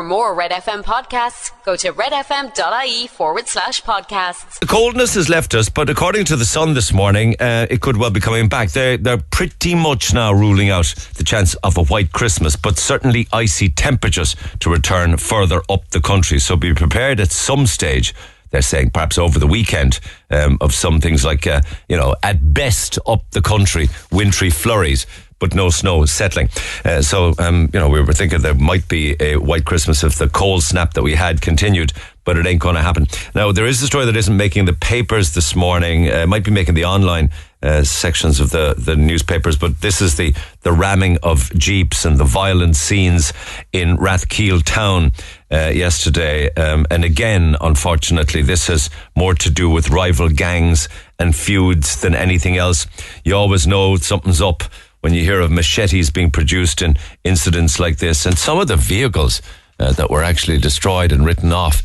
For more Red FM podcasts, go to redfm.ie forward slash podcasts. The coldness has left us, but according to the sun this morning, uh, it could well be coming back. They're, they're pretty much now ruling out the chance of a white Christmas, but certainly icy temperatures to return further up the country. So be prepared at some stage they're saying perhaps over the weekend um, of some things like, uh, you know, at best up the country, wintry flurries but no snow is settling. Uh, so, um, you know, we were thinking there might be a white Christmas if the cold snap that we had continued, but it ain't going to happen. Now, there is a story that isn't making the papers this morning, uh, might be making the online uh, sections of the, the newspapers, but this is the, the ramming of jeeps and the violent scenes in Rathkeale town uh, yesterday. Um, and again, unfortunately, this has more to do with rival gangs and feuds than anything else. You always know something's up when you hear of machetes being produced in incidents like this. And some of the vehicles uh, that were actually destroyed and written off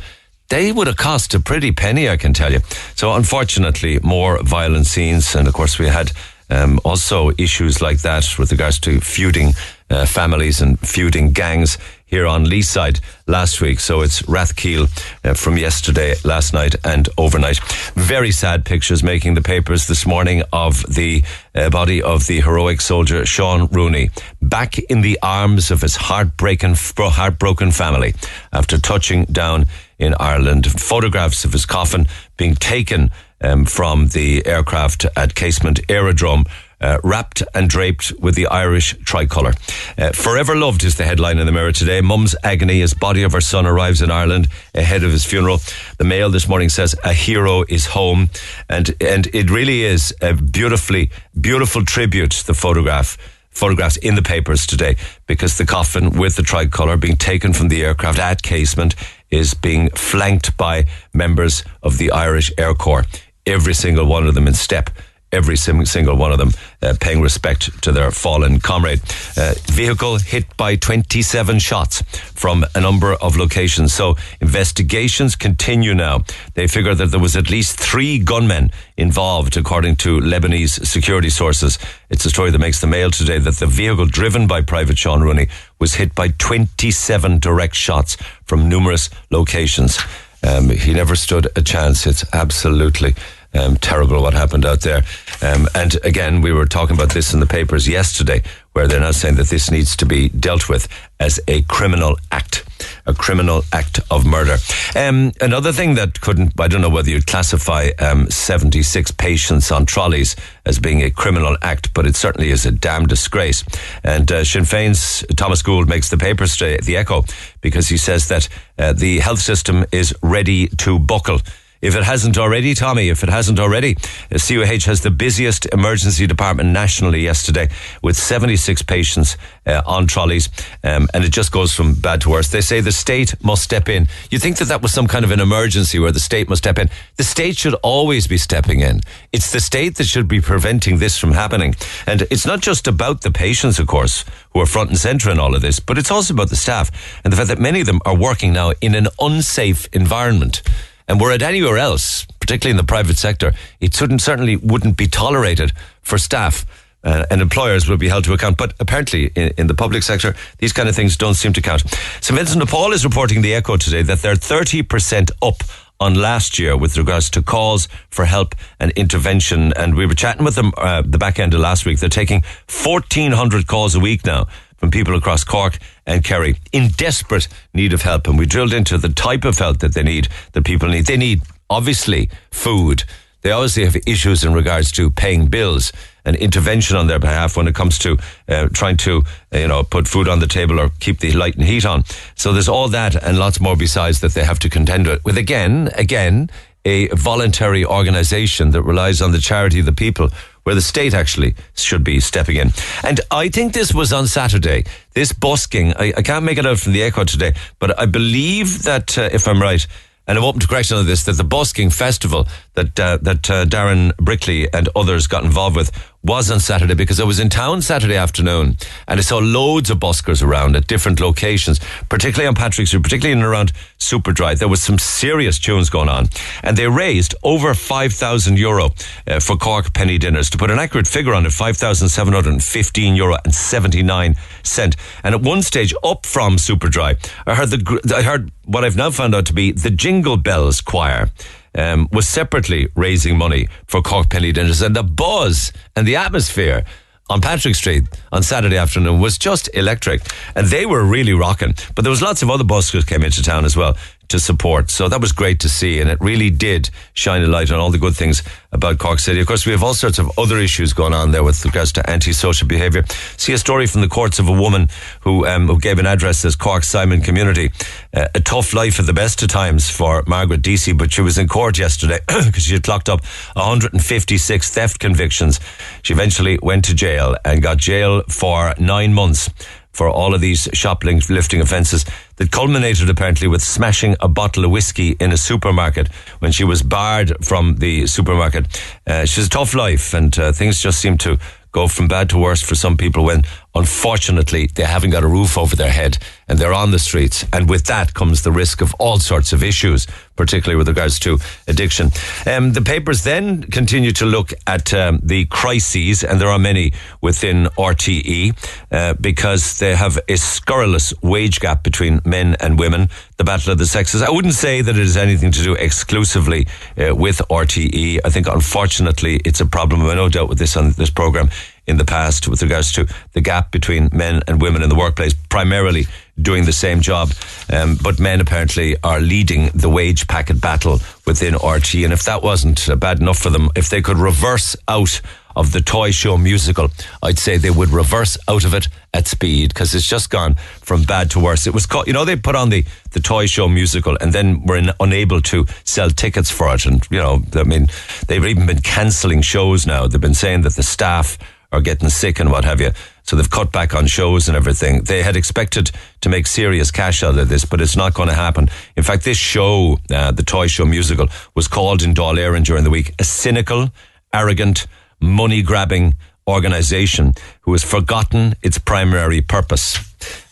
they would have cost a pretty penny, I can tell you. So, unfortunately, more violent scenes. And of course, we had um, also issues like that with regards to feuding uh, families and feuding gangs here on Lee's side last week. So it's Rathkeale uh, from yesterday, last night, and overnight. Very sad pictures making the papers this morning of the uh, body of the heroic soldier Sean Rooney back in the arms of his heartbreaking, heartbroken family after touching down in Ireland. Photographs of his coffin being taken um, from the aircraft at Casement Aerodrome uh, wrapped and draped with the Irish tricolour. Uh, Forever loved is the headline in the Mirror today. Mum's agony as body of her son arrives in Ireland ahead of his funeral. The Mail this morning says a hero is home, and and it really is a beautifully beautiful tribute. The photograph photographs in the papers today because the coffin with the tricolour being taken from the aircraft at Casement is being flanked by members of the Irish Air Corps. Every single one of them in step every single one of them uh, paying respect to their fallen comrade. Uh, vehicle hit by 27 shots from a number of locations. So investigations continue now. They figure that there was at least three gunmen involved, according to Lebanese security sources. It's a story that makes the mail today that the vehicle driven by Private Sean Rooney was hit by 27 direct shots from numerous locations. Um, he never stood a chance. It's absolutely um, terrible what happened out there. Um, and again, we were talking about this in the papers yesterday, where they're now saying that this needs to be dealt with as a criminal act, a criminal act of murder. Um, another thing that couldn't, I don't know whether you'd classify um, 76 patients on trolleys as being a criminal act, but it certainly is a damn disgrace. And uh, Sinn Féin's Thomas Gould makes the papers today, the Echo, because he says that uh, the health system is ready to buckle if it hasn't already, Tommy, if it hasn't already, CUH has the busiest emergency department nationally yesterday with 76 patients uh, on trolleys, um, and it just goes from bad to worse. They say the state must step in. You think that that was some kind of an emergency where the state must step in? The state should always be stepping in. It's the state that should be preventing this from happening. And it's not just about the patients, of course, who are front and centre in all of this, but it's also about the staff and the fact that many of them are working now in an unsafe environment. And were it anywhere else, particularly in the private sector, it certainly wouldn't be tolerated for staff. Uh, and employers will be held to account. But apparently, in, in, the public sector, these kind of things don't seem to count. St Vincent de Paul is reporting the Echo today that they're 30% up on last year with regards to calls for help and intervention. And we were chatting with them uh, the back end of last week. They're taking 1,400 calls a week now from people across Cork and Kerry in desperate need of help. And we drilled into the type of help that they need, that people need. They need, obviously, food. They obviously have issues in regards to paying bills and intervention on their behalf when it comes to uh, trying to, uh, you know, put food on the table or keep the light and heat on. So there's all that and lots more besides that they have to contend with. With again, again, a voluntary organisation that relies on the charity of the people where the state actually should be stepping in. And I think this was on Saturday. This busking, I, I can't make it out from the echo today, but I believe that, uh, if I'm right, and I'm open to correction on this, that the busking festival that uh, that uh, Darren Brickley and others got involved with was on Saturday because I was in town Saturday afternoon and I saw loads of buskers around at different locations, particularly on Patrick Street, particularly in and around Superdry. There was some serious tunes going on and they raised over 5,000 euro uh, for Cork penny dinners. To put an accurate figure on it, 5,715 euro and 79 cent. And at one stage up from Superdry, I heard the, I heard what I've now found out to be the Jingle Bells Choir um, was separately raising money for Cork Penny Dinners, and the buzz and the atmosphere on Patrick Street on Saturday afternoon was just electric, and they were really rocking. But there was lots of other buskers came into town as well to support. So that was great to see, and it really did shine a light on all the good things about Cork City. Of course, we have all sorts of other issues going on there with regards to antisocial behaviour. See a story from the courts of a woman who, um, who gave an address as Cork Simon Community. Uh, a tough life at the best of times for Margaret Deasy, but she was in court yesterday because she had clocked up 156 theft convictions. She eventually went to jail and got jail for nine months for all of these shoplifting offences that culminated apparently with smashing a bottle of whiskey in a supermarket when she was barred from the supermarket. Uh, she's a tough life and uh, things just seem to go from bad to worse for some people when unfortunately they haven't got a roof over their head and they're on the streets. And with that comes the risk of all sorts of issues, particularly with regards to addiction. Um, the papers then continue to look at um, the crises, and there are many within RTE, uh, because they have a scurrilous wage gap between men and women, the battle of the sexes. I wouldn't say that it has anything to do exclusively uh, with RTE. I think, unfortunately, it's a problem. I no doubt with this on this program in the past with regards to the gap between men and women in the workplace, primarily doing the same job. Um, but men apparently are leading the wage packet battle within RT. And if that wasn't bad enough for them, if they could reverse out of the toy show musical, I'd say they would reverse out of it at speed because it's just gone from bad to worse. It was, called, you know, they put on the, the toy show musical and then were in, unable to sell tickets for it. And, you know, I mean, they've even been cancelling shows now. They've been saying that the staff are getting sick and what have you. So they've cut back on shows and everything. They had expected to make serious cash out of this, but it's not going to happen. In fact, this show, uh, the Toy Show musical, was called in Dáil Éireann during the week a cynical, arrogant, money grabbing organization who has forgotten its primary purpose.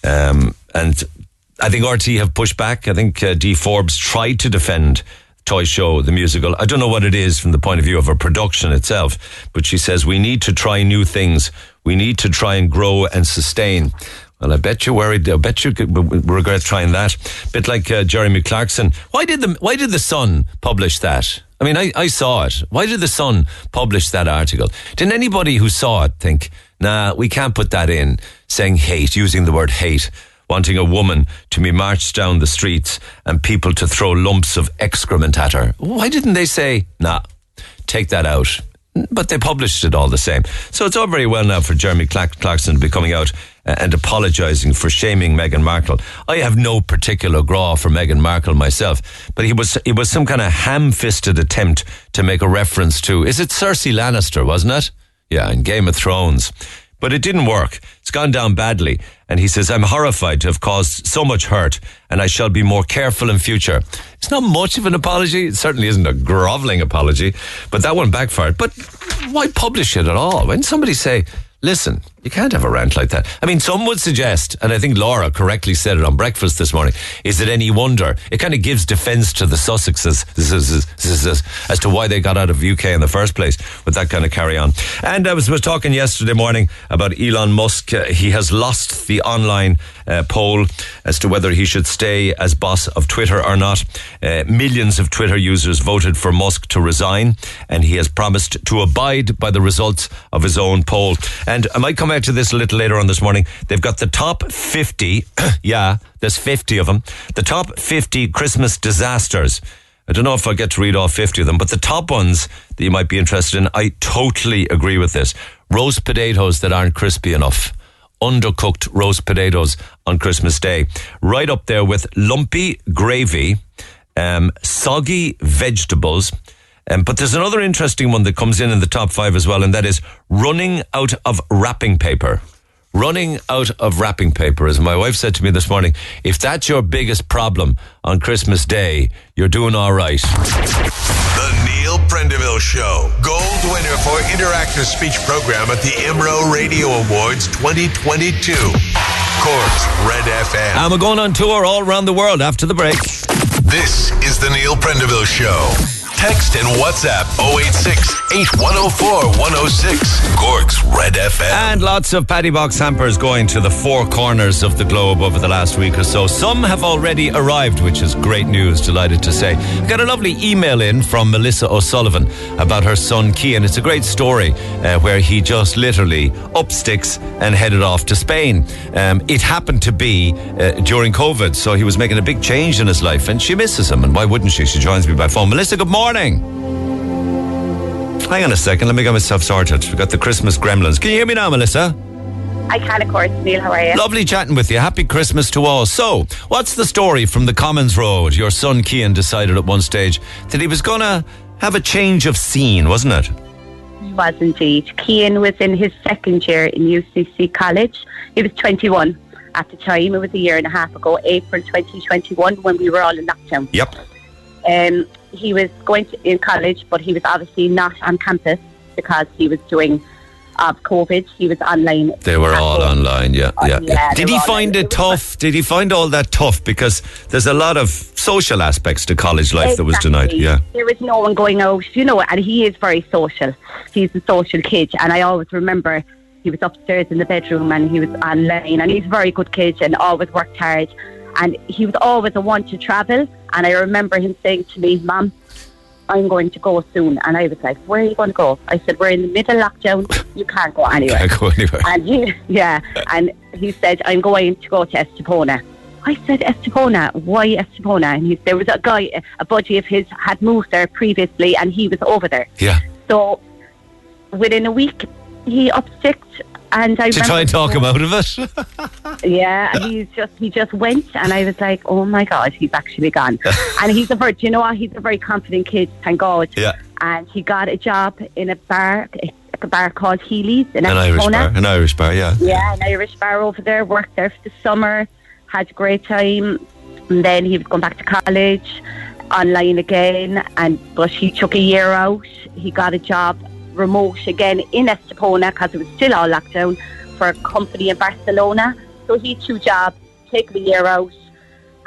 Um, and I think RT have pushed back. I think uh, Dee Forbes tried to defend Toy Show, the musical. I don't know what it is from the point of view of a production itself, but she says we need to try new things. We need to try and grow and sustain. Well, I bet you worried. I bet you regret trying that. Bit like uh, Jeremy Clarkson. Why did the Why did the Sun publish that? I mean, I, I saw it. Why did the Sun publish that article? Didn't anybody who saw it think, nah, we can't put that in, saying hate, using the word hate? Wanting a woman to be marched down the streets and people to throw lumps of excrement at her. Why didn't they say, nah, take that out? But they published it all the same. So it's all very well now for Jeremy Clarkson to be coming out uh, and apologising for shaming Meghan Markle. I have no particular graw for Meghan Markle myself, but he was it was some kind of ham-fisted attempt to make a reference to is it Cersei Lannister, wasn't it? Yeah, in Game of Thrones. But it didn't work. It's gone down badly. And he says, I'm horrified to have caused so much hurt and I shall be more careful in future. It's not much of an apology. It certainly isn't a groveling apology, but that one backfired. But why publish it at all? When somebody say, listen, you can't have a rant like that. I mean, some would suggest, and I think Laura correctly said it on breakfast this morning, is it any wonder? It kind of gives defence to the Sussexes as to why they got out of UK in the first place with that kind of carry on. And I was, was talking yesterday morning about Elon Musk. Uh, he has lost the online uh, poll as to whether he should stay as boss of Twitter or not. Uh, millions of Twitter users voted for Musk to resign, and he has promised to abide by the results of his own poll. And I might come back to this a little later on this morning. They've got the top 50. yeah, there's 50 of them. The top 50 Christmas disasters. I don't know if I'll get to read all 50 of them, but the top ones that you might be interested in, I totally agree with this. Roast potatoes that aren't crispy enough. Undercooked roast potatoes on Christmas Day. Right up there with lumpy gravy, um, soggy vegetables, um, but there's another interesting one that comes in in the top five as well, and that is running out of wrapping paper. Running out of wrapping paper, as my wife said to me this morning, if that's your biggest problem on Christmas Day, you're doing all right. The Neil Prendeville Show. Gold winner for Interactive Speech Program at the IMRO Radio Awards 2022. Cork's Red FM. And we're going on tour all around the world after the break. This is the Neil Prendeville Show. Text and WhatsApp 086 8104 106. Cork's Red FM. And lots of Paddy Box hampers going to the four corners of the globe over the last week or so. Some have already arrived, which is great news, delighted to say. I got a lovely email in from Melissa O'Sullivan about her son Kian. It's a great story uh, where he just literally up sticks and headed off to Spain. Um, it happened to be uh, during COVID, so he was making a big change in his life and she misses him. And why wouldn't she? She joins me by phone. Melissa, good morning. Hang on a second, let me get myself sorted. We've got the Christmas gremlins. Can you hear me now, Melissa? I can, of course. Neil, how are you? Lovely chatting with you. Happy Christmas to all. So, what's the story from the Commons Road? Your son Kian decided at one stage that he was going to have a change of scene, wasn't it? He was indeed. Cian was in his second year in UCC College. He was 21 at the time. It was a year and a half ago, April 2021, when we were all in lockdown. Yep. Um, he was going to in college, but he was obviously not on campus because he was doing of COVID. He was online. They were all home. online, yeah. Uh, yeah, yeah. Did he find it tough? Did he find all that tough? Because there's a lot of social aspects to college life that was denied. Yeah. There was no one going out, you know, and he is very social. He's a social kid, and I always remember he was upstairs in the bedroom and he was online, and he's a very good kid and always worked hard. And he was always a want to travel. And I remember him saying to me, Mom, I'm going to go soon. And I was like, Where are you going to go? I said, We're in the middle lockdown. You can't go anywhere. Can't go anywhere. And he, yeah, and he said, I'm going to go to Estepona. I said, Estepona, why Estepona? And he, there was a guy, a buddy of his had moved there previously and he was over there. Yeah. So within a week, he upsticked and I To try and talk him out of it. yeah, he's just he just went, and I was like, oh my god, he's actually gone. and he's a very, you know what? He's a very confident kid, thank God. Yeah. And he got a job in a bar, a bar called Healy's in An Irish bar. An Irish bar, yeah. Yeah, an Irish bar over there. Worked there for the summer. Had a great time. And then he was going back to college, online again. And but he took a year out. He got a job remote again in Estepona because it was still all lockdown for a company in Barcelona. So he two jobs, taken a year out,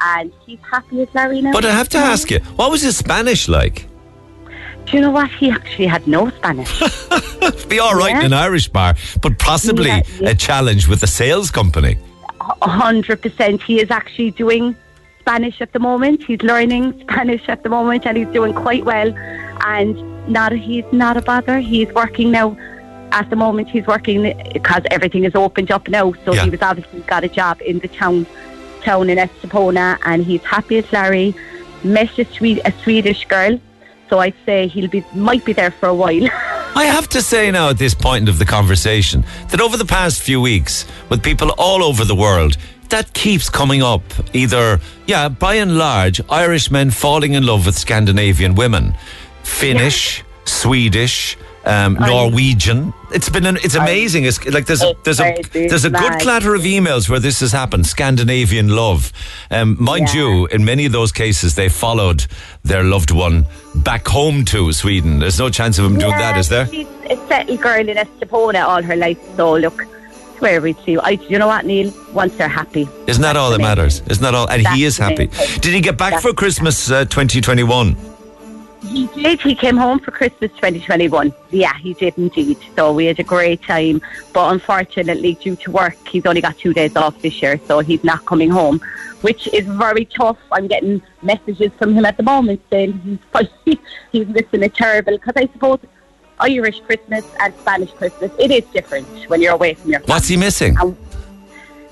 and he's happy as Larry now. But I have to mm-hmm. ask you, what was his Spanish like? Do you know what? He actually had no Spanish. Be all right Yeah. in an Irish bar, but possibly Yeah, yeah. a challenge with a sales company. A hundred percent. He is actually doing Spanish at the moment. He's learning Spanish at the moment, and he's doing quite well. And not he's not a bother. He's working now. At the moment, he's working because everything is opened up now. So Yeah. he was obviously got a job in the town, town in Estepona, and he's happy as Larry. Met a, Swede, a Swedish girl, so I'd say he'll be might be there for a while. I have to say now at this point of the conversation that over the past few weeks, with people all over the world, that keeps coming up. Either, yeah, by and large, Irish men falling in love with Scandinavian women, Finnish, Swedish. Um, Norwegian. It's been an, it's amazing. It's like there's a, there's a there's a good clatter of emails where this has happened. Scandinavian love, um, mind Yeah. you, in many of those cases they followed their loved one back home to Sweden. There's no chance of them doing that, is there? She's a settled girl in Estepona all her life, so look, swear we'd see. I, you know what, Neil? Once they're happy. Isn't that all that matters? Isn't that all? And he That's is the main happy. thing. Did he get back That's for Christmas uh, 2021? He did. He came home for Christmas 2021. Yeah, he did indeed. So we had a great time. But unfortunately, due to work, he's only got two days off this year, so he's not coming home, which is very tough. I'm getting messages from him at the moment saying he's he's missing it terrible because I suppose Irish Christmas and Spanish Christmas it is different when you're away from your. What's he missing? And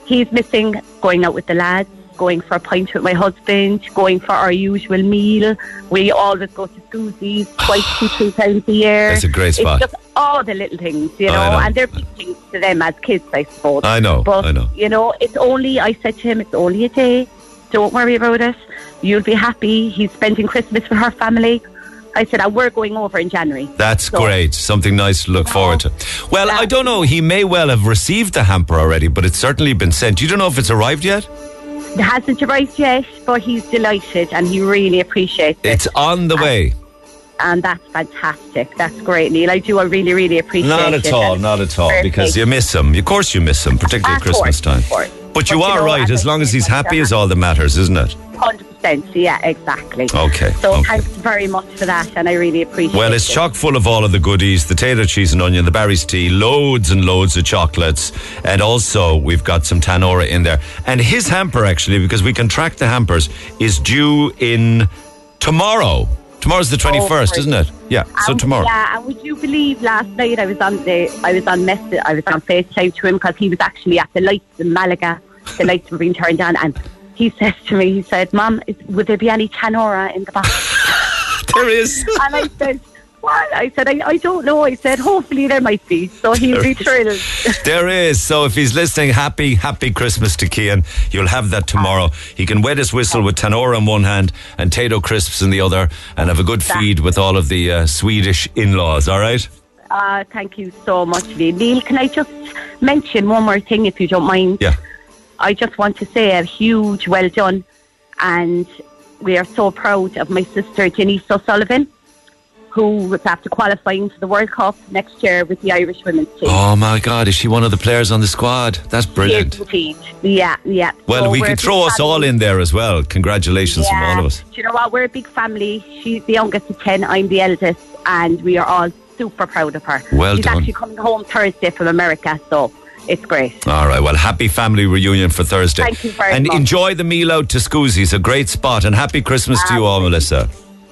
he's missing going out with the lads, going for a pint with my husband, going for our usual meal. We always go to Scoozi's twice, two, three times a year. That's a great spot. It's just all the little things, you know, know. and they're big things to them as kids, I suppose. I know, But, I know. you know, it's only, I said to him, it's only a day. Don't worry about it. You'll be happy. He's spending Christmas with her family. I said, oh, we're going over in January. That's So- great. Something nice to look forward to. Well, I don't know. He may well have received the hamper already, but it's certainly been sent. You don't know if it's arrived yet? Hasn't arrived yet, but he's delighted and he really appreciates it. It's on the way. and that's fantastic. That's great, Neil. I do. I really, really appreciate it. Not it. at all, not at all, perfect. because you miss him. Of course, you miss him, particularly at Of course, Christmas time. course. But you But you are know, right. as long as he's happy, is all that matters, isn't it? Hundred percent. Yeah, exactly. Okay, So okay. thanks very much for that, and I really appreciate. it. Well, it's it. chock full of all of the goodies the Tayto cheese and onion, the Barry's tea, loads and loads of chocolates. And also, we've got some Tanora in there. And his hamper, actually, because we can track the hampers, is due in tomorrow. Tomorrow's the 21st, great. isn't it? Yeah, so And- tomorrow. Yeah, and would you believe last night I was on the I was on message I was on FaceTime to him because he was actually at the lights in Malaga. The lights were being turned on, and he says to me, he said, "Mom, is, would there be any Tanora in the box?" There is. and I said. What? I said, I, I don't know. I said, hopefully there might be. So he'll be thrilled. There is. So if he's listening, happy, happy Christmas to Kian. You'll have that tomorrow. He can wet his whistle with Tanora in one hand and Tayto crisps in the other and have a good feed with all of the uh, Swedish in-laws, all right? Uh, thank you so much, Neil. Neil, can I just mention one more thing, if you don't mind? Yeah. I just want to say a huge well done, and we are so proud of my sister Janice O'Sullivan, who was after qualifying for the World Cup next year with the Irish women's team. Oh my God, is she one of the players on the squad? That's brilliant. Indeed. Yeah, yeah. Well, So we we're a could big throw us all in there as well. Congratulations from all of us. Do you know what? We're a big family. She's the youngest of 10, I'm the eldest, and we are all super proud of her. Well She's done. actually coming home Thursday from America, so it's great. All right. Well, happy family reunion for Thursday. Thank you very and much. enjoy the meal out to Scoozi's. A great spot. And happy Christmas to you all, Melissa.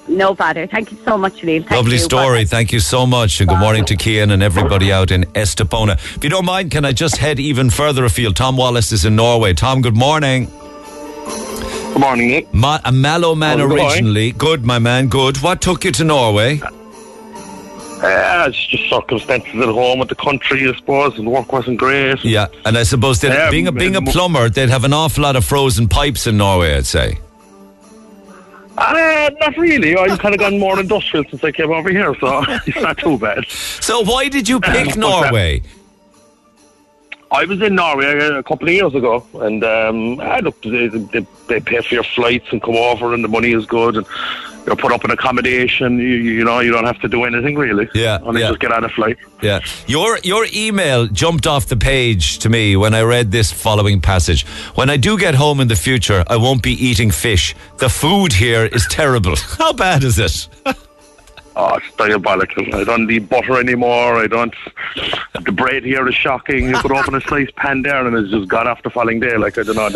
No bother. Thank you so much, Neil. Thank Lovely you. story. Bye. Thank you so much. And good morning to Kian and everybody out in Estepona. If you don't mind, can I just head even further afield? Tom Wallace is in Norway. Tom, good morning. Good morning, Nick. Ma- a Mallow man How's originally. Good, my man. Good. What took you to Norway? Uh, it's just circumstances at home with the country, I suppose, and work wasn't great. Yeah, and I suppose that Yeah, being a being a plumber, they'd have an awful lot of frozen pipes in Norway. I'd say. Uh, not really. I've kind of gone more industrial since I came over here, so it's not too bad. So why did you pick that? Norway? I was in Norway a couple of years ago, and um, I looked. They, they, they pay for your flights and come over, and the money is good, and you're put up in accommodation. You, you know, you don't have to do anything really. Yeah, only yeah. just get on a flight. Yeah. Your your email jumped off the page to me when I read this following passage. When I do get home in the future, I won't be eating fish. The food here is terrible. How bad is it? Oh, it's diabolical. I don't need butter anymore. I don't. The bread here is shocking. You could open a sliced pan there and it's just got off the falling day. Like, I don't know.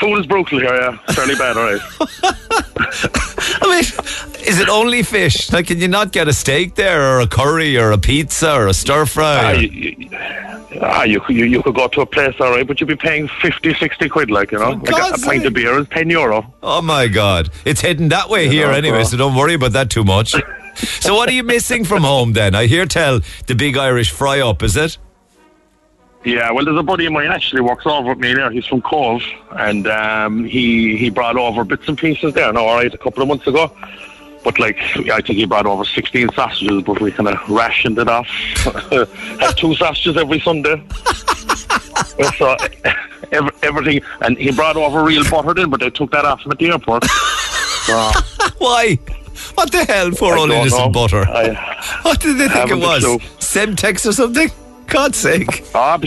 Food is brutal here, yeah. Fairly bad, all right. I mean, is it only fish? Like, can you not get a steak there, or a curry, or a pizza, or a stir Ah, fry? you, you, ah, you, you, you could go to a place, all right, but you'd be paying 50, 60 quid, like, you know. Like a, a pint of beer is 10 euro. Oh my God! It's heading that way here know, anyway, bro. so don't worry about that too much. so, what are you missing from home then? I hear tell the big Irish fry up. Is it? Yeah, well, there's a buddy of mine actually works over with me there. He's from Cobh, and um, he he brought over bits and pieces there. No, all right, a couple of months ago. But like, I think he brought over 16 sausages, but we kind of rationed it off. Had two sausages every Sunday. so ev- everything, and he brought over real butter then, but they took that off him at the airport. So, Why? What the hell for I all don't innocent know. butter? I, what did they think it was? Semtex or something? God's sake! Ah,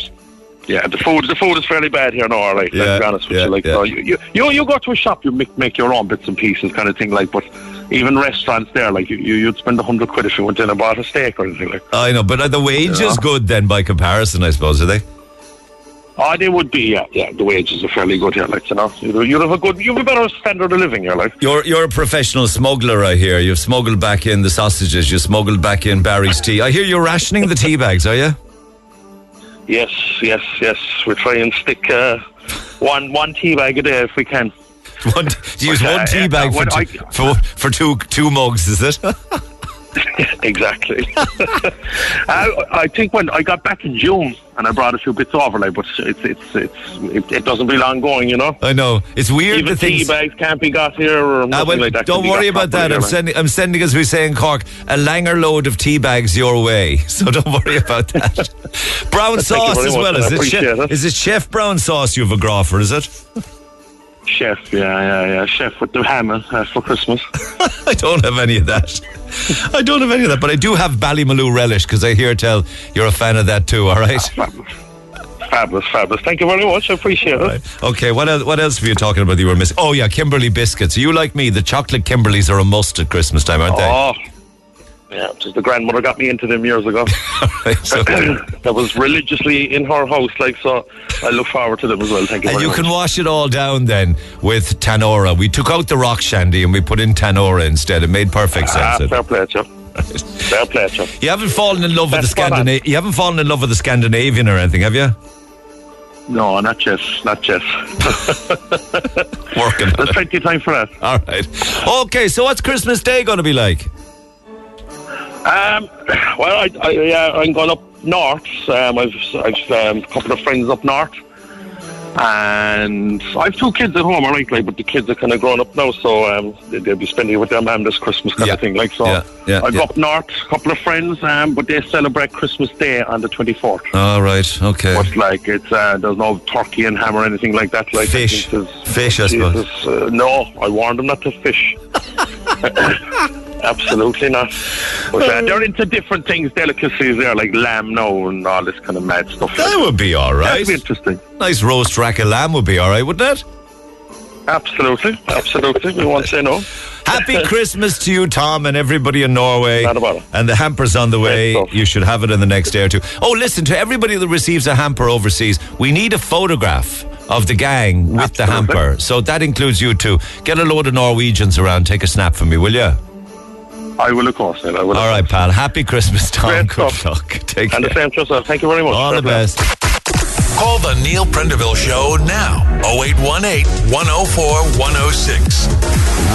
yeah, the food the food is fairly bad here now, all right. Yeah, let's be honest with yeah, you. Like, yeah. so you, you you you go to a shop, you make make your own bits and pieces, kind of thing. Like, but even restaurants there, like you you- you'd spend a hundred quid if you went in and bought a steak or anything like. I know, but are the wages Yeah. good then by comparison? I suppose are they? Oh, they would be, yeah, yeah. The wages are fairly good here, like you know. You'd, you'd have a good, you'd have a better standard of living here, like. You're you're a professional smuggler, I hear. You've smuggled back in the sausages. You smuggled back in Barry's tea. I hear you're rationing the tea bags, are you? Yes, yes, yes. We try and stick uh, one one tea bag a day if we can. One, use Uh, one tea yeah, bag for, two, I- for for two two mugs, is it? exactly. I, I think when I got back in June and I brought a few bits over, like, but it's it's it's it, it doesn't belong going, you know. I know. It's weird Even the things. tea bags can't be got here or ah, nothing well, like that. don't worry about that. I'm sending, I'm sending, as we say in Cork, a langer load of tea bags your way. So don't worry about that. brown sauce as well. Is it, chef, is it chef brown sauce you've a groffer, is it? Chef, yeah, yeah, yeah. Chef with the hammer uh, for Christmas. I don't have any of that. I don't have any of that, but I do have Ballymaloe relish because I hear tell you're a fan of that too. All right. fabulous. Fabulous. Thank you very much. I appreciate it. Okay, what else, what else were you talking about you were missing? Oh, yeah, Kimberley biscuits. You like me, the chocolate Kimberleys are a must at Christmas time, aren't they? Yeah, just the grandmother got me into them years ago. That was religiously in her house, like so. I look forward to them as well. Thank you and you much. can wash it all down then with Tanora. We took out the rock shandy and we put in Tanora instead. It made perfect ah, sense. fair play. Fair play, you. haven't fallen in love with the That's spot on. Scandinavian. You haven't fallen in love with the Scandinavian or anything, have you? No, not yet, not yet. Working There's plenty of time for that. All right. Okay, so what's Christmas Day going to be like? Um, well, I, I, yeah, I'm going up north. Um, I've, I've um, a couple of friends up north, and I have two kids at home. All right, like, but the kids are kind of grown up now, so um, they, they'll be spending it with their mum this Christmas kind Yeah. of thing. Like, so Yeah, yeah, I go yeah. up north, a couple of friends, um, but they celebrate Christmas Day on the 24th. All right. Okay. But like it's uh, there's no turkey and ham or anything like that. Like Fish. there's- Fish, I suppose. Uh, no, I warned them not to fish. Absolutely not. But uh, they're into different things, delicacies there, like lamb now and all this kind of mad stuff. That would be all right. That'd be interesting. Nice roast rack of lamb would be all right, wouldn't it? Absolutely, absolutely. We won't say no. Happy Christmas to you, Tom, and everybody in Norway. Not a bother. And the hamper's on the way. You should have it in the next day or two. Oh, listen, to everybody that receives a hamper overseas, we need a photograph of the gang with the hamper. So that includes you too. Get a load of Norwegians around. Take a snap for me, will you? I will, of course. I will. All right, pal. Happy Christmas, Tom. Great Good stuff. luck. Take And the same to yourself. Thank you very much. All Fair the best. Call the Neil Prendeville Show now. 0818 104 106.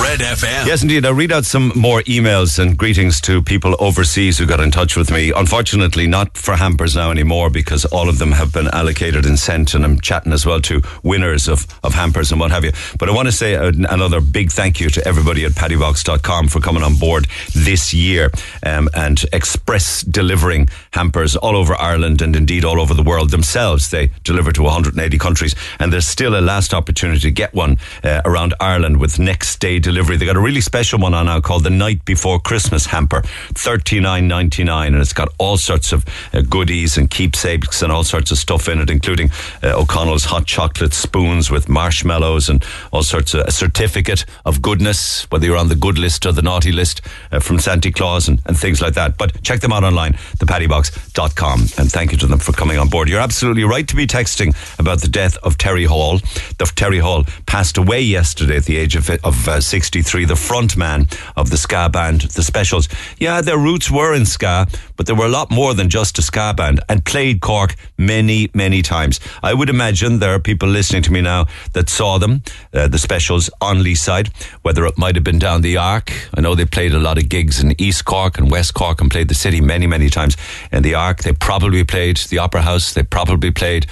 Red FM. Yes, indeed. I'll read out some more emails and greetings to people overseas who got in touch with me. Unfortunately, not for hampers now anymore because all of them have been allocated and sent, and I'm chatting as well to winners of, of hampers and what have you. But I want to say another big thank you to everybody at paddybox.com for coming on board this year um, and express delivering hampers all over Ireland and indeed all over the world themselves. They deliver to 180 countries, and there's still a last opportunity to get one uh, around Ireland with next day delivery. They got a really special one on now called the Night Before Christmas hamper, thirty nine ninety nine, and it's got all sorts of uh, goodies and keepsakes and all sorts of stuff in it, including uh, O'Connell's hot chocolate spoons with marshmallows and all sorts of a certificate of goodness, whether you're on the good list or the naughty list uh, from Santa Claus and, and things like that. But check them out online, thepaddybox.com, and thank you to them for coming on board. You're absolutely right to be texting about the death of Terry Hall. The Terry Hall passed away yesterday at the age of, of uh, 63, the front man of the ska band, The Specials. Yeah, their roots were in ska, but they were a lot more than just a ska band and played Cork many, many times. I would imagine there are people listening to me now that saw them, uh, The Specials, on Leeside, whether it might have been down the Arc. I know they played a lot of gigs in East Cork and West Cork and played the city many, many times. In the Arc, they probably played the Opera House. They probably played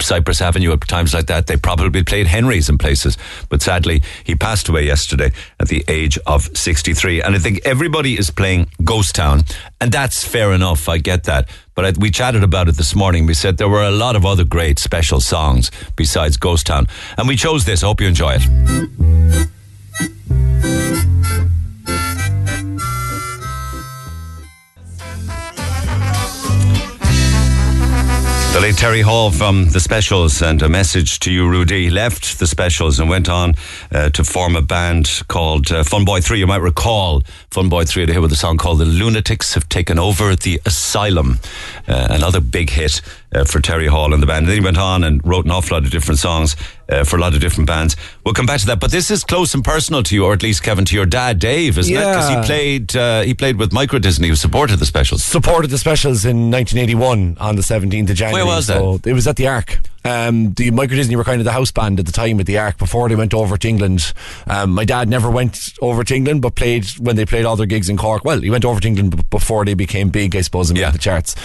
Cypress Avenue at times like that. They probably played Henry's in places. But sadly, he passed away yesterday at the age of 63. And I think everybody is playing Ghost Town. And that's fair enough. I get that. But we chatted about it this morning. We said there were a lot of other great special songs besides Ghost Town. And we chose this. Hope you enjoy it. Late Terry Hall from The Specials and a message to you, Rudy, left The Specials and went on uh, to form a band called uh, Fun Boy 3. You might recall Fun Boy 3 to hear with a song called The Lunatics Have Taken Over the Asylum. Uh, another big hit uh, for Terry Hall and the band. And then he went on and wrote an awful lot of different songs uh, for a lot of different bands. We'll come back to that. But this is close and personal to you, or at least, Kevin, to your dad, Dave, isn't it? Because he played, uh, he played with Micro Disney, who supported The Specials. supported the specials in 1981 on the 17th of January. Where was that? It was at the Arc. Um, the Micro Disney were kind of the house band at the time at the Arc before they went over to England. Um, my dad never went over to England, but played when they played all their gigs in Cork. Well, he went over to England b- before they became big, I suppose, and made Yeah. the charts.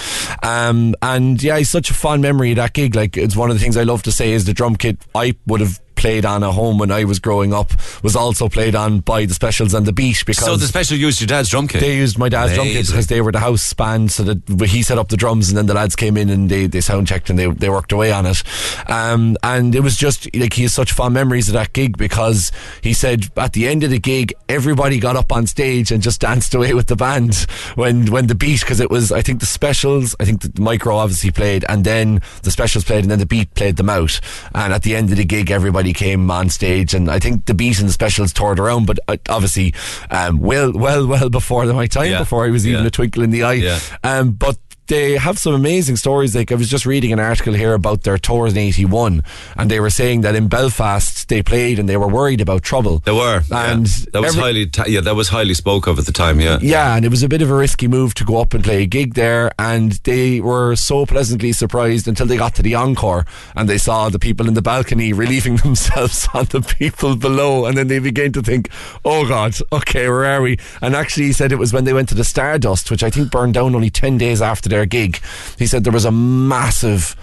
Um, and yeah, he's such a fond memory of that gig. Like it's one of the things I love to say is the drum kit. I would have played on at home when I was growing up was also played on by the Specials and the Beat because So the special used your dad's drum kit. they used my dad's drum kit because they were the house band, so that he set up the drums, and then the lads came in and they, they sound checked and they, they worked away on it. Um, and it was just like he has such fond memories of that gig because he said at the end of the gig, everybody got up on stage and just danced away with the band when when the beat because it was I think the specials, I think the micro obviously played, and then the specials played, and then the beat played them out. And at the end of the gig, everybody came on stage, and I think the beat and the specials toured around, but uh, obviously, um, well, well, well before my time, Yeah. before I was even Yeah. a twinkle in the eye. Yeah. Um, but they have some amazing stories. Like I was just reading an article here about their tours in '81, and they were saying that in Belfast they played and they were worried about trouble. There were, and yeah. that was every- highly, ta- yeah, that was highly spoke of at the time. Yeah, Yeah, and it was a bit of a risky move to go up and play a gig there, and they were so pleasantly surprised until they got to the encore and they saw the people in the balcony relieving themselves on the people below, and then they began to think, "Oh God, okay, where are we?" And actually, he said it was when they went to the Stardust, which I think burned down only ten days after their gig. He said there was a massive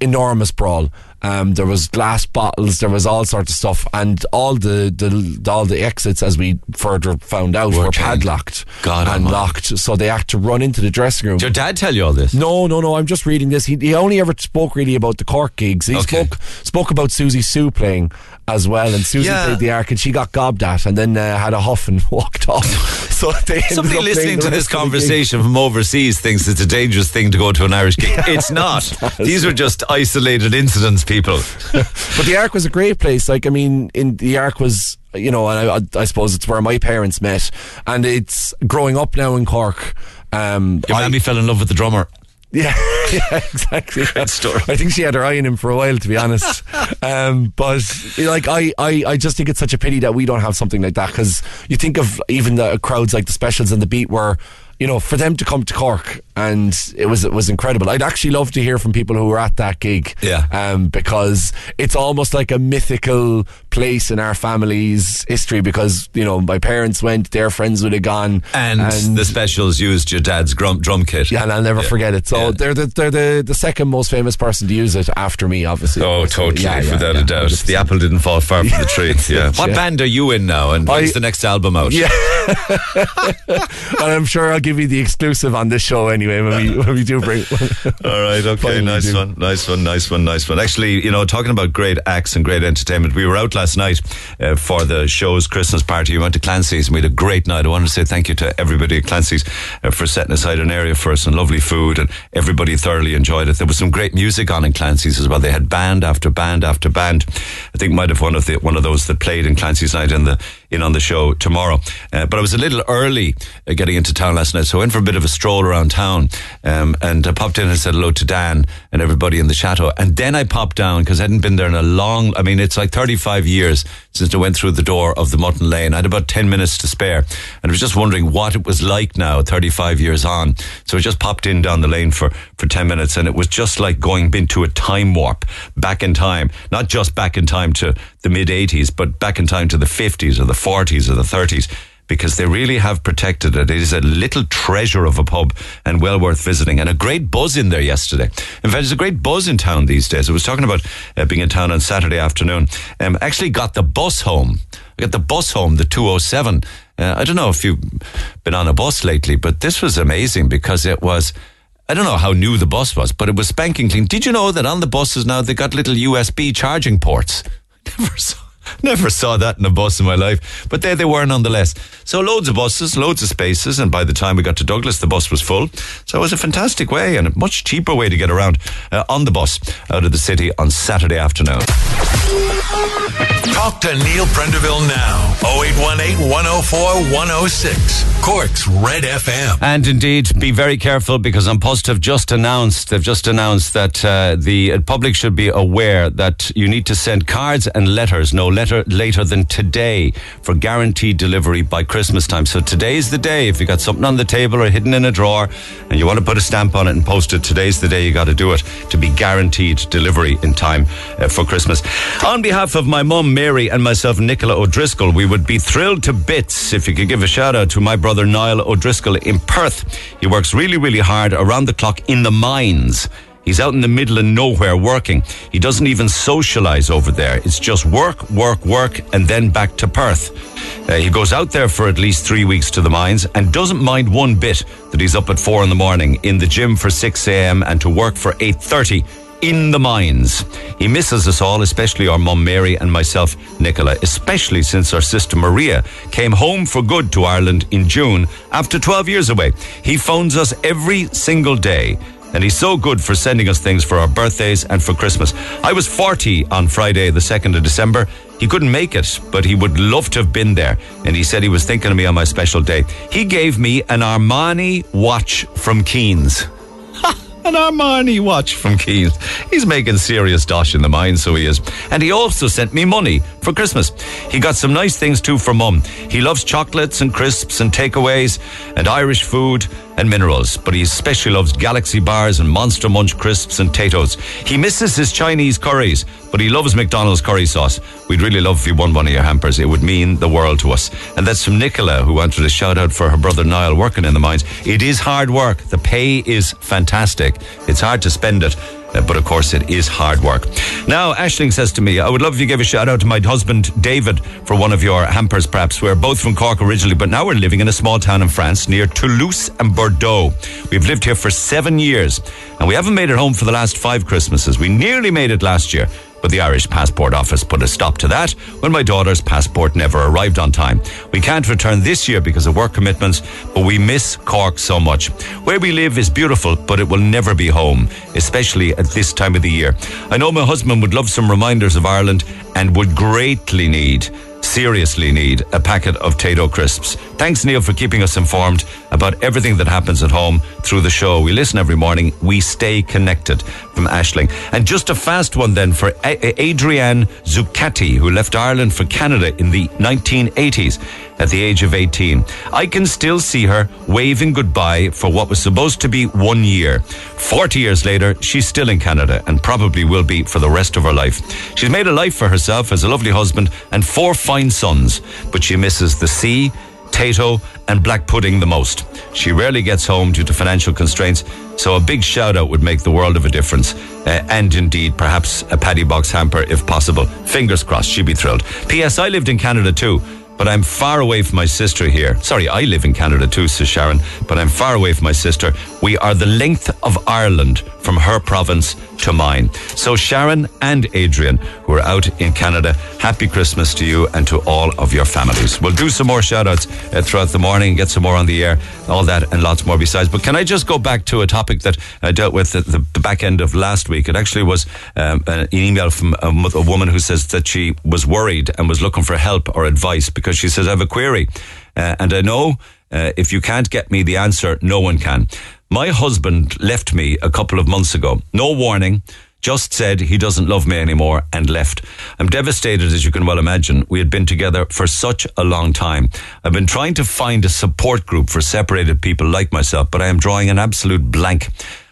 enormous brawl. Um, there was glass bottles, there was all sorts of stuff, and all the, the all the exits, as we further found out, Were were, padlocked God and almighty. locked. So they had to run into the dressing room. Did your dad tell you all this? No, no, no. I'm just reading this. He, he only ever spoke really about the Cork gigs. He Okay. spoke spoke about Siouxsie Sioux playing as well, and Susan Yeah. played the arc, and she got gobbed at, and then uh, had a huff and walked off. so they Somebody listening to this rest of the gig. conversation from overseas thinks it's a dangerous thing to go to an Irish gig. it's not. These are just isolated incidents, people. But the arc was a great place. Like, I mean, in the arc was, you know, and I, I suppose it's where my parents met, and it's growing up now in Cork. Um, Your I- mammy fell in love with the drummer. Yeah, yeah, exactly. Great story. I think she had her eye on him for a while, to be honest. um, but like, I, I, I just think it's such a pity that we don't have something like that because you think of even the crowds like the specials and the beat where. You know, for them to come to Cork and it was it was incredible. I'd actually love to hear from people who were at that gig. Yeah. Um, because it's almost like a mythical place in our family's history because, you know, my parents went, their friends would have gone. And, the specials used your dad's drum, drum kit. Yeah, and I'll never Yeah. forget it. So Yeah. they're the they're the, the second most famous person to use it after me, obviously. Oh, totally, yeah, without a doubt. 100%. The apple didn't fall far from the tree. Yeah. What band are you in now? And when's I- the next album out? Yeah, and I'm sure I'll give you the exclusive on this show anyway when we when we do bring. All right, okay, nice one, nice one, nice one, nice one. Actually, you know, talking about great acts and great entertainment, we were out last night uh, for the show's Christmas party. We went to Clancy's and we had a great night. I want to say thank you to everybody at Clancy's uh, for setting aside an area for us and lovely food, and everybody thoroughly enjoyed it. There was some great music on in Clancy's as well. They had band after band after band. I think might have one of the one of those that played in Clancy's night in the in on the show tomorrow. Uh, but I was a little early uh, getting into town last night, so I went for a bit of a stroll around town um, and I popped in and said hello to Dan and everybody in the chateau. And then I popped down because I hadn't been there in a long, I mean, it's like 35 years since I went through the door of the Mutton Lane. I had about 10 minutes to spare and I was just wondering what it was like now, 35 years on. So I just popped in down the lane for, for 10 minutes and it was just like going into a time warp back in time, not just back in time to the mid 80s, but back in time to the 50s or the 40s or the 30s because they really have protected it. It is a little treasure of a pub and well worth visiting. And a great buzz in there yesterday. In fact, there's a great buzz in town these days. I was talking about uh, being in town on Saturday afternoon. Um, actually got the bus home. I got the bus home, the 207. Uh, I don't know if you've been on a bus lately, but this was amazing because it was. I don't know how new the bus was, but it was spanking clean. Did you know that on the buses now they got little USB charging ports? Never saw. Never saw that in a bus in my life, but there they were nonetheless. So loads of buses, loads of spaces, and by the time we got to Douglas, the bus was full. So it was a fantastic way and a much cheaper way to get around uh, on the bus out of the city on Saturday afternoon. Talk to Neil Prendeville now. 0818 104 106. Cork's Red FM. And indeed, be very careful because An Post have just announced they've just announced that uh, the public should be aware that you need to send cards and letters no letter later than today for guaranteed delivery by Christmas time. So today's the day. If you got something on the table or hidden in a drawer and you want to put a stamp on it and post it, today's the day you got to do it to be guaranteed delivery in time uh, for Christmas. On behalf of my mum Mary and myself Nicola O'Driscoll, we would be thrilled to bits if you could give a shout out to my brother Niall O'Driscoll in Perth. He works really, really hard around the clock in the mines. He's out in the middle of nowhere working. He doesn't even socialise over there. It's just work, work, work, and then back to Perth. Uh, he goes out there for at least three weeks to the mines and doesn't mind one bit that he's up at four in the morning in the gym for 6 a.m. and to work for 8.30 in the mines. He misses us all, especially our mum Mary and myself, Nicola, especially since our sister Maria came home for good to Ireland in June after 12 years away. He phones us every single day. And he's so good for sending us things for our birthdays and for Christmas. I was 40 on Friday, the 2nd of December. He couldn't make it, but he would love to have been there. And he said he was thinking of me on my special day. He gave me an Armani watch from Keane's. An Armani watch from Keys. He's making serious dosh in the mine, so he is. And he also sent me money for Christmas. He got some nice things too for mum. He loves chocolates and crisps and takeaways and Irish food and minerals, but he especially loves Galaxy bars and Monster Munch crisps and Taytos. He misses his Chinese curries, but he loves McDonald's curry sauce. We'd really love if you won one of your hampers. It would mean the world to us. And that's from Nicola, who wanted a shout out for her brother Niall working in the mines. It is hard work. The pay is fantastic. It's hard to spend it. Uh, but of course, it is hard work. Now, Ashling says to me, I would love if you gave a shout out to my husband, David, for one of your hampers, perhaps. We're both from Cork originally, but now we're living in a small town in France near Toulouse and Bordeaux. We've lived here for seven years, and we haven't made it home for the last five Christmases. We nearly made it last year but the Irish Passport Office put a stop to that when my daughter's passport never arrived on time. We can't return this year because of work commitments, but we miss Cork so much. Where we live is beautiful, but it will never be home, especially at this time of the year. I know my husband would love some reminders of Ireland and would greatly need seriously need a packet of Tayto crisps. Thanks, Neil, for keeping us informed about everything that happens at home through the show. We listen every morning. We stay connected from Ashling. And just a fast one then for a- Adrienne Zuccatti, who left Ireland for Canada in the 1980s at the age of 18. I can still see her waving goodbye for what was supposed to be one year. 40 years later, she's still in Canada and probably will be for the rest of her life. She's made a life for herself as a lovely husband and four fine sons, but she misses the sea, Tayto, and black pudding the most. She rarely gets home due to financial constraints, so a big shout out would make the world of a difference. Uh, and indeed, perhaps a paddy box hamper if possible. Fingers crossed, she'd be thrilled. P.S. I lived in Canada too but I'm far away from my sister here. Sorry, I live in Canada too, says Sharon, but I'm far away from my sister. We are the length of Ireland from her province to mine. So, Sharon and Adrian, who are out in Canada, happy Christmas to you and to all of your families. We'll do some more shout outs uh, throughout the morning, get some more on the air, all that and lots more besides. But can I just go back to a topic that I dealt with at the, the back end of last week? It actually was um, an email from a, a woman who says that she was worried and was looking for help or advice because she says, I have a query. Uh, and I know uh, if you can't get me the answer, no one can. My husband left me a couple of months ago. No warning. Just said he doesn't love me anymore and left. I'm devastated, as you can well imagine. We had been together for such a long time. I've been trying to find a support group for separated people like myself, but I am drawing an absolute blank.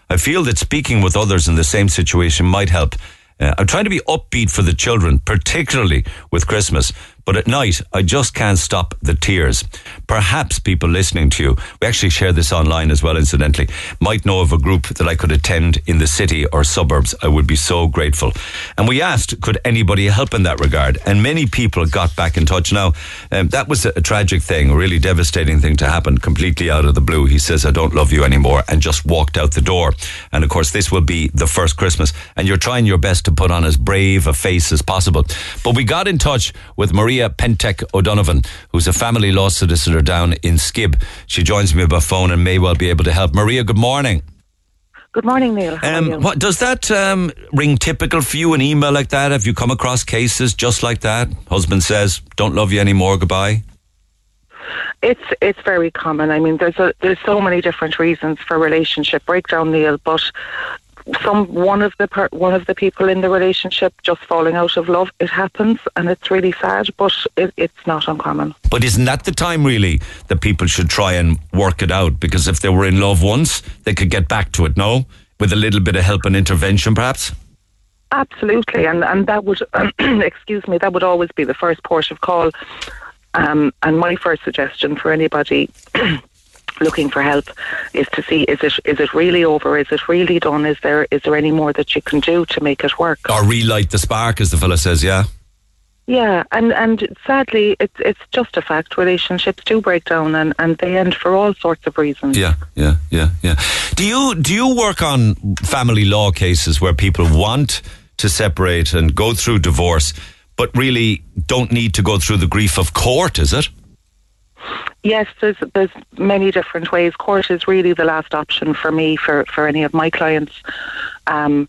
I feel that speaking with others in the same situation might help. Uh, I'm trying to be upbeat for the children, particularly with Christmas. But at night, I just can't stop the tears. Perhaps people listening to you, we actually share this online as well, incidentally, might know of a group that I could attend in the city or suburbs. I would be so grateful. And we asked, could anybody help in that regard? And many people got back in touch. Now, um, that was a, tragic thing, a really devastating thing to happen completely out of the blue. He says, I don't love you anymore, and just walked out the door. And of course, this will be the first Christmas, and you're trying your best to put on as brave a face as possible. But we got in touch with Maria Pentek O'Donovan, who's a family law solicitor down in Skib. She joins me by phone and may well be able to help. Maria, good morning. Good morning, Neil. Um, what does that um, ring typical for you? An email like that? Have you come across cases just like that? Husband says, "Don't love you anymore. Goodbye." It's it's very common. I mean, there's a there's so many different reasons for relationship breakdown, Neil. But some one of the per, one of the people in the relationship just falling out of love. It happens, and it's really sad. But it, it's not uncommon. But isn't that the time really that people should try and work it out? Because if they were in love once, they could get back to it. No, with a little bit of help and intervention, perhaps. Absolutely, and and that would excuse me, that would always be the first port of call. Um, and my first suggestion for anybody looking for help is to see is it is it really over? Is it really done? Is there is there any more that you can do to make it work? Or relight the spark, as the fella says, yeah? Yeah, and, and sadly, it's it's just a fact. Relationships do break down, and, and they end for all sorts of reasons. Yeah, yeah, yeah, yeah. Do you do you work on family law cases where people want to separate and go through divorce, but really don't need to go through the grief of court? Is it? Yes, there's there's many different ways. Court is really the last option for me for for any of my clients. Um,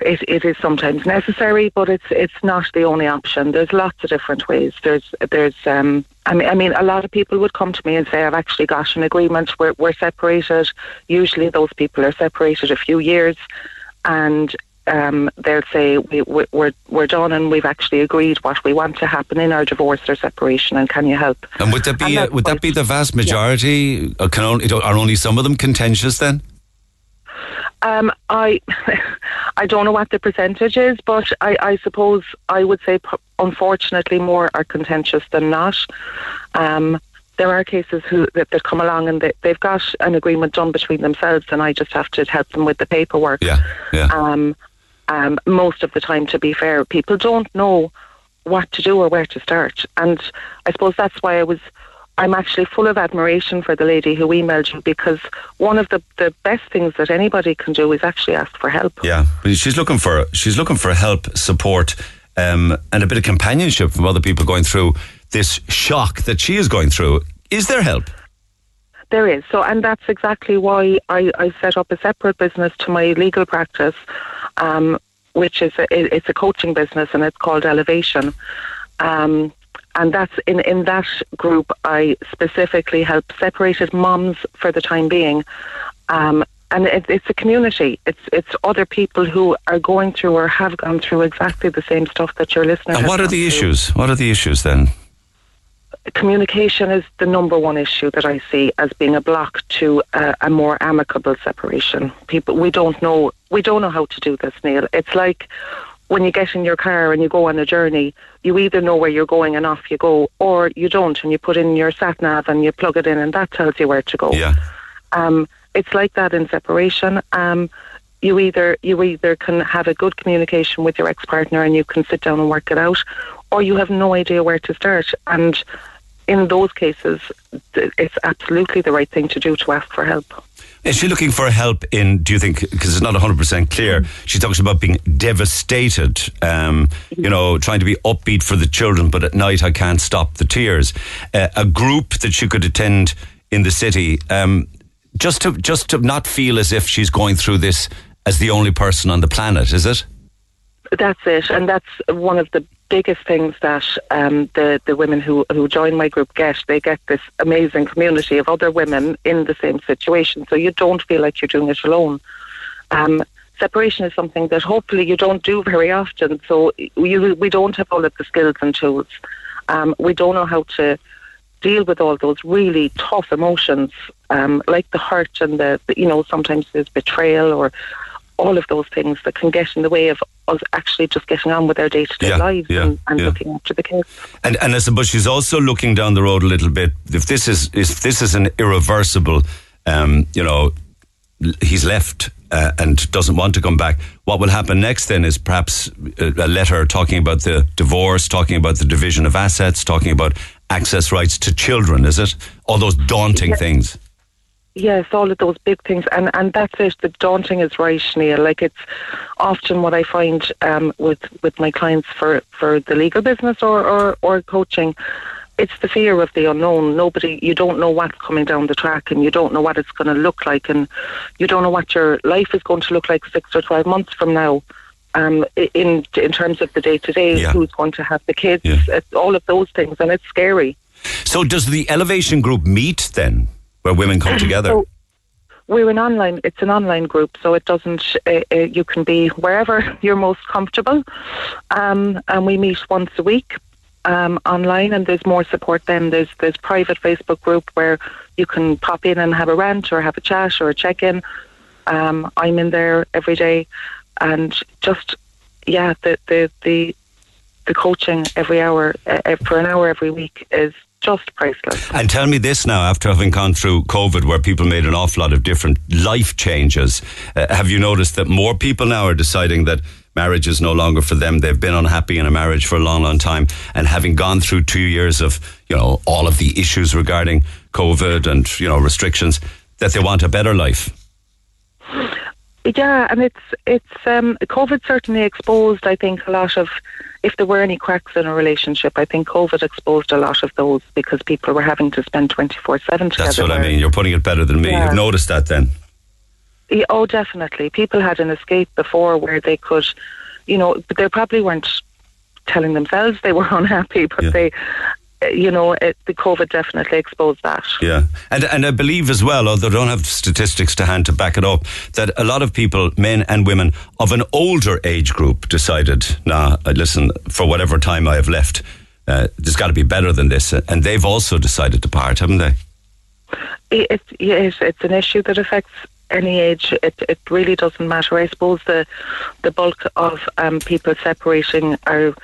it, it is sometimes necessary, but it's it's not the only option. There's lots of different ways. There's there's um, I mean I mean a lot of people would come to me and say I've actually got an agreement. We're we're separated. Usually those people are separated a few years, and um, they'll say we, we, we're we're done and we've actually agreed what we want to happen in our divorce or separation. And can you help? And would that be uh, would that be the vast majority? Yeah. Uh, can only, are only some of them contentious then? Um, I I don't know what the percentage is, but I, I suppose I would say, unfortunately, more are contentious than not. Um, there are cases who that, that come along and they, they've got an agreement done between themselves, and I just have to help them with the paperwork. Yeah, yeah. Um, um, most of the time, to be fair, people don't know what to do or where to start, and I suppose that's why I was I'm actually full of admiration for the lady who emailed you because one of the, the best things that anybody can do is actually ask for help. Yeah, she's looking for she's looking for help, support, um, and a bit of companionship from other people going through this shock that she is going through. Is there help? There is. So, and that's exactly why I, I set up a separate business to my legal practice, um, which is a, it's a coaching business and it's called Elevation. Um, and that's in in that group. I specifically help separated moms for the time being. Um, and it, it's a community. It's it's other people who are going through or have gone through exactly the same stuff that your listener. And what are the through. issues? What are the issues then? Communication is the number one issue that I see as being a block to a, a more amicable separation. People, we don't know, we don't know how to do this, Neil. It's like when you get in your car and you go on a journey, you either know where you're going and off you go, or you don't, and you put in your sat nav and you plug it in, and that tells you where to go. Yeah. Um, it's like that in separation. Um, you either you either can have a good communication with your ex partner and you can sit down and work it out, or you have no idea where to start. And in those cases, it's absolutely the right thing to do to ask for help. Is she looking for help in, do you think, because it's not 100% clear, mm. she talks about being devastated, um, you know, trying to be upbeat for the children, but at night I can't stop the tears. Uh, a group that she could attend in the city, um, just to just to not feel as if she's going through this as the only person on the planet, is it? That's it, and that's one of the biggest things that um, the the women who who join my group get. They get this amazing community of other women in the same situation, so you don't feel like you're doing it alone. Um, separation is something that hopefully you don't do very often, so we we don't have all of the skills and tools. Um, we don't know how to deal with all those really tough emotions, um, like the hurt and the you know sometimes there's betrayal or all of those things that can get in the way of us actually just getting on with our day to day lives yeah, and, and yeah. looking after the kids. And and I suppose she's also looking down the road a little bit. If this is if this is an irreversible, um, you know, he's left uh, and doesn't want to come back. What will happen next then is perhaps a, a letter talking about the divorce, talking about the division of assets, talking about access rights to children. Is it all those daunting yeah. things? Yes, all of those big things, and and that's it. The daunting is right, Neil. Like it's often what I find um, with with my clients for for the legal business or or, or coaching. It's the fear of the unknown. Nobody, you don't know what's coming down the track, and you don't know what it's going to look like, and you don't know what your life is going to look like six or twelve months from now. Um, in in terms of the day to day, who's going to have the kids, yeah. all of those things, and it's scary. So, does the elevation group meet then? Where women come together? So we're an online. It's an online group, so it doesn't. Uh, uh, you can be wherever you're most comfortable, um, and we meet once a week um, online. And there's more support. Then there's there's private Facebook group where you can pop in and have a rant or have a chat or a check in. Um, I'm in there every day, and just yeah, the the the the coaching every hour uh, for an hour every week is just priceless. And tell me this now, after having gone through COVID, where people made an awful lot of different life changes, uh, have you noticed that more people now are deciding that marriage is no longer for them? They've been unhappy in a marriage for a long, long time, and having gone through two years of you know all of the issues regarding COVID and you know restrictions, that they want a better life. Yeah, and it's it's um, COVID certainly exposed. I think a lot of if there were any cracks in a relationship, I think COVID exposed a lot of those because people were having to spend twenty four seven together. That's what I mean. You're putting it better than me. Yeah. You've noticed that then. Yeah, oh, definitely. People had an escape before where they could, you know, but they probably weren't telling themselves they were unhappy, but Yeah. they, you know, it, the COVID definitely exposed that. Yeah, and and I believe as well, although I don't have statistics to hand to back it up, that a lot of people, men and women of an older age group, decided, "Nah, uh, listen, for whatever time I have left, uh, there's got to be better than this," and they've also decided to part, haven't they? It, it, yes, it's an issue that affects any age. It it really doesn't matter. I suppose the the bulk of um, people separating are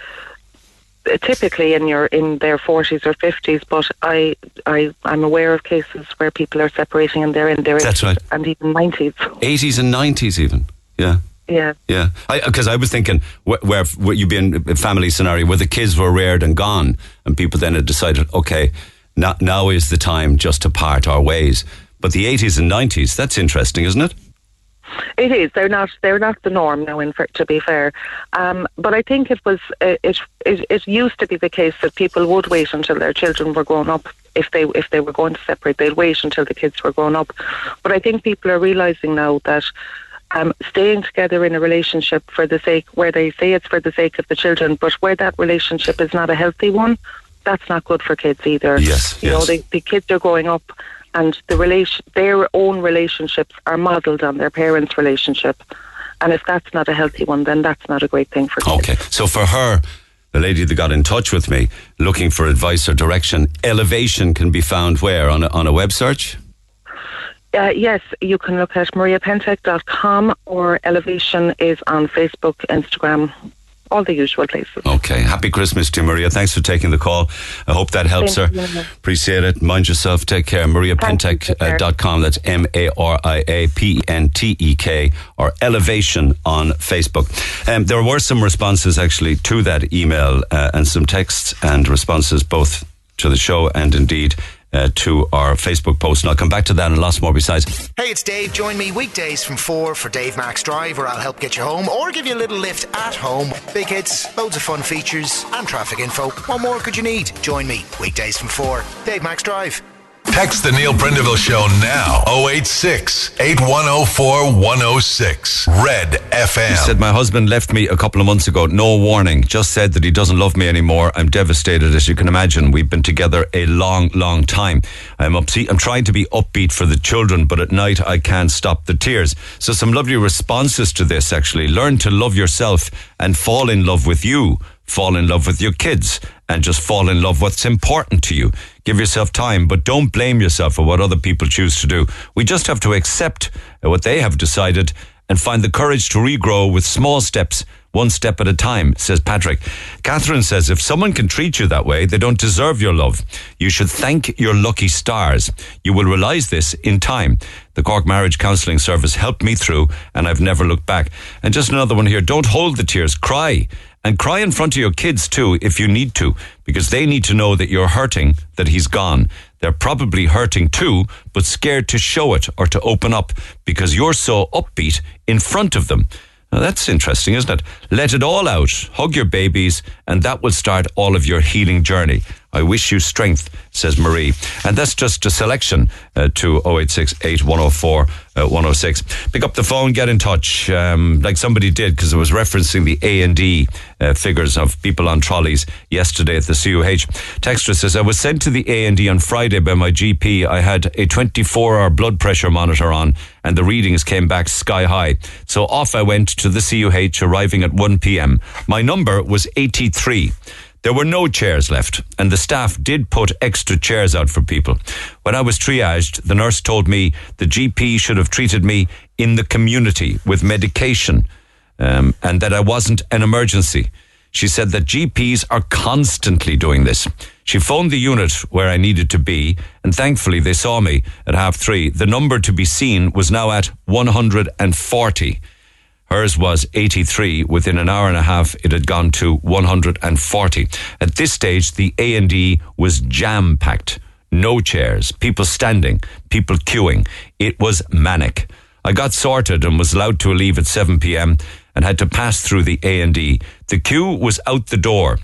typically in your in their forties or fifties. But I I I'm aware of cases where people are separating and they're in their That's 80s right. and even nineties. 80s and 90s, even. Yeah. Yeah. Yeah, because I, was thinking where, where, where you'd be in a family scenario where the kids were reared and gone, and people then had decided, okay, now, now is the time just to part our ways. But the 80s and 90s, that's interesting, isn't it? It is. They're not. They're not the norm now. In fact, to be fair, um, but I think it was. uh, It, it it used to be the case that people would wait until their children were grown up. If they if they were going to separate, they'd wait until the kids were grown up. But I think people are realizing now that. Um, staying together in a relationship for the sake, where they say it's for the sake of the children, but where that relationship is not a healthy one, that's not good for kids either. Yes, you know, yes. the, the kids are growing up, and the relation, their own relationships are modelled on their parents' relationship. And if that's not a healthy one, then that's not a great thing for kids. Okay, so for her, the lady that got in touch with me looking for advice or direction, elevation can be found where? On a, on a web search? Uh, yes, you can look at mariapentek.com or Elevation is on Facebook, Instagram, all the usual places. Okay. Happy Christmas to you, Maria. Thanks for taking the call. I hope that helps her. You. Appreciate it. Mind yourself. Take care. Thank you. Take. MariaPentek.com. That's M A R I A P E N T E K or Elevation on Facebook. Um, there were some responses actually to that email uh, and some texts and responses both to the show and indeed. Uh, to our Facebook post, and I'll come back to that and lots more besides. Hey, it's Dave. Join me weekdays from 4 for Dave Max Drive, where I'll help get you home or give you a little lift at home. Big hits, loads of fun features, and traffic info. What more could you need? Join me weekdays from 4. Dave Max Drive. Text the Neil Prendeville Show now. 086 8104 106. Red FM. He said, My husband left me a couple of months ago. No warning. Just said that he doesn't love me anymore. I'm devastated, as you can imagine. We've been together a long, long time. I'm upbeat. I'm trying to be upbeat for the children, but at night I can't stop the tears. So, some lovely responses to this actually. Learn to love yourself and fall in love with you. Fall in love with your kids and just fall in love what's important to you. Give yourself time, but don't blame yourself for what other people choose to do. We just have to accept what they have decided and find the courage to regrow with small steps, one step at a time, says Patrick. Catherine says, if someone can treat you that way, they don't deserve your love. You should thank your lucky stars. You will realize this in time. The Cork Marriage Counselling Service helped me through, and I've never looked back. And just another one here don't hold the tears, cry. And cry in front of your kids too if you need to, because they need to know that you're hurting, that he's gone. They're probably hurting too, but scared to show it or to open up because you're so upbeat in front of them. Now that's interesting, isn't it? Let it all out. Hug your babies, and that will start all of your healing journey. I wish you strength, says Marie. And that's just a selection uh, to 086 8104 106. Pick up the phone, get in touch, um, like somebody did, because it was referencing the A&E uh, figures of people on trolleys yesterday at the CUH. Texter says, I was sent to the A&E on Friday by my GP. I had a 24-hour blood pressure monitor on, and the readings came back sky high. So off I went to the CUH, arriving at 1 p.m. My number was 83. There were no chairs left, and the staff did put extra chairs out for people. When I was triaged, the nurse told me the GP should have treated me in the community with medication um, and that I wasn't an emergency. She said that GPs are constantly doing this. She phoned the unit where I needed to be, and thankfully they saw me at half three. The number to be seen was now at 140. Hers was 83. Within an hour and a half, it had gone to 140. At this stage, the A&E was jam-packed. No chairs, people standing, people queuing. It was manic. I got sorted and was allowed to leave at 7 p.m. and had to pass through the A&E. The queue was out the door.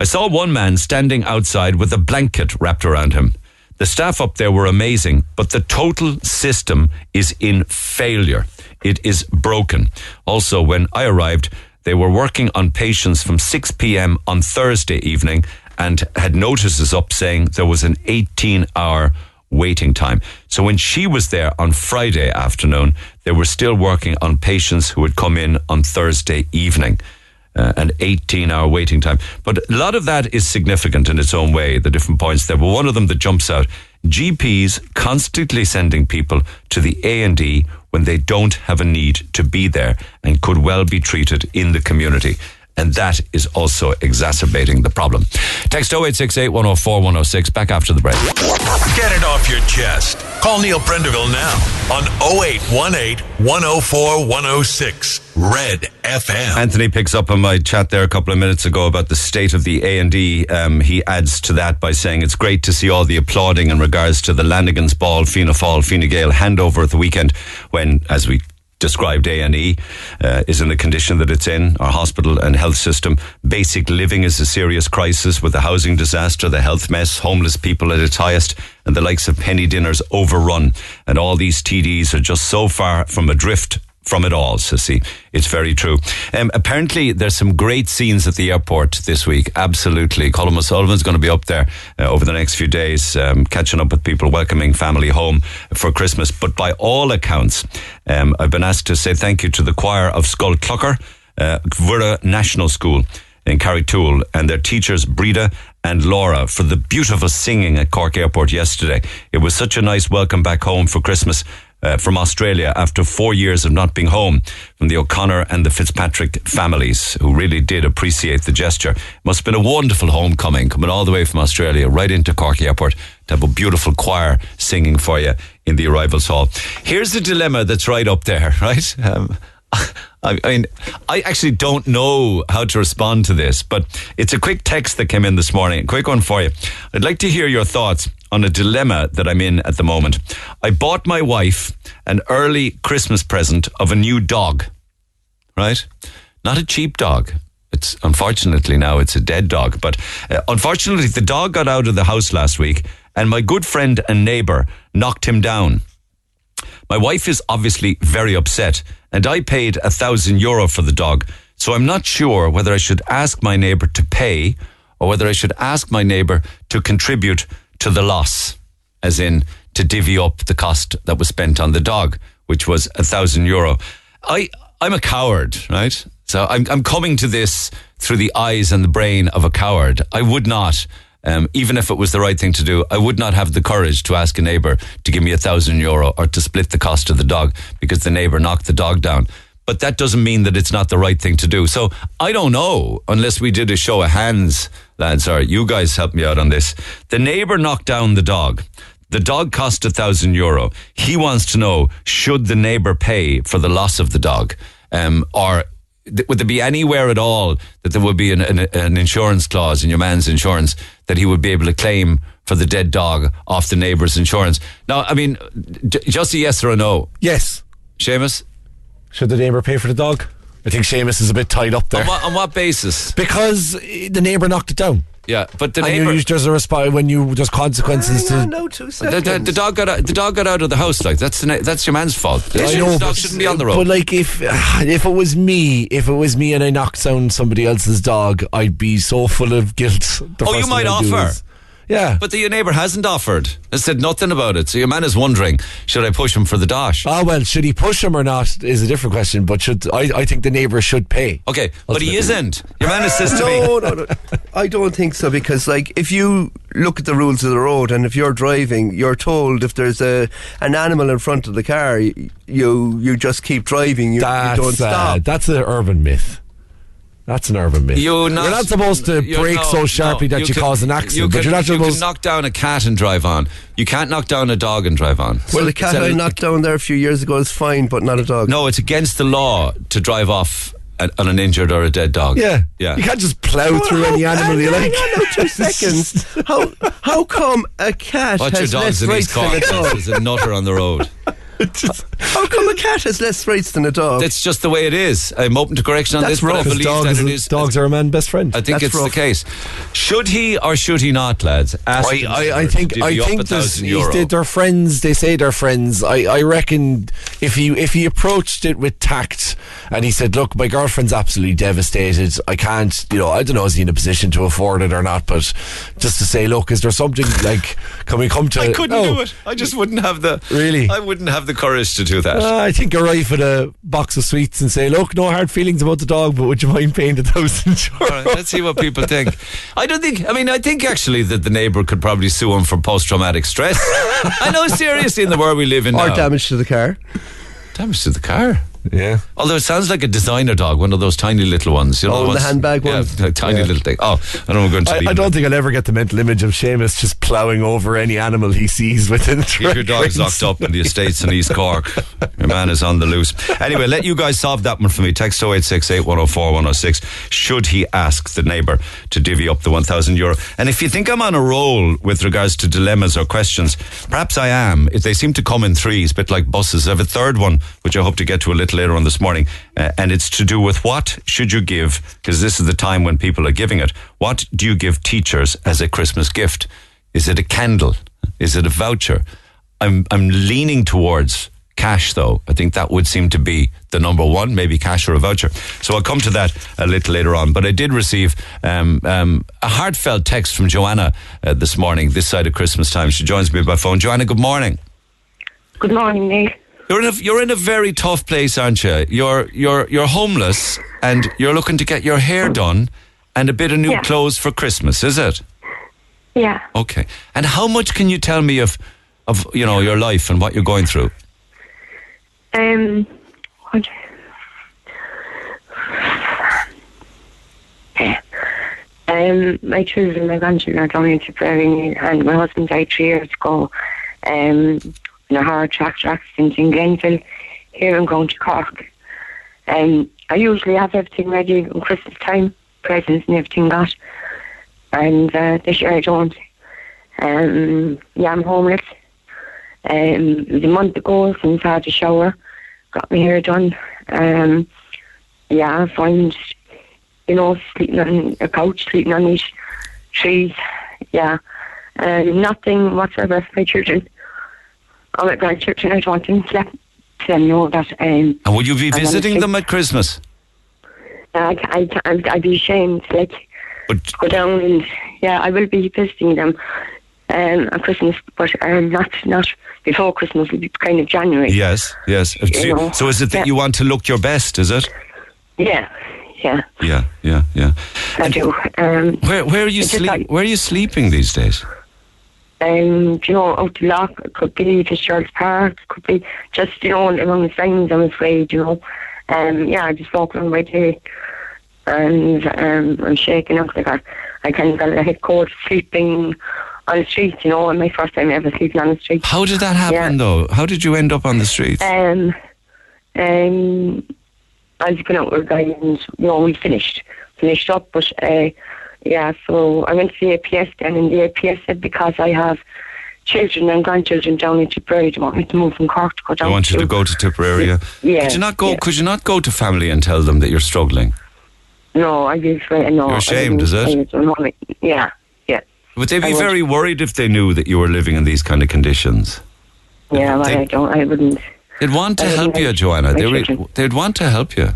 I saw one man standing outside with a blanket wrapped around him. The staff up there were amazing, but the total system is in failure. It is broken. Also, when I arrived, they were working on patients from 6 p.m. on Thursday evening and had notices up saying there was an 18 hour waiting time. So when she was there on Friday afternoon, they were still working on patients who had come in on Thursday evening. Uh, an 18 hour waiting time. But a lot of that is significant in its own way, the different points there. But one of them that jumps out GPs constantly sending people to the A&E when they don't have a need to be there and could well be treated in the community. And that is also exacerbating the problem. Text 0868 104 106. Back after the break. Get it off your chest. Call Neil Prendeville now on 0818 104 106. Red FM. Anthony picks up on my chat there a couple of minutes ago about the state of the A and D. Um, he adds to that by saying it's great to see all the applauding in regards to the Lanigan's Ball, Fianna Fáil, Fine Gael handover at the weekend when, as we described A&E uh, is in the condition that it's in, our hospital and health system. Basic living is a serious crisis with the housing disaster, the health mess, homeless people at its highest, and the likes of penny dinners overrun. And all these TDs are just so far from adrift from it all, Sissy. It's very true. Um, apparently, there's some great scenes at the airport this week. Absolutely. Colin O'Sullivan's going to be up there uh, over the next few days, um, catching up with people, welcoming family home for Christmas. But by all accounts, um, I've been asked to say thank you to the choir of Scoil Chlochair, uh, Gvura National School in Carrigtwohill, and their teachers, Breda and Laura, for the beautiful singing at Cork Airport yesterday. It was such a nice welcome back home for Christmas uh, from Australia after four years of not being home from the O'Connor and the Fitzpatrick families, who really did appreciate the gesture. Must have been a wonderful homecoming coming all the way from Australia right into Cork Airport to have a beautiful choir singing for you in the arrivals hall. Here's the dilemma that's right up there, right? Um, I mean, I actually don't know how to respond to this, but it's a quick text that came in this morning. A quick one for you. I'd like to hear your thoughts on a dilemma that I'm in at the moment. I bought my wife an early Christmas present of a new dog, right? Not a cheap dog. It's unfortunately now it's a dead dog, but uh, unfortunately the dog got out of the house last week and my good friend and neighbor knocked him down. My wife is obviously very upset and I paid a thousand euro for the dog. So I'm not sure whether I should ask my neighbor to pay or whether I should ask my neighbor to contribute to the loss, as in to divvy up the cost that was spent on the dog, which was a thousand euro. I, I'm a coward, right? So I'm, I'm coming to this through the eyes and the brain of a coward. I would not, um, even if it was the right thing to do, I would not have the courage to ask a neighbor to give me a thousand euro or to split the cost of the dog because the neighbor knocked the dog down. But that doesn't mean that it's not the right thing to do. So I don't know unless we did a show of hands, lads, or you guys help me out on this. The neighbor knocked down the dog. The dog cost a thousand euro. He wants to know should the neighbor pay for the loss of the dog, um, or th- would there be anywhere at all that there would be an, an, an insurance clause in your man's insurance that he would be able to claim for the dead dog off the neighbor's insurance? Now, I mean, j- just a yes or a no. Yes. Seamus, Should the neighbour pay for the dog? I think Seamus is a bit tied up there. on what, on what basis? Because the neighbour knocked it down. Yeah, but the and neighbor. you, there's a response when you there's consequences Hang on, to. no, two The, seconds. the, the dog got out, the dog got out of the house like that's the, that's your man's fault. The, I know, dog but- shouldn't be on the road. But like if if it was me, if it was me and I knocked down somebody else's dog, I'd be so full of guilt. The Oh, you might thing I'd offer. Is- yeah. But the, your neighbour hasn't offered. Has said nothing about it. So your man is wondering, should I push him for the dash? Ah well, should he push him or not is a different question. But should I? I think the neighbour should pay. Okay, but he isn't. Your man has says to me. no, no, no. I don't think so because, like, if you look at the rules of the road and if you're driving, you're told if there's a an animal in front of the car, you you just keep driving. You, you don't uh, stop. that's an urban myth. That's an urban myth. You not, are not supposed to you're- break no, so sharply no, that you, can- cause an accident, You but can, you're not you can knock down a cat and drive on. You can't knock down a dog and drive on. Well, the cat a- I knocked down there a few years ago is fine, but not a dog. No, it's against the law to drive off an, on an injured or a dead dog. yeah, yeah. You can't just plow Well, through how- any animal you hang like. on now, two seconds. How how come a cat Watch your has dogs less in rights East than a dog? There's a nutter on the road. How come a cat has less rights than a dog? That's just the way it is. I'm open to correction on That's this, but I believe dog that is it a- is. dogs are a man's best friend. I think That's it's rough. the case. Should he or should he not, lads? Ask I, I, I think divvy I think a there's, thousand he's- euro. they, they're friends. They say they're friends. I, I reckon if he if he approached it with tact and he said, "Look, my girlfriend's absolutely devastated. I can't. You know, I don't know is he in a position to afford it or not. But just to say, look, is there something like can we come to? I couldn't No. do it. I just wouldn't have the. Really? I wouldn't have the courage to do that. Uh, I think arrive with a box of sweets and say, "Look, no hard feelings about the dog, but would you mind paying the thousand All euro?" right, let's see what people think. I don't think. I mean, I think actually that the neighbour could probably sue him for post-traumatic stress. I know seriously in the world we live in or now. damage to the car. Damage to the car. Yeah. Although it sounds like a designer dog, one of those tiny little ones. You know, Oh, the ones- handbag yeah, ones? tiny Yeah. little thing. Oh, I know I'm going to I, I don't think I'll ever get the mental image of Seamus just ploughing over any animal he sees within the Keep your dogs locked up in the estates in East Cork. Your man is on the loose. Anyway, let you guys solve that one for me. Text 0868 104 106. Should he ask the neighbour to divvy up the 1,000 euro? And if you think I'm on a roll with regards to dilemmas or questions, perhaps I am. If they seem to come in threes, a bit like buses. I have a third one, which I hope to get to a little later on this morning. Uh, and it's to do with what should you give, because this is the time when people are giving it. What do you give teachers as a Christmas gift? Is it a candle? Is it a voucher? I'm I'm leaning towards cash though. I think that would seem to be the number one, maybe cash or a voucher. So I'll come to that a little later on. But I did receive um, um, a heartfelt text from Joanna uh, this morning, this side of Christmas time. She joins me by phone. Joanna, good morning. Good morning, Nick. You're in a you're in a very tough place, aren't you? You're you're you're homeless and you're looking to get your hair done and a bit of new Yeah. clothes for Christmas, is it? Yeah. Okay. And how much can you tell me of of you know your life and what you're going through? Um. Um, my children, my grandchildren are down in Tipperary, and my husband died three years ago um, hard tractor accident in Glenville, here in County Cork. Um, I usually have everything ready on Christmas time, presents and everything got, and uh, this year I don't. Um, yeah, I'm homeless. Um, a month ago since I had a shower, got my hair done. Um, yeah, I find, you know, sleeping on a couch, sleeping on these trees. Yeah, um, nothing whatsoever for my children. All my grandchildren, I don't want them to let them know that. Um, And will you be visiting them at Christmas? I, I, I, I'd be ashamed like But go down and yeah, I will be visiting them um, at Christmas, but um, not not before Christmas. It'll be kind of January. yes, yes. So, you- so is it that yeah. you want to look your best? Is it? Yeah, yeah, Yeah, yeah, yeah. I do. Um, Where where are you sleep? like- Where are you sleeping these days? Um, you know, out the Lough, it could be Fitzgerald Park, it could be just, you know, along the signs, I'm afraid, you know. Um, yeah, I just walk around my day and um, I'm shaking up. Like I, I kind of got a head cold sleeping on the street, you know, and my first time ever sleeping on the street. How did that happen Yeah. though? How did you end up on the street? Um, um, I was going out with a guy and, you know, we finished, finished up, but, uh, yeah, so I went to the APS then, and the APS said because I have children and grandchildren down in Tipperary, they want me to move from Cork to go down I want you to go to Tipperary. yeah. Yeah, Could you not go? yeah. Could you not go to family and tell them that you're struggling? No, I was afraid, uh, no. You're ashamed, is it? I don't know, like, yeah, yeah. Would they be would. very worried if they knew that you were living in these kind of conditions? Yeah, well, I don't, I wouldn't. They'd want to help you, Joanna. They re, they'd want to help you.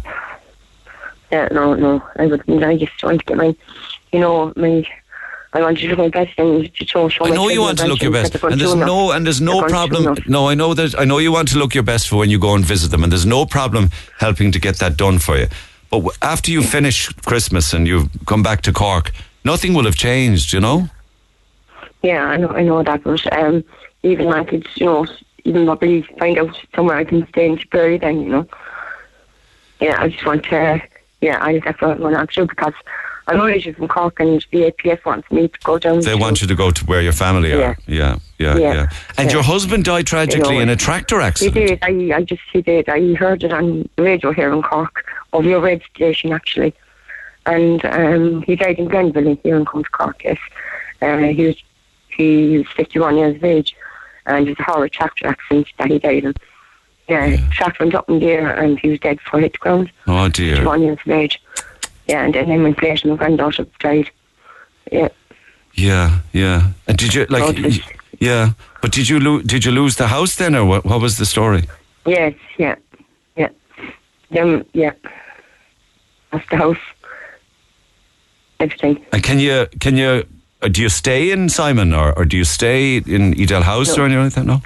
Yeah, no, no, I wouldn't. I just want to get my, you know, my. I want to do my best and to show. show I know you want to look your best, and there's no and there's no They're going through problem. No, I know that I know you want to look your best for when you go and visit them, and there's no problem helping to get that done for you. But after you finish Christmas and you've come back to Cork, nothing will have changed. You know. Yeah, I know, I know that, but um, even I could, you know, even probably find out somewhere I can stay in Tipperary then, you know. Yeah, I just want to yeah, I I'm going to do because Originally from Cork and the APS wants me to go down. They to, want you to go to where your family are. Yeah. Yeah, yeah, yeah. Yeah. And Yeah. your husband died tragically You know, in a tractor accident. He did. I, I just he did. I heard it on the radio here in Cork, over your radio station actually, and um, he died in Glenville here in County Cork. Yes, uh, he was he was 51 years of age, and it was a horrible tractor accident that he died in. Yeah, tractor went up in the air and he was dead it hit ground. Oh dear. 51 years of age. Yeah, and then later my granddaughter died. Yeah. Yeah, yeah. And did you like? Yeah, but did you lo- did you lose the house then, or what? What was the story? Yes, yeah, yeah. Then, yeah. That's the house. Everything. And can you can you uh, do you stay in Simon or, or do you stay in Edel House No. or anything like that? No.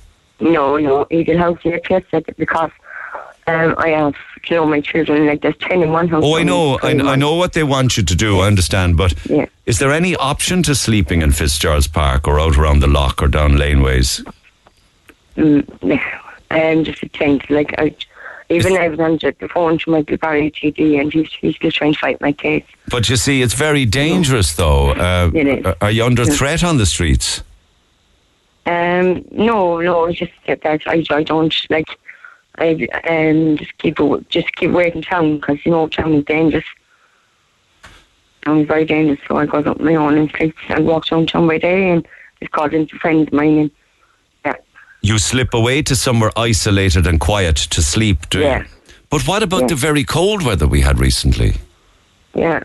No, no, Edel House, yeah, yes, because um, I have, you know, my children, like there's 10 in one house. Oh, I know, I, I know what they want you to do. I understand, but Yeah. is there any option to sleeping in Fitzgerald's Park or out around the Lough or down laneways? Mm, yeah. Um, just a thing, like, I, even I was on the phone to my Barry TD and he's, he's still trying to fight my case. But you see, it's very dangerous, though. Uh, It is. are- you under threat on the streets? Um, no, no, just that I, I don't like. I um just keep just keep waiting town because you know town is dangerous. Town is very dangerous, so I got up my own and sleep and walk down town by day and just called into friends of mine and yeah, You slip away to somewhere isolated and quiet to sleep, do Yeah. you? But what about Yeah. the very cold weather we had recently? yeah,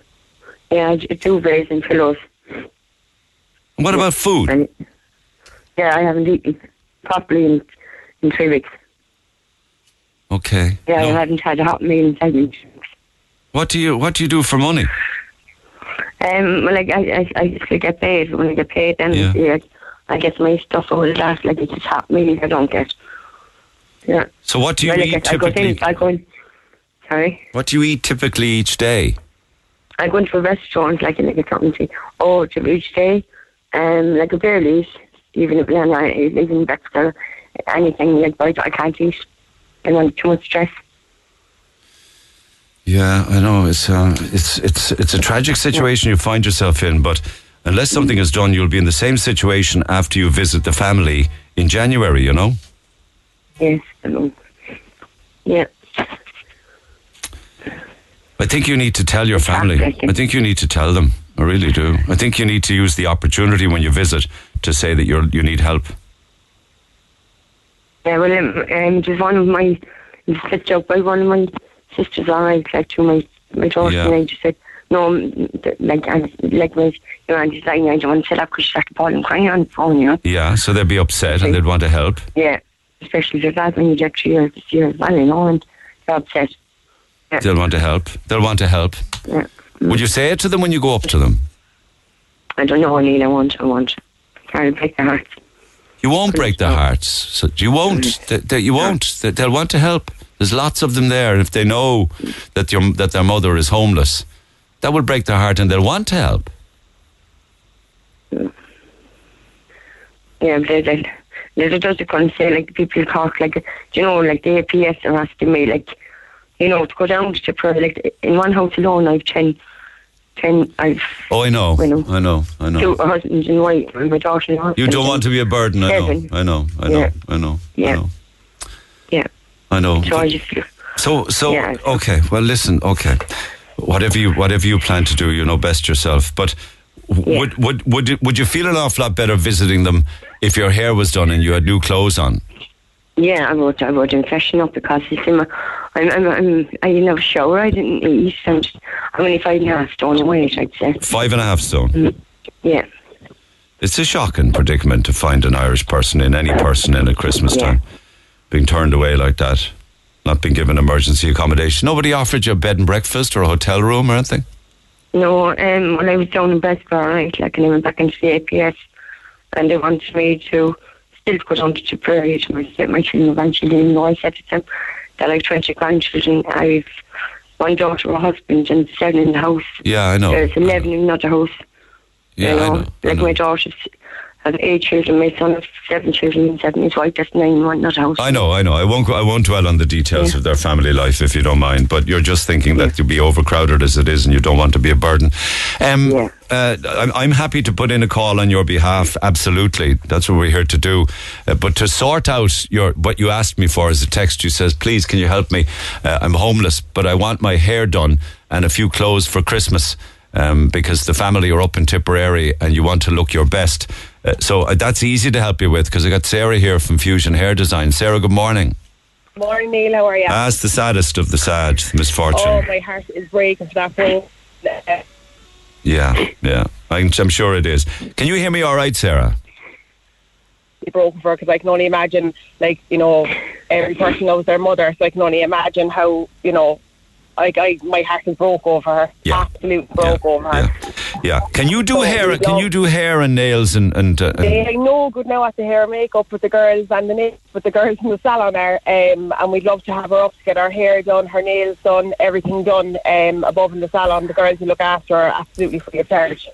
yeah. Duvets and pillows. And what about food? And yeah, I haven't eaten properly in in three weeks. Okay. Yeah, No. I haven't had a hot meal weeks. What do you What do you do for money? Um, well, like I, I, I get paid. When I get paid, then Yeah. yeah. I get my stuff all that. Like it's just hot meals I don't get. Yeah. So what do you well, eat get, I go typically? in. I go in. Sorry, What do you eat typically each day? I go into a restaurant like in like a something to oh to each day, um, like a Barley's, even a banana, even or anything like but I can't eat. I want too much stress. Yeah, I know it's uh, it's it's it's a tragic situation you find yourself in, but unless something is done, you'll be in the same situation after you visit the family in January. You know. Yes, I know. Yeah. I think you need to tell your family. I think you need to tell them. I really do. I think you need to use the opportunity when you visit to say that you're you need help. Yeah, well, um, um, just one of my, it was by one of my sisters, all right, like to my, my daughter, Yeah. and I just said, no, um, like, I, like, my, you know, and she's like, I don't want to set up because she's like and crying on the phone, you know. Yeah, so they'd be upset and they'd want to help. Yeah, especially the lad when you get three years this year as well, you know, and they're upset. They'll want to help. They'll want to help. Yeah. Would you say it to them when you go up to them? I don't know, Neil, I want, I want. Can't break their hearts. You won't break their hearts. So you won't. That that you won't. That They'll want to help. There's lots of them there. And if they know that your that their mother is homeless, that will break their heart, and they'll want to help. Yeah, but they, they, they just to say, like, people Cork, like, you know, like, the APS are asking me, like, you know, to go down to prayer. Like, in one house alone, I've 10, 10 I've Oh, I know. I know. I know. I know. two husbands and wife, and my daughter and husband. You don't want to be a burden. I know. I know. I know. Yeah. I know. I Yeah. know. Yeah. I know. So I just So so Yeah. okay. Well, listen. Okay, whatever you whatever you plan to do, you know best yourself. But Yeah. would would would you, would you feel an awful lot better visiting them if your hair was done and you had new clothes on? Yeah, I would, I would, and freshen up because you see, my, I'm, I'm, I'm, I didn't have a shower, I didn't eat, I'm just, I'm only five and a half stone weight, I'd say. Five and a half stone. Yeah. It's a shocking predicament to find an Irish person in any person in a Christmas Yeah. time being turned away like that, not being given emergency accommodation. Nobody offered you a bed and breakfast or a hotel room or anything. No, um, when I was down in Bresbar, right, like, and I went back into the APS, and they wanted me to still go down to Tipperary to my, my children eventually, even though I said to them that I've 20 grandchildren, I've one daughter, a husband, and seven in the house. Yeah, I know. There's I know. 11 in another house. Yeah, you I know, know. I like know. my daughter's has eight children. My son has seven children and seven. His wife has nine. One not out. I know, I know. I won't. I won't dwell on the details Yeah. of their family life if you don't mind. But you're just thinking that you'll be overcrowded as it is, and you don't want to be a burden. Um, Yeah. uh, I'm, I'm happy to put in a call on your behalf. Absolutely, that's what we're here to do. Uh, but to sort out your what you asked me for is a text. You says, "Please, can you help me? Uh, I'm homeless, but I want my hair done and a few clothes for Christmas." Um, because the family are up in Tipperary and you want to look your best. Uh, so uh, that's easy to help you with because I got Sarah here from Fusion Hair Design. Sarah, good morning. Morning, Neil. How are you? That's the saddest of the sad misfortune. oh, my heart is breaking for that phone. Uh, Yeah, yeah. I'm, I'm sure it is. Can you hear me all right, Sarah? broken for because I can only imagine, like you know, every person knows their mother, so I can only imagine how you know, like I, my heart is broke over her. Yeah. Absolute broke over her. Yeah. Can you do Oh, hair? Can you do hair and nails and and? Uh, They know good now at the hair and makeup with the girls and the nails with the girls in the salon are, um, and we'd love to have her up to get her hair done, her nails done, everything done um, above in the salon. The girls who look after her absolutely free of charge.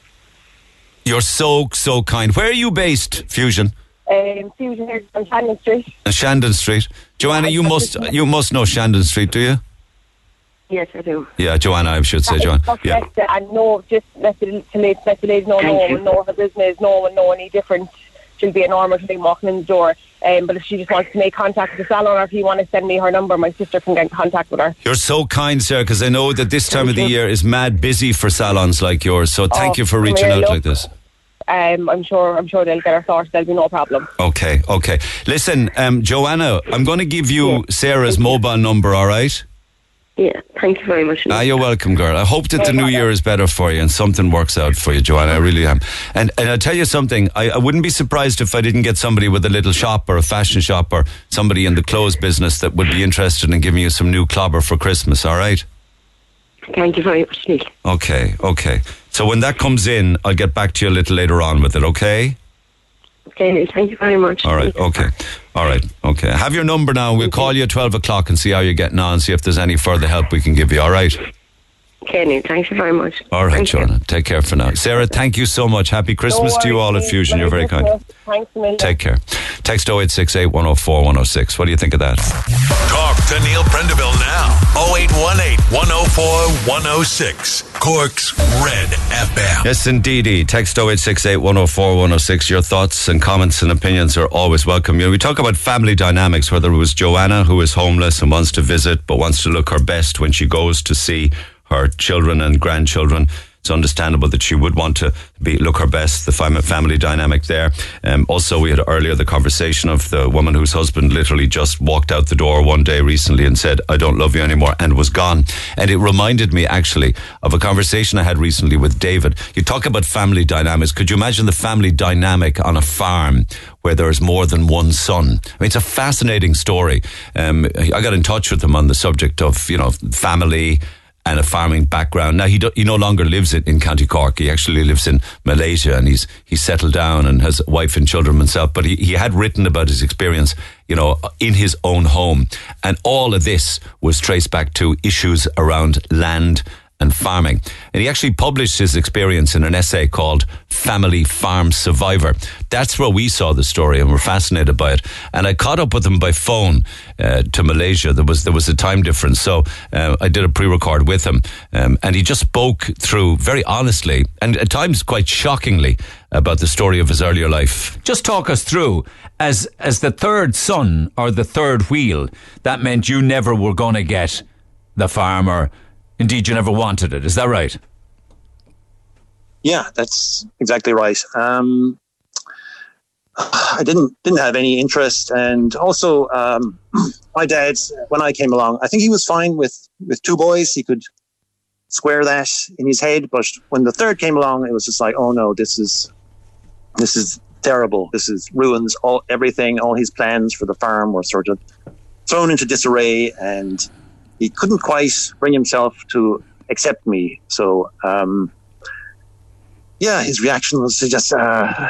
you're so so kind. Where are you based, Fusion? Um, Fusion here on Shannon Street. Uh, Shandon Street. Joanna, you must you must know Shandon Street, do you? Yes, I do. Yeah, Joanna, I should say, Joanna. Just Yeah. let the- and no, just let the, to let, let the lady know, no Thank you. one know her business, no one know any different. She'll be a normal thing walking in the door. Um, but if she just wants to make contact with the salon or if you want to send me her number, my sister can get in contact with her. You're so kind, Sarah, because I know that this time of the year is mad busy for salons like yours. So thank Oh, you for reaching here, out look. like this. Um, I'm sure I'm sure they'll get her sorted. There'll be no problem. Okay, okay. Listen, um, Joanna, I'm going to give you Sarah's mobile number, all right? Yeah, thank you very much. Ah, you're welcome, girl. I hope that the new year is better for you and something works out for you, Joanna. I really am. And and I'll tell you something. I, I wouldn't be surprised if I didn't get somebody with a little shop or a fashion shop or somebody in the clothes business that would be interested in giving you some new clobber for Christmas. All right? Thank you very much. Okay, okay. So when that comes in, I'll get back to you a little later on with it. Okay? Okay, thank you very much. All right. Okay. All right. Okay. Have your number now. We'll call you at twelve o'clock and see how you're getting on. See if there's any further help we can give you. All right. Okay, Neil, thank you very much. All right, Thank you. Joanna. Take care for now. Sarah, thank you so much. Happy Christmas to you all at Fusion. You're very kind. Thanks a. Take care. Text 0868 104 106. What do you think of that? Talk to Neil Prendeville now. 0818 104 106. Cork's Red FM. Yes, indeedy. Text 0868 104 106. Your thoughts and comments and opinions are always welcome. You know, we talk about family dynamics, whether it was Joanna, who is homeless and wants to visit, but wants to look her best when she goes to see her children and grandchildren. It's understandable that she would want to be look her best. The family dynamic there. Um, also, we had earlier the conversation of the woman whose husband literally just walked out the door one day recently and said, "I don't love you anymore," and was gone. And it reminded me actually of a conversation I had recently with David. You talk about family dynamics. Could you imagine the family dynamic on a farm where there is more than one son? I mean, it's a fascinating story. Um, I got in touch with him on the subject of you know family and a farming background. Now he do, he no longer lives in, in County Cork. He actually lives in Malaysia, and he's he's settled down and has a wife and children himself. But he, he had written about his experience, you know, in his own home, and all of this was traced back to issues around land and farming. And he actually published his experience in an essay called Family Farm Survivor. That's where we saw the story and were fascinated by it. And I caught up with him by phone uh, to Malaysia. There was there was a time difference, so uh, I did a pre-record with him, um, and he just spoke through very honestly and at times quite shockingly about the story of his earlier life. Just talk us through as as the third son or the third wheel. That meant you never were going to get the farm, or indeed you never wanted it. Is that right? Yeah, that's exactly right. Um, I didn't didn't have any interest, and also um, my dad, when I came along, I think he was fine with with two boys. He could square that in his head, but when the third came along, it was just like, oh no, this is this is terrible. This is ruins all everything. All his plans for the farm were sort of thrown into disarray, and he couldn't quite bring himself to accept me. So. Um, yeah, his reaction was to just uh,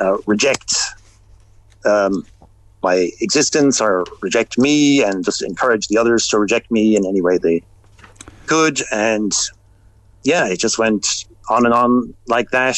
uh, reject um, my existence or reject me and just encourage the others to reject me in any way they could. And yeah, it just went on and on like that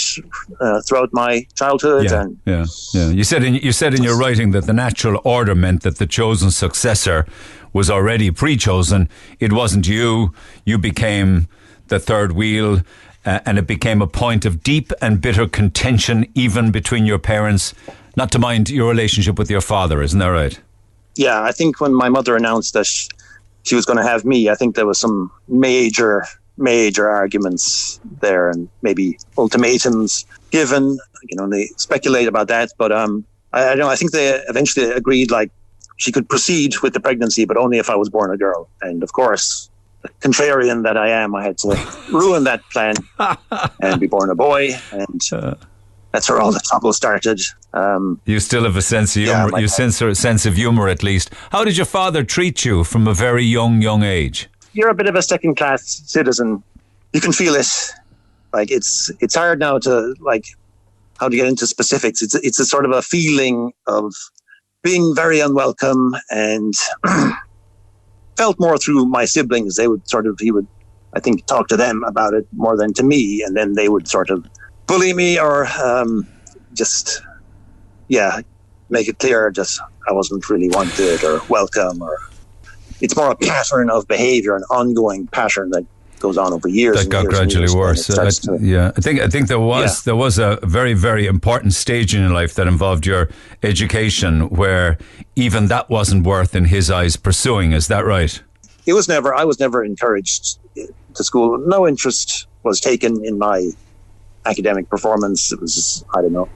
uh, throughout my childhood. Yeah, And yeah, yeah. You said in you said in your writing that the natural order meant that the chosen successor was already pre-chosen. It wasn't you. You became the third wheel, uh, and it became a point of deep and bitter contention, even between your parents. Not to mind your relationship with your father, isn't that right? yeah, I think when my mother announced that sh- she was going to have me, I think there was some major, major arguments there, and maybe ultimatums given. You know, they speculate about that, but um, I, I don't know. I think they eventually agreed like she could proceed with the pregnancy, but only if I was born a girl. And of course, contrarian that I am, I had to ruin that plan and be born a boy, and that's where all the trouble started. Um, You still have a sense of humor. my you sense a sense of humor, at least. How did your father treat you from a very young, young age? you're a bit of a second class citizen. You can feel it. Like it's it's hard now to like how to get into specifics. It's it's a sort of a feeling of being very unwelcome and felt more through my siblings. They would sort of he would I think talk to them about it more than to me, and then they would sort of bully me or um, just yeah make it clear just I wasn't really wanted or welcome or it's more a pattern of behavior, an ongoing pattern that goes on over years. That got years gradually worse. Uh, starts yeah, I think I think there was Yeah. there was a very very important stage in your life that involved your education, where even that wasn't worth in his eyes pursuing. Is that right? it was never I was never encouraged to school. No interest was taken in my academic performance. It was I don't know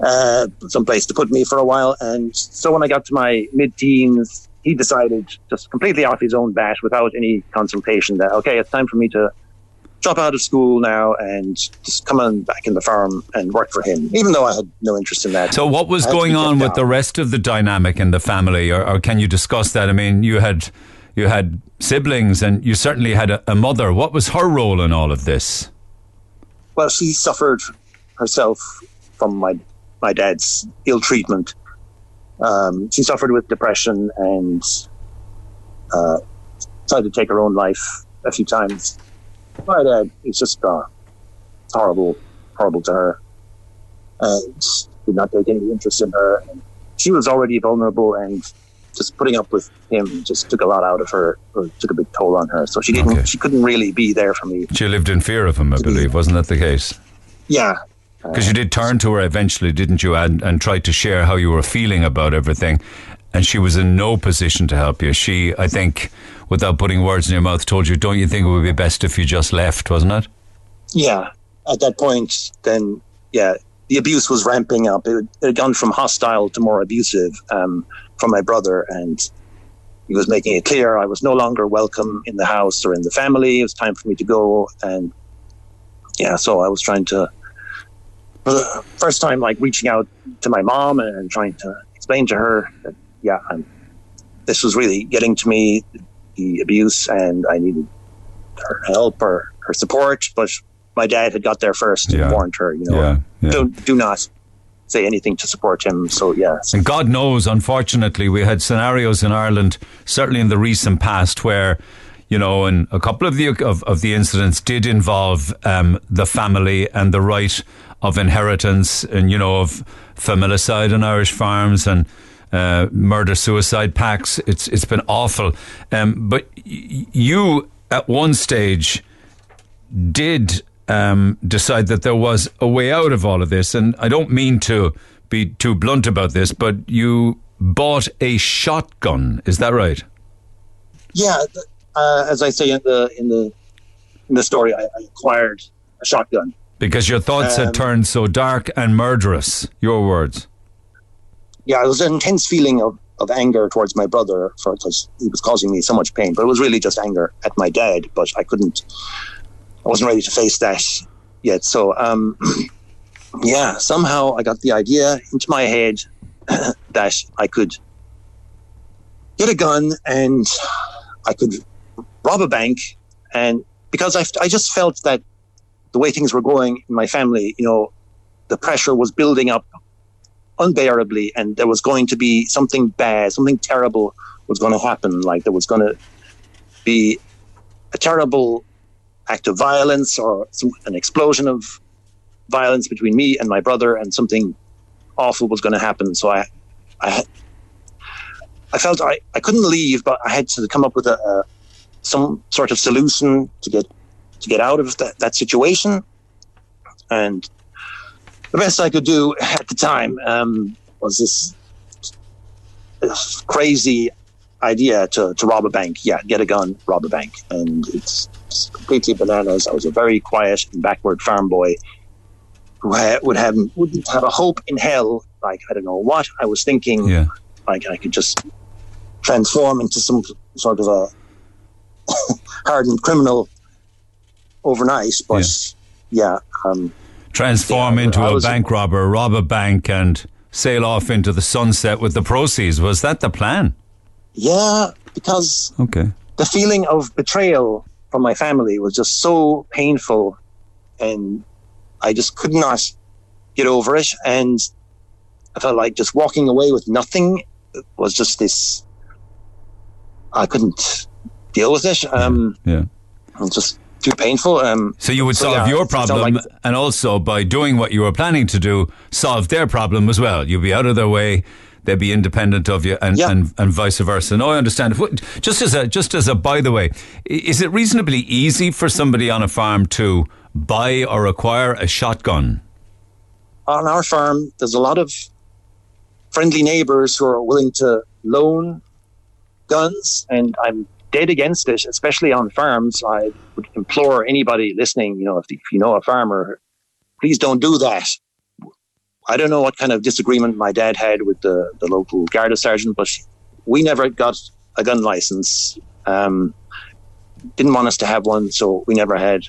uh, some place to put me for a while. And so when I got to my mid-teens, he decided just completely off his own bat, without any consultation, that okay, it's time for me to drop out of school now and just come on back in the farm and work for him. Even though I had no interest in that. So, what was I had to going on with down. the rest of the dynamic in the family, or, or can you discuss that? I mean, you had you had siblings, and you certainly had a, a mother. What was her role in all of this? well, she suffered herself from my my dad's ill treatment. Um, she suffered with depression and uh, tried to take her own life a few times. My dad is just uh, horrible, horrible to her. And did not take any interest in her. And she was already vulnerable, and just putting up with him just took a lot out of her, or took a big toll on her. So she didn't, Okay. she couldn't really be there for me. She lived in fear of him, I believe. Wasn't that the case? Yeah, Because you did turn to her eventually, didn't you, and, and tried to share how you were feeling about everything. And she was in no position to help you. She, I think, without putting words in your mouth, told you, don't you think it would be best if you just left, wasn't it? yeah, at that point, then yeah, the abuse was ramping up. It, it had gone from hostile to more abusive um, from my brother, and he was making it clear I was no longer welcome in the house or in the family. It was time for me to go, and yeah, so I was trying to, for the first time, like reaching out to my mom and, trying to explain to her that yeah, I'm, this was really getting to me, the abuse, and I needed her help or her support, but my dad had got there first Yeah. and warned her, you know, Yeah, yeah. don't do not say anything to support him. So yeah, And God knows, unfortunately, we had scenarios in Ireland, certainly in the recent past, where you know, and a couple of the of, of the incidents did involve um, the family and the right of inheritance, and you know, of familicide on Irish farms and uh, murder suicide pacts. It's it's been awful. Um, but y- you at one stage did um, decide that there was a way out of all of this, and I don't mean to be too blunt about this, but you bought a shotgun. Is that right? yeah. Uh, as I say in the in the in the story, I, I acquired a shotgun. Because your thoughts had Um, turned so dark and murderous. Your words. Yeah, it was an intense feeling of, of anger towards my brother for because he was causing me so much pain. But it was really just anger at my dad. But I couldn't. I wasn't ready to face that yet. So, um, yeah, somehow I got the idea into my head that I could get a gun and I could rob a bank. And because I, I just felt that the way things were going in my family, you know, the pressure was building up unbearably, and there was going to be something bad, something terrible was going to happen. Like there was going to be a terrible act of violence or some, an explosion of violence between me and my brother, and something awful was going to happen. So I, I, I felt I, I couldn't leave, but I had to come up with a, a some sort of solution to get to get out of that, that situation. And the best I could do at the time um, was this, this crazy idea to, to rob a bank. Yeah, get a gun, rob a bank. And it's, it's completely bananas. I was a very quiet and backward farm boy who ha- would have wouldn't have a hope in hell. Like I don't know what I was thinking. Yeah. Like I could just transform into some sort of a hardened criminal overnight. But yeah, um, Transform into a bank robber, rob a bank, and sail off into the sunset with the proceeds. Was that the plan? yeah, because Okay. the feeling of betrayal from my family was just so painful and I just could not get over it and I felt like just walking away with nothing was just this I couldn't deal with it um Yeah. was just too painful um So you would so, solve yeah, your problem, like- and also by doing what you were planning to do, solve their problem as well. You'd be out of their way; they'd be independent of you, and and, and vice versa. No, I understand. Just as a just as a by the way, is it reasonably easy for somebody on a farm to buy or acquire a shotgun? on our farm, there's a lot of friendly neighbors who are willing to loan guns, and I'm dead against it, especially on farms. I would implore anybody listening, you know, if, if you know a farmer, please don't do that. I don't know what kind of disagreement my dad had with the, the local Garda sergeant, but we never got a gun license. Um, didn't want us to have one, so we never had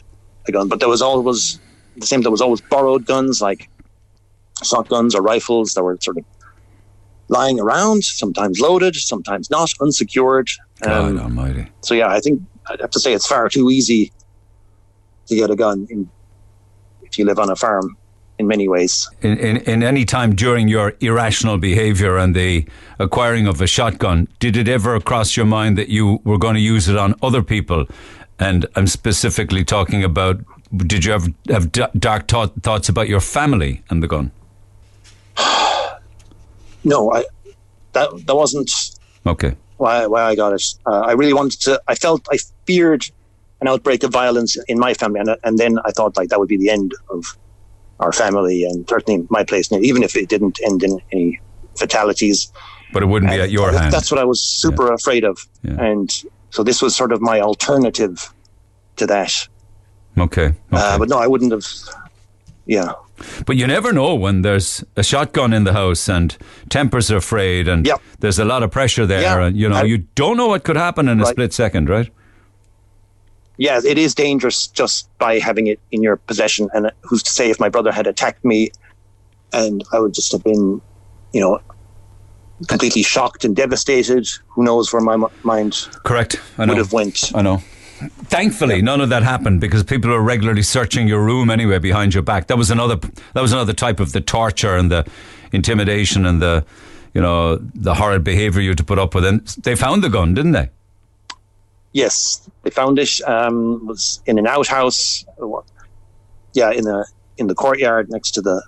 a gun. But there was always the same. There was always borrowed guns, like shotguns or rifles that were sort of lying around, sometimes loaded, sometimes not, unsecured. God um, Almighty! So yeah, I think I'd have to say it's far too easy to get a gun in, if you live on a farm. In many ways, In, in in any time during your irrational behaviour and the acquiring of a shotgun, did it ever cross your mind that you were going to use it on other people? And I'm specifically talking about. Did you ever have dark thought, thoughts about your family and the gun? no, I that that wasn't Okay. why why I got it. Uh, I really wanted to. I felt I feared an outbreak of violence in my family, and and then I thought like that would be the end of our family and certainly my place, even if it didn't end in any fatalities. But it wouldn't be at your That- hand. That's what I was super afraid of, and so this was sort of my alternative to that. Okay. Uh, but no, I wouldn't have. Yeah. But you never know when there's a shotgun in the house and tempers are frayed and there's a lot of pressure there. Yeah. And, you know, I- you don't know what could happen in a Right. split second, right? yeah, it is dangerous just by having it in your possession. And uh, who's to say if my brother had attacked me and I would just have been, you know, completely shocked and devastated. Who knows where my m- mind Correct. I know. would have went. I know. Thankfully, none of that happened because people are regularly searching your room anyway behind your back. That was another. That was another type of the torture and the intimidation and the, you know, the horrid behaviour you had to put up with. And they found the gun, didn't they? Yes, they found it. Um, was in an outhouse. Yeah, in the in the courtyard next to the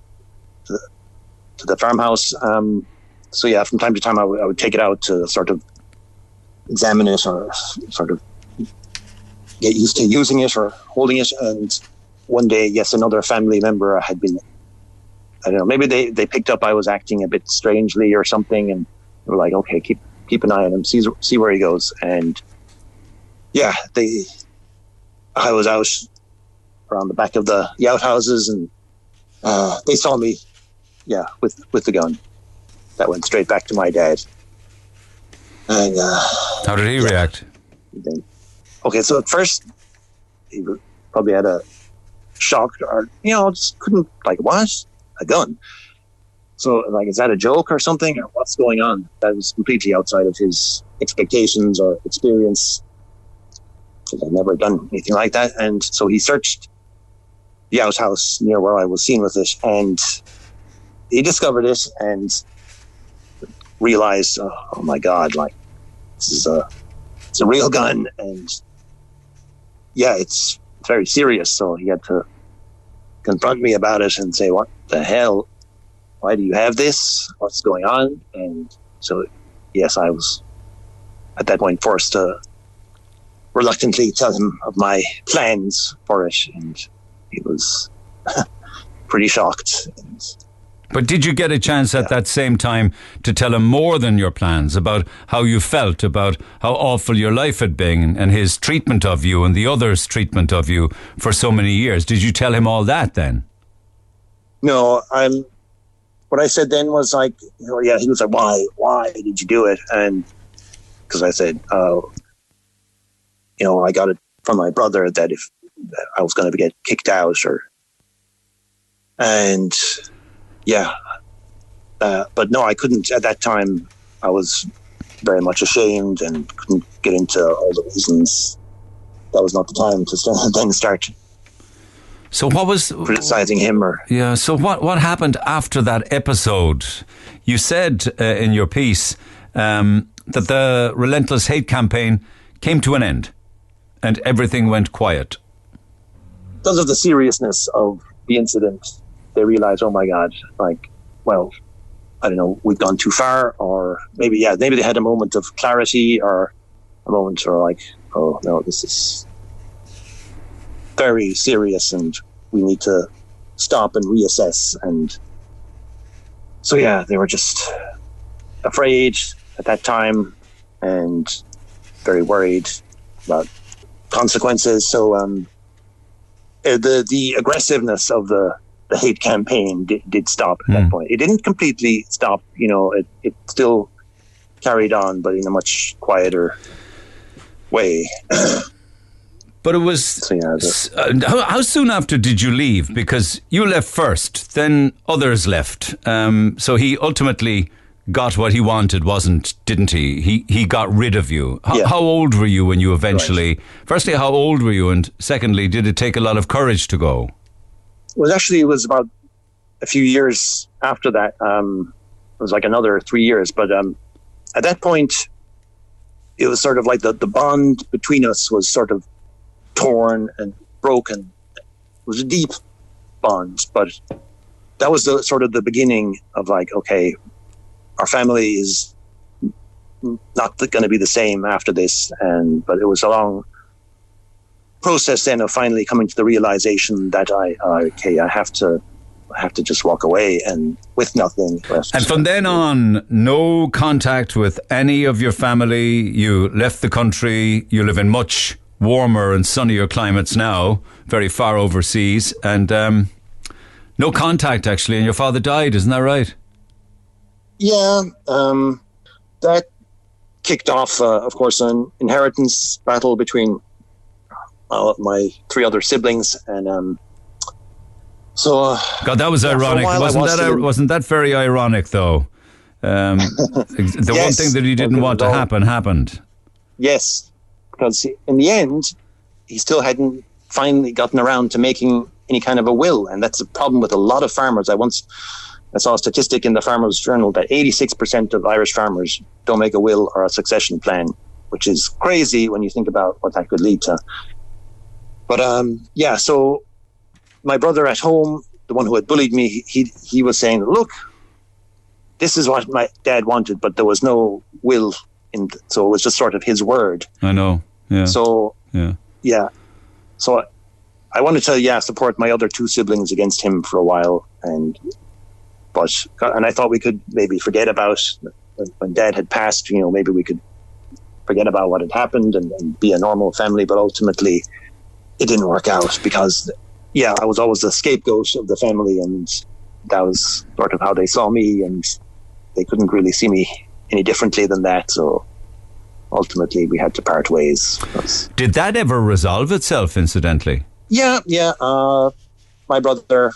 to the, to the farmhouse. Um, so yeah, from time to time, I would- would take it out to sort of examine it or sort of get used to using it or holding it. And one day, yes, another family member had been. I don't know. Maybe they, they picked up I was acting a bit strangely or something, and they were like, "Okay, keep keep an eye on him, see see where he goes." And yeah, they. I was out around the back of the, the outhouses, and uh, they saw me. Yeah, with with the gun, that went straight back to my dad. And uh, How did he react? then, okay, so at first he probably had a shock, or you know, just couldn't like what a gun. So like, is that a joke or something, or what's going on? That was completely outside of his expectations or experience. Because I've never done anything like that, and so he searched the outhouse near where I was seen with it, and he discovered it and realized, oh, oh my god, like this is a it's a real gun, and yeah, it's very serious. So he had to confront me about it and say, "What the hell? Why do you have this? What's going on?" And so, yes, I was at that point forced to reluctantly tell him of my plans for it, and he was pretty shocked. But did you get a chance at that same time to tell him more than your plans about how you felt, about how awful your life had been, and his treatment of you and the others' treatment of you for so many years? Did you tell him all that then? No, I'm. What I said then was like, you know, yeah. He was like, "Why? Why did you do it?" And because I said, "Oh, you know, I got it from my brother that if that I was going to get kicked out, or and yeah, uh, but no, I couldn't at that time. I was very much ashamed and couldn't get into all the reasons. That was not the time to start, then start So what was criticizing him or Yeah. So what what happened after that episode? You said uh, in your piece um, that the relentless hate campaign came to an end, and everything went quiet. because of the seriousness of the incident, they realized, oh my God, like, well, I don't know, we've gone too far, or maybe, yeah, maybe they had a moment of clarity or a moment where, like, oh no, this is very serious and we need to stop and reassess. And so, yeah, they were just afraid at that time and very worried about consequences. So, um, uh, the the aggressiveness of the the hate campaign did, did stop at that point. It didn't completely stop. You know, it it still carried on, but in a much quieter way. But it was. s- uh, how, how soon after did you leave? Because you left first, then others left. Um, so he ultimately got what he wanted, wasn't? Didn't he? He he got rid of you. How, how old were you when you eventually? Firstly, how old were you, and secondly, did it take a lot of courage to go? Well, actually, it was about a few years after that. Um, it was like another three years, but um, at that point, it was sort of like the the bond between us was sort of torn and broken. It was a deep bond, but that was the sort of the beginning of like, okay, our family is not going to be the same after this, and but it was a long process then of finally coming to the realization that I, uh, okay, I have to, I have to just walk away and with nothing left. And from then on, no contact with any of your family. You left the country. You live in much warmer and sunnier climates now, very far overseas, and um, no contact actually. And your father died, isn't that right? Yeah, um, that kicked off, uh, of course, an inheritance battle between uh, my three other siblings, and um, so uh, God, that was yeah, ironic. Wasn't was that wasn't that very ironic though? Um, the one thing that he didn't want to happen happened. Yes, because in the end, he still hadn't finally gotten around to making any kind of a will, and that's a problem with a lot of farmers. I once I saw a statistic in the Farmers Journal that 86% of Irish farmers don't make a will or a succession plan, which is crazy when you think about what that could lead to. But um, yeah, so my brother at home, the one who had bullied me, he he was saying, "Look, this is what my dad wanted, but there was no will in, so it was just sort of his word." I know. Yeah. So yeah. yeah, so I wanted to yeah support my other two siblings against him for a while, and but and I thought we could maybe forget about when, when Dad had passed. You know, maybe we could forget about what had happened and, and be a normal family. But ultimately, it didn't work out because yeah, I was always the scapegoat of the family, and that was sort of how they saw me, and they couldn't really see me any differently than that. So ultimately, we had to part ways. Did that ever resolve itself? Incidentally, Yeah, yeah. Uh, my brother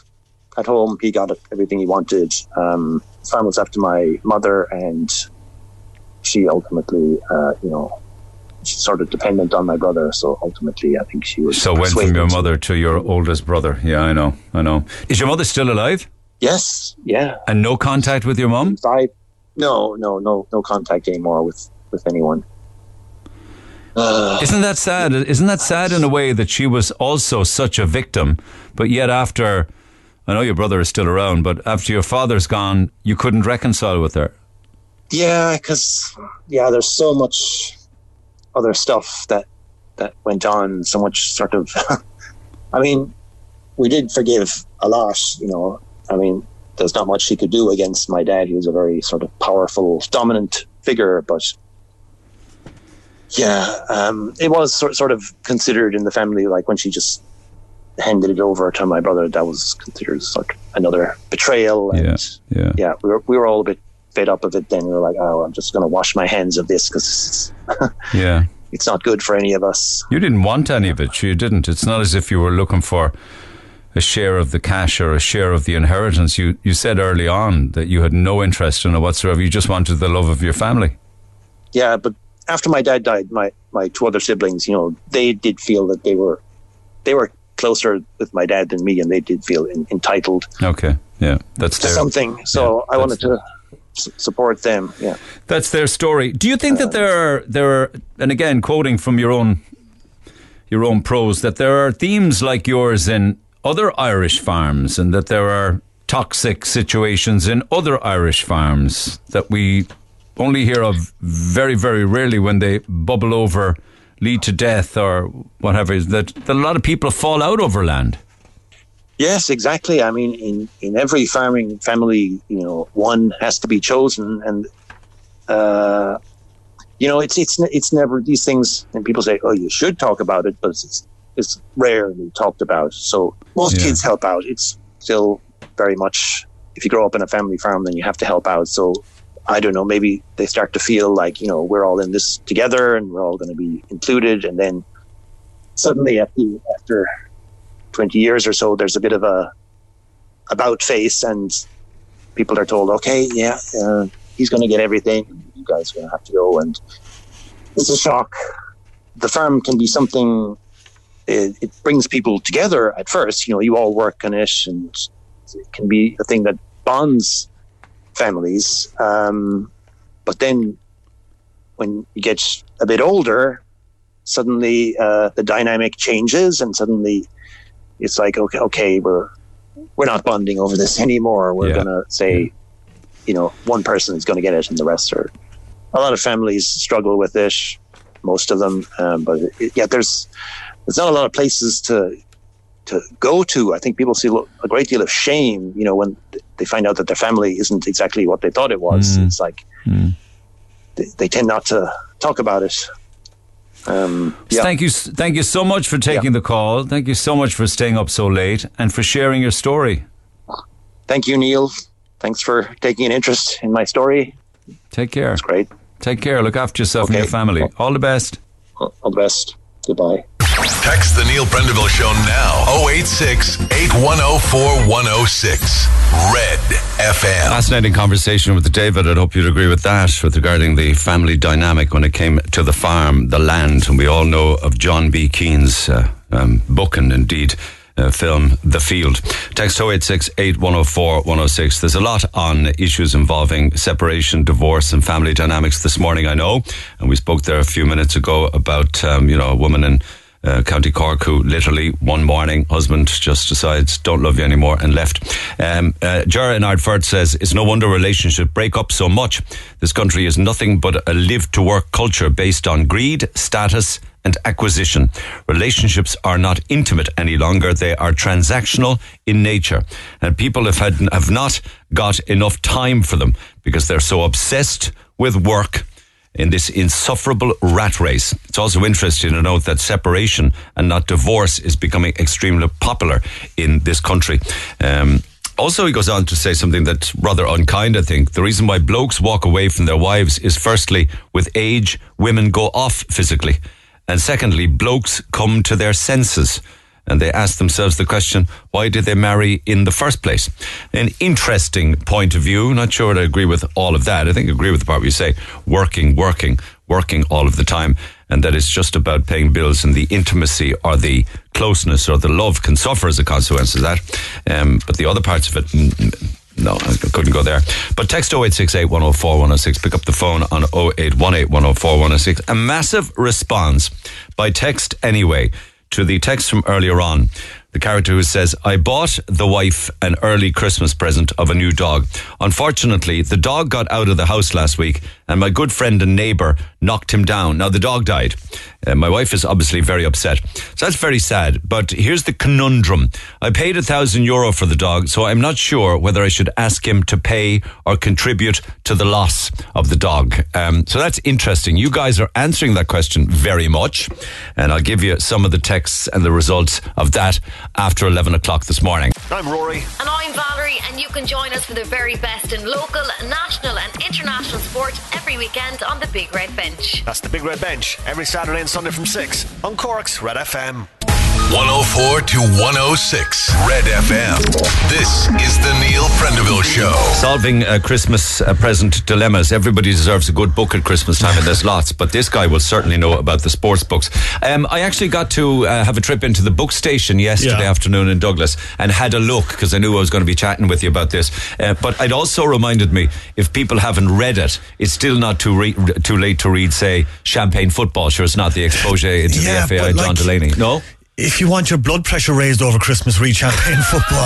at home, he got everything he wanted. Um, farm was after my mother, and she ultimately, uh, you know, sort of dependent on my brother. So ultimately, I think she was. so went from your mother to your oldest brother. Yeah, I know. I know. Is your mother still alive? Yes. Yeah. And no contact with your mum? I, no, no, no, no contact anymore with with anyone. Isn't that sad? Isn't that sad in a way that she was also such a victim, but yet after, I know your brother is still around, but after your father's gone, you couldn't reconcile with her. Yeah, because yeah, there's so much other stuff that that went on. So much sort of. I mean, we did forgive a lot. You know, I mean, there's not much she could do against my dad. He was a very sort of powerful, dominant figure, but yeah, um, it was sort sort of considered in the family like when she just handed it over to my brother, that was considered sort of another betrayal. And yeah, yeah, yeah. We were we were all a bit fed up of it. Then we were like, oh, I'm just going to wash my hands of this because yeah, it's not good for any of us. You didn't want any of it. You didn't. It's not as if you were looking for a share of the cash or a share of the inheritance. You you said early on that you had no interest in it whatsoever. You just wanted the love of your family. Yeah, but after my dad died, my my two other siblings, you know, they did feel that they were they were closer with my dad than me, and they did feel in, entitled. Okay, yeah, that's something. So yeah, I wanted to s- support them. Yeah, That's their story. Do you think that uh, there are there are, and again, quoting from your own your own prose, that there are themes like yours in other Irish farms, and that there are toxic situations in other Irish farms that we only hear of very, very rarely when they bubble over, lead to death, or whatever. That, that a lot of people fall out over land. Yes, exactly. I mean, in, in every farming family, you know, one has to be chosen, and uh, you know, it's it's it's never these things. And people say, "Oh, you should talk about it," but it's it's rarely talked about. So most Yeah. kids help out. It's still very much if you grow up in a family farm, then you have to help out. So I don't know. Maybe they start to feel like you know we're all in this together, and we're all going to be included, and then suddenly after after 20 years or so, there's a bit of a about face, and people are told, okay, yeah, uh, he's going to get everything. You guys are going to have to go, and it's a shock. The firm can be something. It, it brings people together at first. You know, you all work on it, and it can be a thing that bonds families. Um, but then, when you get a bit older, suddenly uh, the dynamic changes, and suddenly it's like okay, okay, we're we're not bonding over this anymore. We're Yeah. gonna say, you know, one person is going to get it, and the rest are. A lot of families struggle with this, most of them, um, but it, yeah, there's there's not a lot of places to to go to. I think people feel a great deal of shame, you know, when they find out that their family isn't exactly what they thought it was. Mm. It's like they, they tend not to talk about it. Um, yeah. Thank you, thank you so much for taking the call. Thank you so much for staying up so late and for sharing your story. Thank you, Neil. Thanks for taking an interest in my story. Take care. It's great. Take care. Look after yourself and your family. All the best. All the best. Goodbye. Text the Neil Prendeville Show now. 086 8104 106. Red FM. Fascinating conversation with David. I'd hope you'd agree with that with regarding the family dynamic when it came to the farm, the land. And we all know of John B. Keane's uh, um, book and indeed uh, film, The Field. Text 086 8104 106. There's a lot on issues involving separation, divorce, and family dynamics this morning, I know. And we spoke there a few minutes ago about, um, you know, a woman in uh, County Cork who literally one morning husband just decides don't love you anymore and left. Um, uh, Jara in Ardford says it's no wonder relationship break up so much. This country is nothing but a live to work culture based on greed, status and acquisition. Relationships are not intimate any longer. They are transactional in nature and people have had, have not got enough time for them because they're so obsessed with work in this insufferable rat race. It's also interesting to note that separation and not divorce is becoming extremely popular in this country. Um, also, he goes on to say something that's rather unkind, I think. The reason why blokes walk away from their wives is firstly, with age, women go off physically. And secondly, blokes come to their senses and they ask themselves the question, why did they marry in the first place? An interesting point of view. Not sure I agree with all of that. I think I agree with the part where you say working, working, working all of the time. And that it's just about paying bills and the intimacy or the closeness or the love can suffer as a consequence of that. Um, but the other parts of it, no, I couldn't go there. But text 0868 104 106. Pick up the phone on 0818 104 106. A massive response by text anyway to the text from earlier on. The character who says, I bought the wife an early Christmas present of a new dog. Unfortunately, the dog got out of the house last week and my good friend and neighbour knocked him down. Now, the dog died. Uh, my wife is obviously very upset. So that's very sad. But here's the conundrum. I paid a thousand euro for the dog, so I'm not sure whether I should ask him to pay or contribute to the loss of the dog. Um, so that's interesting. You guys are answering that question very much. And I'll give you some of the texts and the results of that after 11 o'clock this morning. I'm Rory. And I'm Valerie, and you can join us for the very best in local, national, and international sport every weekend on the Big Red Bench. That's the Big Red Bench every Saturday and Sunday from 6 on Cork's Red FM. 104 to 106 Red FM. This is the Neil Prendeville Show. Solving uh, Christmas uh, present dilemmas. Everybody deserves a good book at Christmas time, and there's lots, but this guy will certainly know about the sports books. Um, I actually got to uh, have a trip into the book station yesterday Yeah. afternoon in Douglas and had a look because I knew I was going to be chatting with you about this. Uh, but it also reminded me if people haven't read it, it's still not too re- too late to read, say, Champagne Football. Sure, it's not the expose into Yeah, the FAI, but John like- Delaney. No? If you want your blood pressure raised over Christmas, read champagne football.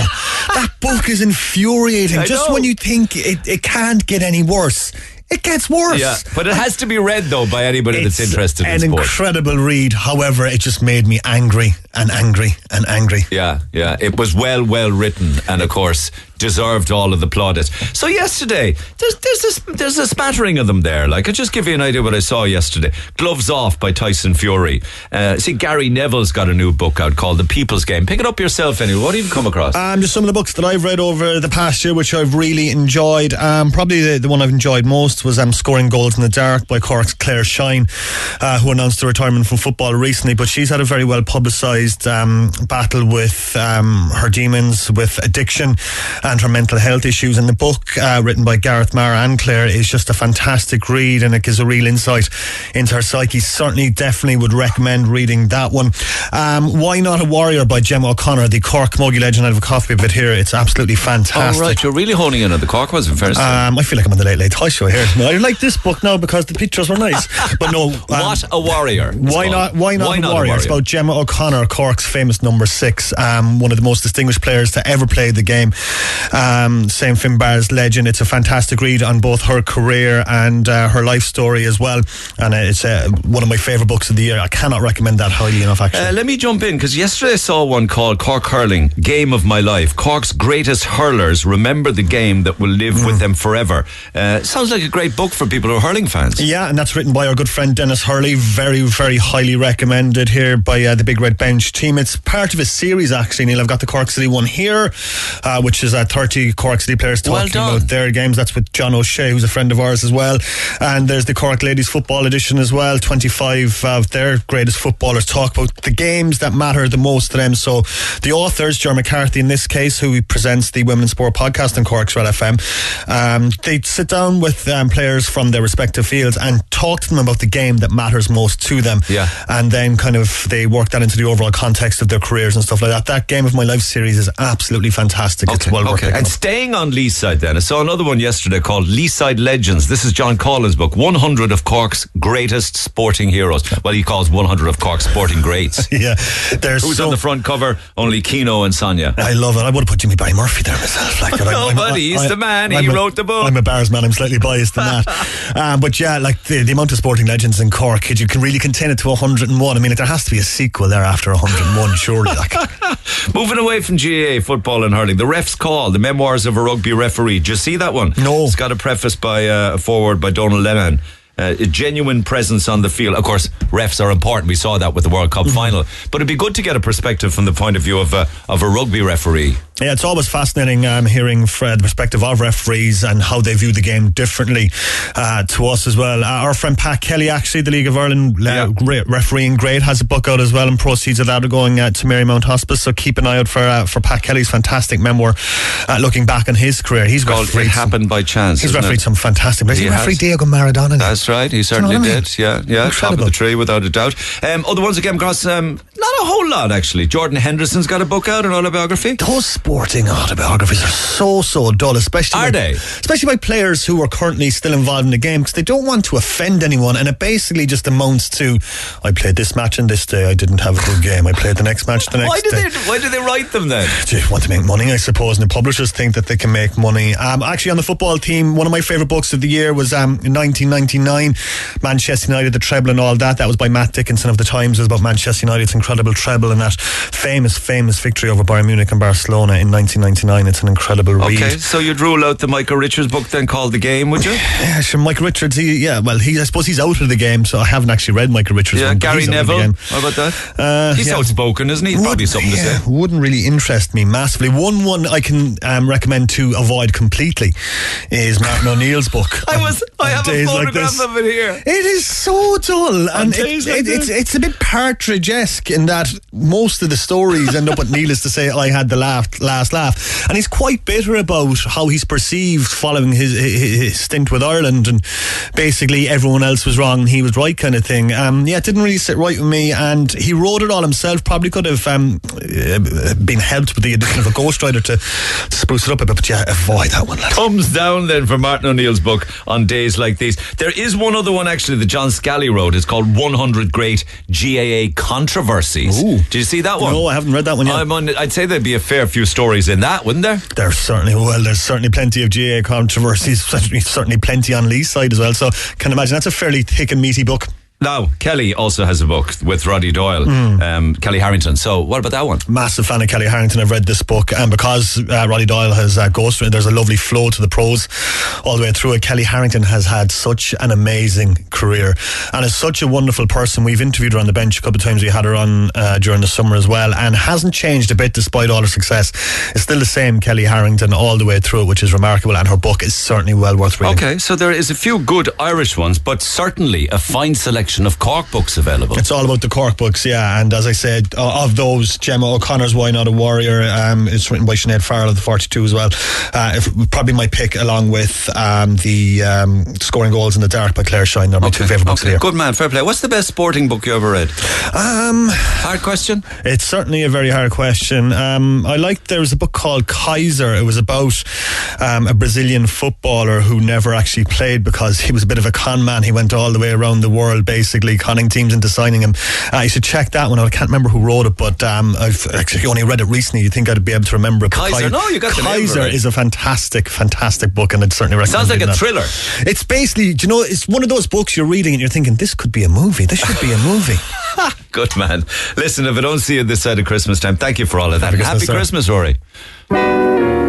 that book is infuriating. I Just know. when you think it, it can't get any worse, it gets worse. Yeah, but it has to be read though by anybody that's interested in it. an incredible read. However, it just made me angry and angry and angry. Yeah, yeah. It was well, well written, and of course deserved all of the plaudits. So yesterday, there's there's this, there's a spattering of them there. Like I just give you an idea what I saw yesterday. Gloves off by Tyson Fury. Uh, see, Gary Neville's got a new book out called The People's Game. Pick it up yourself anyway. What have you come across? Um, just some of the books that I've read over the past year, which I've really enjoyed. Um, probably the, the one I've enjoyed most was um, Scoring Goals in the Dark by Cork's Claire Shine, uh, who announced her retirement from football recently. But she's had a very well publicised um, battle with um, her demons, with addiction, and her mental health issues. And the book, uh, written by Gareth Mara and Claire, is just a fantastic read and it gives a real insight into her psyche. Certainly, definitely would recommend reading that one. Um, Why Not a Warrior by Gemma O'Connor, the Cork camogie legend. I have a copy of it here. It's absolutely fantastic. Oh, right. You're really honing in on the Cork was in first. Um, I feel like I'm on the Late Late Toy Show here. No, I like this book now because the pictures were nice. But no, um, what a warrior. why not? Why not, Why a not warrior? a It's about Gemma O'Connor, Cork's famous number six, um, one of the most distinguished players to ever play the game. Um, St Finbarr's legend. It's a fantastic read on both her career and uh, her life story as well. And uh, it's uh, one of my favourite books of the year. I cannot recommend that highly enough. Actually, Uh, let me jump in because yesterday I saw one called Cork Hurling Game of My Life. Cork's greatest hurlers remember the game that will live Mm. with them forever. Uh, sounds like a great book for people who are hurling fans. Yeah, and that's written by our good friend Denis Hurley. Very, very highly recommended here by uh, the Big Red Bench team. It's part of a series, actually, Neil. I've got the Cork City one here, uh, which is uh, 30 Cork City players talking done. about their games. That's with John O'Shea, who's a friend of ours as well. And there's the Cork Ladies Football Edition as well. 25 of their greatest footballers talk about the games that matter the most to them. So the authors, Joe McCarthy in this case, who presents the Women's Sport podcast on Cork's Red FM, um, they sit down with um, players from their respective fields and talk to them about the game that matters most to them. Yeah. And then kind of they work that into the overall context of their careers and stuff like that. That Game of My Life series is absolutely fantastic. it's well worth okay. And staying on Leeside then, I saw another one yesterday called Leeside Legends. This is John Collins' book, 100 of Cork's greatest sporting heroes. Well, he calls 100 of Cork's sporting greats. yeah. There's Who's so on the front cover? Only Keano and Sonia. I love it. I would have put Jimmy Barry Murphy there myself. Like, but No, but he's the man. He a- wrote the book. I'm a Barrs man. I'm slightly biased in that. um, but yeah, like the, the amount of sporting legends in Cork, you can really contain it to 101. I mean, there has to be a sequel there after 101, surely. Like, Moving away from GAA football and hurling, the ref's call, the memoirs of a rugby referee. Did you see that one? No. It's got a preface by uh, a forward by Donal Lenihan. Uh, a genuine presence on the field. Of course, refs are important. We saw that with the World Cup Mm-hmm. final. But it'd be good to get a perspective from the point of view of a, of a rugby referee. Yeah, it's always fascinating um, hearing from the perspective of referees and how they view the game differently uh, to us as well. Uh, our friend Pat Kelly, actually, the League of Ireland uh, re- refereeing great, has a book out as well, and proceeds of that are going uh, to Marymount Hospice. So keep an eye out for uh, for Pat Kelly's fantastic memoir, uh, looking back on his career. He's Called refereed It some- Happened by Chance. He's refereed it? some fantastic. He, He refereed has. Diego Maradona. That's right. He certainly what I mean? did. Yeah, yeah. Top of the tree, without a doubt. Um, other ones that came across, um, not a whole lot actually. Jordan Henderson's got a book out, an autobiography. Those sporting autobiographies are so so dull, especially Are by, they? especially by players who are currently still involved in the game because they don't want to offend anyone, and it basically just amounts to, I played this match on this day, I didn't have a good game. I played the next match the next Why do day. they why do they write them then? They want to make money, I suppose, and the publishers think that they can make money. Um, actually, on the football team, one of my favourite books of the year was um, in 1999, Manchester United, the treble and all that. That was by Matt Dickinson of the Times. It was about Manchester United's incredible treble and that famous, famous victory over Bayern Munich and Barcelona in 1999. It's an incredible read. Okay, so you'd rule out the Michael Richards book then called The Game, would you? Yeah, sure. Mike Richards. He, yeah, well, he. I suppose he's out of the game, so I haven't actually read Michael Richards. Yeah, one, Gary he's out of the Neville. How about that? Uh, He's yeah. outspoken, isn't he? He's probably something to yeah, say. Wouldn't really interest me massively. One one I can um, recommend to avoid completely is Martin O'Neill's book. I was. I have a days like photograph of it here. It is so dull, and it, like it- it's it's a bit partridge-esque in that most of the stories end up with needless to say, I had the laugh, last laugh, and he's quite bitter about how he's perceived following his, his, his stint with Ireland, and basically everyone else was wrong and he was right, kind of thing. Um, yeah, it didn't really sit right with me, and he wrote it all himself. Probably could have um, uh, been helped with the addition of a ghostwriter to, to spruce it up a bit, but yeah, avoid that one. lads. Thumbs down then for Martin O'Neill's book on days like these. There is one other one actually that John Scally wrote. It's called 100 Great GAA Controversies. Ooh. Did you see that one? No, I haven't read that one yet. I'm on, I'd say there'd be a fair few stories in that, wouldn't there? There's certainly well, there's certainly plenty of GAA controversies. Certainly, certainly plenty on Leeside as well. So can imagine that's a fairly thick and meaty book. Now, Kellie also has a book with Roddy Doyle, Hmm. um, Kellie Harrington. So, what about that one? Massive fan of Kellie Harrington. I've read this book, and because uh, Roddy Doyle has uh, ghosted, there's a lovely flow to the prose all the way through it. Kellie Harrington has had such an amazing career and is such a wonderful person. We've interviewed her on the bench a couple of times. We had her on uh, during the summer as well, and hasn't changed a bit despite all her success. It's still the same Kellie Harrington all the way through it, which is remarkable. And her book is certainly well worth reading. Okay, so there is a few good Irish ones, but certainly a fine selection of Cork books available. It's all about the Cork books, yeah. And as I said, uh, of those, Gemma O'Connor's Why Not a Warrior, um, it's written by Sinead Farrell of the 42 as well. Uh, if, probably my pick, along with um, the um, Scoring Goals in the Dark by Clare Shine. They're my two favourite books of the year. Good man, fair play. What's the best sporting book you ever read? Um, Hard question. It's certainly a very hard question. Um, I liked there was a book called Kaiser. It was about um, a Brazilian footballer who never actually played because he was a bit of a con man. He went all the way around the world, basically conning teams into signing him. Uh, you should check that one out. I can't remember who wrote it, but um, I've actually only read it recently. You think I'd be able to remember it? Kaiser? No, you got Kaiser right. is a fantastic, fantastic book, and I'd certainly recommend. Sounds like a that. thriller. It's basically, do you know, it's one of those books you're reading and you're thinking, this could be a movie. This should be a movie. Good man. Listen, if I don't see you this side of Christmas time, thank you for all of that. Happy Happy Christmas, sir. Christmas, Rory.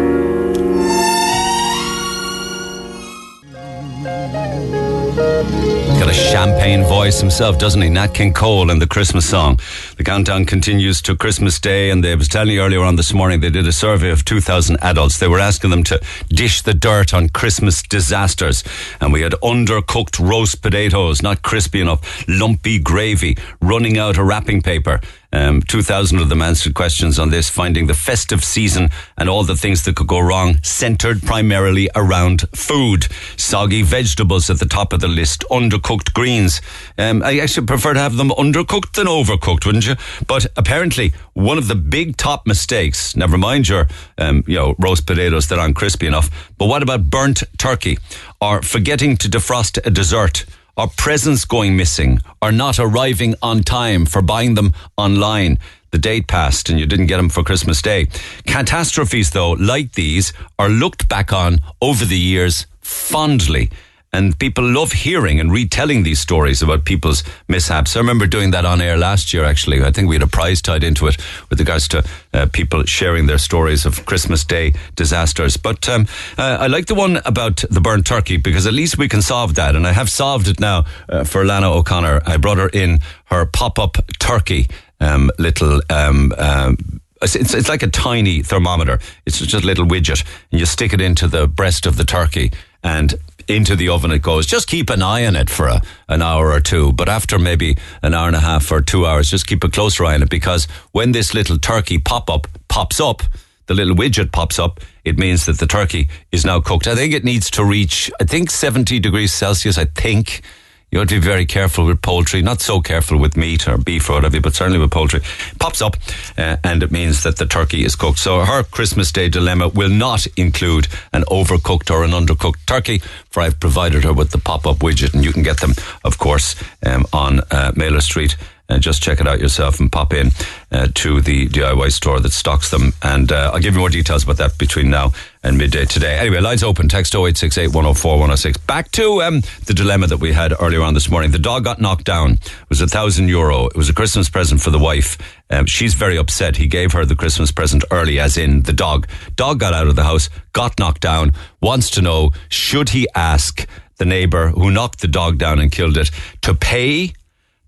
Got a champagne voice himself, doesn't he? Nat King Cole and the Christmas song. The countdown continues to Christmas Day, and they was telling you earlier on this morning they did a survey of 2,000 adults. They were asking them to dish the dirt on Christmas disasters, and we had undercooked roast potatoes, not crispy enough, lumpy gravy, running out of wrapping paper. Um, 2,000 of them answered questions on this, finding the festive season and all the things that could go wrong centered primarily around food. Soggy vegetables at the top of the list, undercooked greens. Um, I actually prefer to have them undercooked than overcooked, wouldn't you? But apparently, one of the big top mistakes, never mind your, um, you know, roast potatoes that aren't crispy enough, but what about burnt turkey or forgetting to defrost a dessert? Or presents going missing or not arriving on time for buying them online. The date passed and you didn't get them for Christmas Day. Catastrophes, though, like these, are looked back on over the years fondly. And people love hearing and retelling these stories about people's mishaps. I remember doing that on air last year, actually. I think we had a prize tied into it with regards to uh, people sharing their stories of Christmas Day disasters. But um, uh, I like the one about the burnt turkey because at least we can solve that. And I have solved it now uh, for Lana O'Connor. I brought her in her pop up turkey um, little. Um, um, it's, it's it's like a tiny thermometer. It's just a little widget, and you stick it into the breast of the turkey, and into the oven it goes. Just keep an eye on it for a, an hour or two. But after maybe an hour and a half or two hours, just keep a closer eye on it because when this little turkey pop up pops up, the little widget pops up, it means that the turkey is now cooked. I think it needs to reach, I think 70 degrees Celsius, I think You have to be very careful with poultry. Not so careful with meat or beef or whatever, but certainly with poultry. Pops up, uh, and it means that the turkey is cooked. So her Christmas Day dilemma will not include an overcooked or an undercooked turkey. For I've provided her with the pop-up widget, and you can get them, of course, um, on uh, Maylor Street and just check it out yourself and pop in uh, to the DIY store that stocks them. And uh, I'll give you more details about that between now and midday today. Anyway, lines open. Text 0868 104 106. Back to um, the dilemma that we had earlier on this morning. The dog got knocked down. It was a thousand euro. It was a Christmas present for the wife. Um, she's very upset. He gave her the Christmas present early, as in the dog. Dog got out of the house, got knocked down, wants to know should he ask the neighbour who knocked the dog down and killed it to pay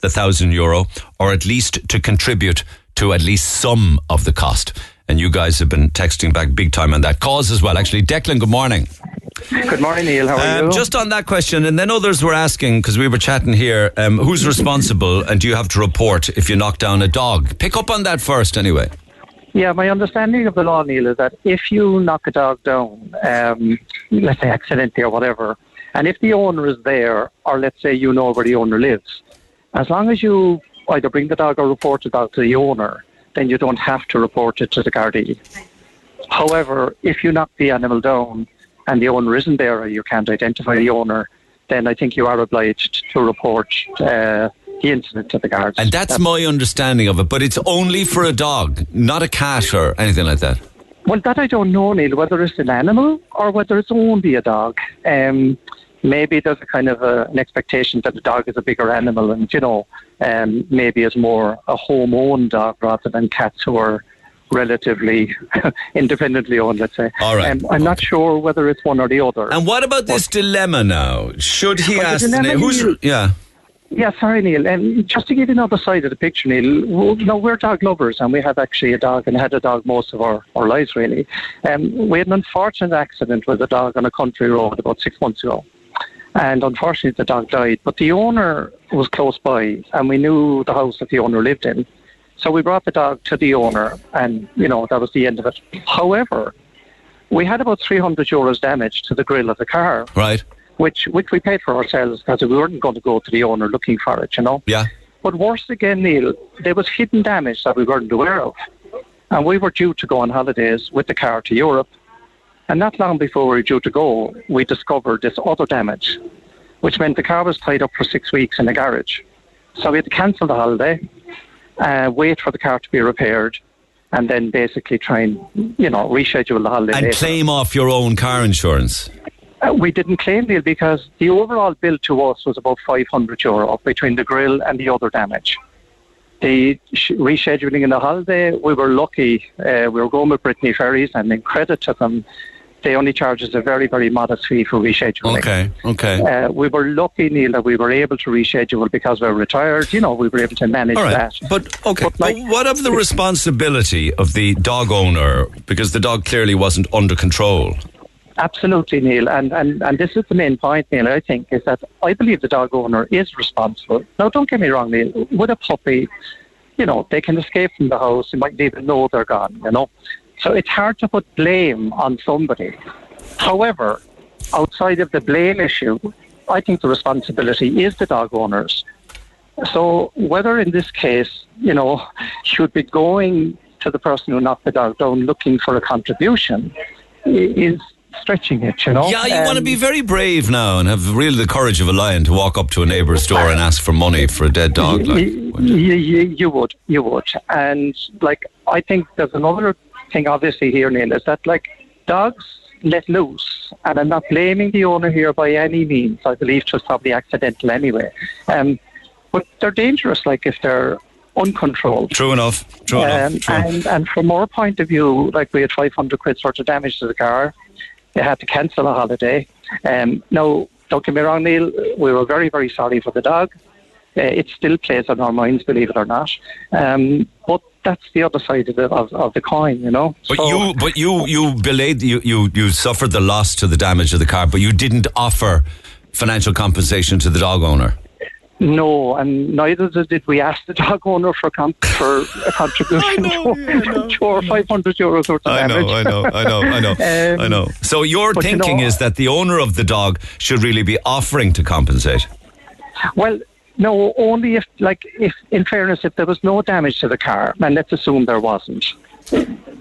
the thousand euro or at least to contribute to at least some of the cost. And you guys have been texting back big time on that cause as well. Actually, Declan, good morning. Good morning, Neil. How are Um, you? just on that question, and then others were asking because we were chatting here. Um, who's responsible, and do you have to report if you knock down a dog? Pick up on that first, anyway. Yeah, my understanding of the law, Neil, is that if you knock a dog down, um, let's say accidentally or whatever, and if the owner is there, or let's say you know where the owner lives, as long as you either bring the dog or report the dog to the owner, then you don't have to report it to the Gardaí. However, if you knock the animal down and the owner isn't there or you can't identify the owner, then I think you are obliged to report uh, the incident to the guards. And that's my understanding of it. But it's only for a dog, not a cat or anything like that. Well, that I don't know, Neil, whether it's an animal or whether it's only a dog. Um, maybe there's a kind of a, an expectation that the dog is a bigger animal and, you know, um, maybe it's more a home owned dog rather than cats who are relatively independently owned, let's say. All right. Um, I'm not sure whether it's one or the other. And what about this dilemma now? Should he Well, ask the neighbor? Who's yeah? Yeah, sorry, Neil. Um, just to give you another side of the picture, Neil, well, you know, we're dog lovers and we have actually a dog and had a dog most of our, our lives, really. Um, we had an unfortunate accident with a dog on a country road about six months ago. And unfortunately, the dog died. But the owner was close by and we knew the house that the owner lived in. So we brought the dog to the owner and, you know, that was the end of it. However, we had about 300 euros damage to the grill of the car Right. which which we paid for ourselves because we weren't going to go to the owner looking for it, you know. Yeah. But worse again, Neil, there was hidden damage that we weren't aware of, and we were due to go on holidays with the car to Europe, and not long before we were due to go, we discovered this other damage, which meant the car was tied up for six weeks in a garage. So we had to cancel the holiday, uh, wait for the car to be repaired, and then basically try and you know reschedule the holiday. And later. claim off your own car insurance. Uh, we didn't claim deal because the overall bill to us was about 500 euro between the grill and the other damage. The sh- rescheduling in the holiday, we were lucky. Uh, we were going with Brittany Ferries, and in credit to them, they only charge us a very, very modest fee for rescheduling. Okay. Okay. Uh, we were lucky, Neil, that we were able to reschedule because we we're retired. You know, we were able to manage All right, that. but okay. But what of the responsibility of the dog owner because the dog clearly wasn't under control? Absolutely, Neil. And, and, and this is the main point, Neil, I think, is that I believe the dog owner is responsible. Now, don't get me wrong, Neil. With a puppy, you know, they can escape from the house. You might even know they're gone, you know. So it's hard to put blame on somebody. However, outside of the blame issue, I think the responsibility is the dog owners. So whether in this case, you know, should be going to the person who knocked the dog down looking for a contribution is stretching it, you know. Yeah, you want to Um, be very brave now and have really the courage of a lion to walk up to a neighbour's door and ask for money for a dead dog. Like, you, you, you would, you would, and like I think there's another thing obviously here, Neil, is that like dogs let loose, and I'm not blaming the owner here by any means. I believe it was probably accidental anyway, um, but they're dangerous. Like if they're uncontrolled. True enough. True Um, enough. True. and and from our point of view, like we had 500 quid worth of damage to the car. They had to cancel a holiday. Um, now, don't get me wrong, Neil. We were very, very sorry for the dog. Uh, it still plays on our minds, believe it or not. Um, but that's the other side of the, of, of the coin, you know. But So- you, but you, you belayed, you, you, you suffered the loss to the damage of the car, but you didn't offer financial compensation to the dog owner. No, and neither did we ask the dog owner for com- for a contribution to, to our 500 euros worth of I know, damage. I know, I know, I know, Um, I know. So your but you thinking know- is that the owner of the dog should really be offering to compensate. Well, no, only if, like, if in fairness, if there was no damage to the car, and let's assume there wasn't,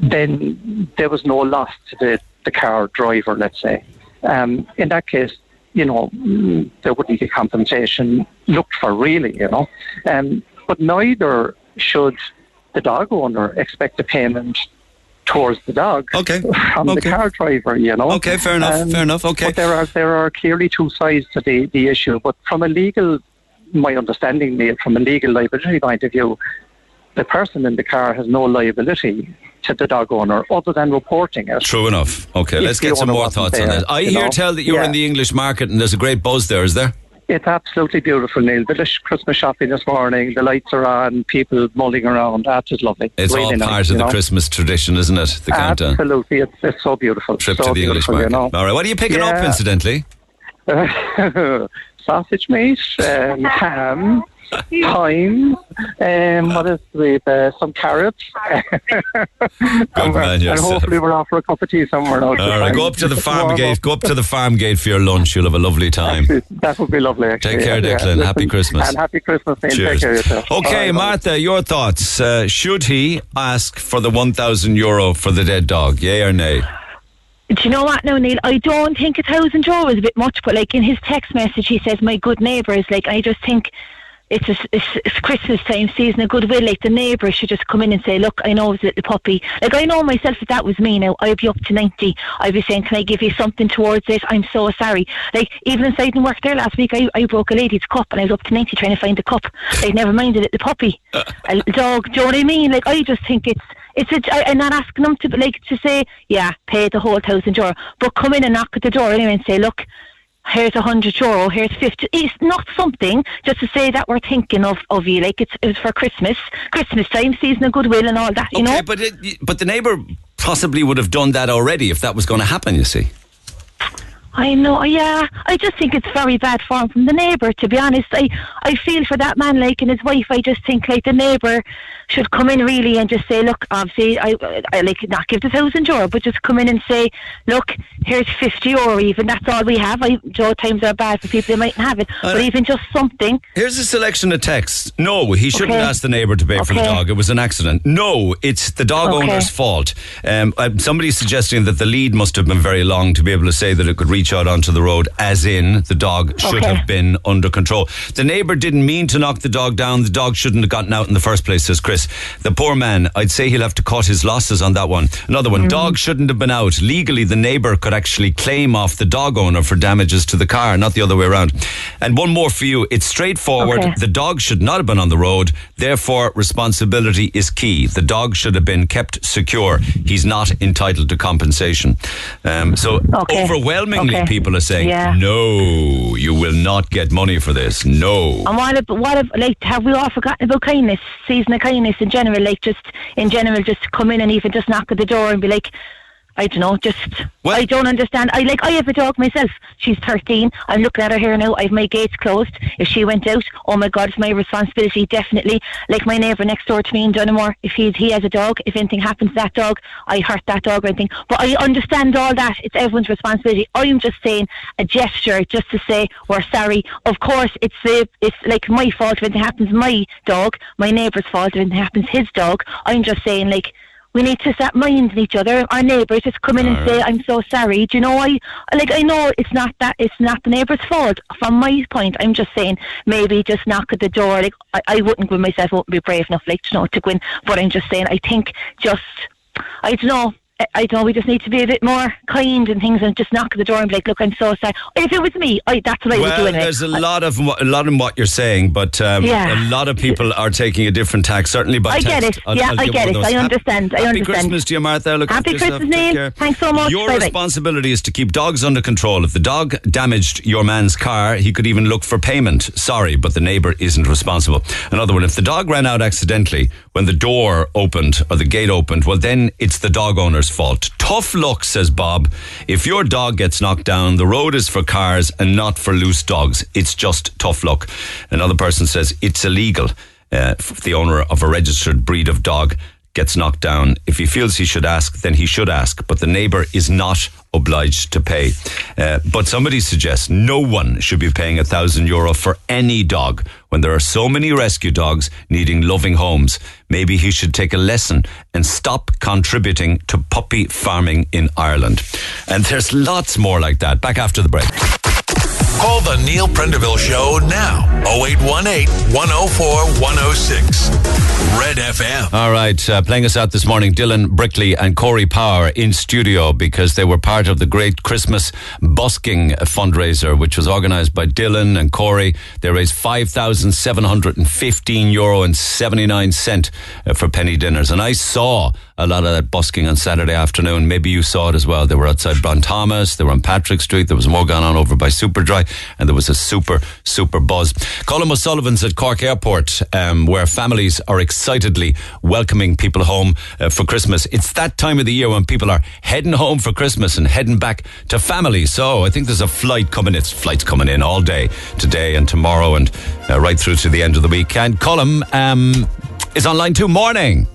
then there was no loss to the, the car driver, let's say. Um, in that case, you know, there wouldn't be compensation looked for, really, you know. Um, but neither should the dog owner expect a payment towards the dog okay. from the car driver, you know. Okay, fair enough, fair enough, okay. But there are there are clearly two sides to the, the issue. But from a legal my understanding Neil, from a legal liability point of view, the person in the car has no liability to the dog owner other than reporting it. True enough. Okay, let's get some more thoughts on there, that. I hear know? tell that you're Yeah. in the English market and there's a great buzz there, is there? It's absolutely beautiful, Neil. The Christmas shopping this morning, the lights are on, people mulling around. That's just lovely. It's Really all nice, part of the know? Christmas tradition, isn't it? The countdown. Absolutely, it's, it's so beautiful. Trip so to the English market. You know? All right, what are you picking up, incidentally? sausage meat, um, ham, thyme, um, what is with uh, some carrots. and, we're- man and hopefully we're off for a cup of tea somewhere now. All right, go up to the farm gate. Go up to the farm gate for your lunch. You'll have a lovely time. That would be lovely. Actually. Take care, Yeah, Declan. yeah. Happy Christmas. And happy Christmas, Neil. Cheers. Take care of yourself. Okay, All right, Martha, your thoughts. Uh, should he ask for the 1,000 euro for the dead dog? Yay or nay? Do you know what now, Neil? I don't think a thousand euro is a bit much, but like in his text message, he says, "My good neighbours." Like I just think it's a, it's, it's Christmas time, season of goodwill. Like the neighbours should just come in and say, "Look, I know it's a little puppy." Like I know myself if that was me now, I'd be up to ninety. I'd be saying, "Can I give you something towards it?" I'm so sorry. Like even inside in work there last week, I, I broke a lady's cup and I was up to ninety trying to find the cup. Like never mind the little puppy, a dog. Do you know what I mean? Like I just think it's it's a, I, I'm not asking them to like to say, yeah, pay the whole thousand euro, but come in and knock at the door anyway and say, look, here's a hundred euro, here's fifty. It's not something just to say that we're thinking of of you. Like it's it's for Christmas, Christmas time, season of goodwill and all that. You know. But it, but the neighbour possibly would have done that already if that was going to happen. You see. I know, yeah. I just think it's very bad form from the neighbour, to be honest. I, I feel for that man, like, and his wife. I just think, like, the neighbour should come in really and just say, look, obviously, I, I like, not give the thousand euro, but just come in and say, look, here's 50 euro even. That's all we have. I, Joe, times are bad for people who mightn't have it. Uh, but even just something. Here's a selection of texts. No, he shouldn't Okay. ask the neighbour to pay for the dog. It was an accident. No, it's the dog Okay. owner's fault. Um, somebody's suggesting that the lead must have been very long to be able to say that it could reach out onto the road, as in the dog should Okay. have been under control. The neighbour didn't mean to knock the dog down. The dog shouldn't have gotten out in the first place, says Chris. The poor man, I'd say he'll have to cut his losses on that one. Another Mm. one, dog shouldn't have been out. Legally, the neighbour could actually claim off the dog owner for damages to the car, not the other way around. And one more for you. It's straightforward. Okay. The dog should not have been on the road. Therefore, responsibility is key. The dog should have been kept secure. He's not entitled to compensation. Um, so Okay. overwhelmingly, Okay. people are saying, Yeah. no, you will not get money for this. No. And what, what if, like, have we all forgotten about kindness, season of kindness in general? Like, just in general, just come in and even just knock at the door and be like, I don't know, just, I don't understand. I like, I have a dog myself. She's 13. I'm looking at her here now. I have my gates closed. If she went out, oh my God, it's my responsibility, definitely. Like my neighbour next door to me in Dunamore, if he's, he has a dog, if anything happens to that dog, I hurt that dog or anything. But I understand all that. It's everyone's responsibility. I'm just saying a gesture just to say, we're sorry. Of course, it's the, it's like my fault if anything happens to my dog, my neighbour's fault if anything happens to his dog. I'm just saying, like, we need to start minding each other. Our neighbours just come in and say, "I'm so sorry." Do you know? I like. I know it's not that. It's not the neighbour's fault. From my point, I'm just saying maybe just knock at the door. Like I, I wouldn't go myself. I wouldn't be brave enough, like you know, to go in. But I'm just saying. I think just. I don't know. I- I don't know. We just need to be a bit more kind and things, and just knock at the door and be like, "Look, I'm so sorry." If it was me, I, that's what I would do. Well, Anyway. there's a lot of a lot in what you're saying, but um, Yeah. a lot of people are taking a different tack. Certainly by I get text. it. Yeah, I give get it. I understand. I Happy understand. Christmas to you, Martha. Look Happy. Christmas, Neil. Thanks so much. Your Bye-bye. responsibility is to keep dogs under control. If the dog damaged your man's car, he could even look for payment. Sorry, but the neighbour isn't responsible. Another one, if the dog ran out accidentally when the door opened or the gate opened, well, then it's the dog owner's fault. Tough luck, says Bob. If your dog gets knocked down, the road is for cars and not for loose dogs. It's just tough luck. Another person says it's illegal. Uh, the owner of a registered breed of dog gets knocked down. If he feels he should ask, then he should ask. But the neighbour is not obliged to pay. Uh, but somebody suggests no one should be paying a thousand euro for any dog when there are so many rescue dogs needing loving homes. Maybe he should take a lesson and stop contributing to puppy farming in Ireland. And there's lots more like that. Back after the break. Call the Neil Prendeville Show now. 0818 104 106. Red FM. All right, uh, playing us out this morning, Dylan Brickley and Corey Power in studio because they were part of the great Christmas busking fundraiser, which was organised by Dylan and Corey. They raised 5,715 euro and 79 cent uh, for penny dinners. And I saw a lot of that busking on Saturday afternoon. Maybe you saw it as well. They were outside Brown Thomas, they were on Patrick Street, there was more going on over by Superdry, and there was a super, super buzz. Colin O'Sullivan's at Cork Airport, um, where families are excitedly welcoming people home uh, for Christmas. It's that time of the year when people are heading home for Christmas and heading back to family. So I think there's a flight coming. It's flights coming in all day today and tomorrow and uh, right through to the end of the week. And Colin um, is on line two. Morning.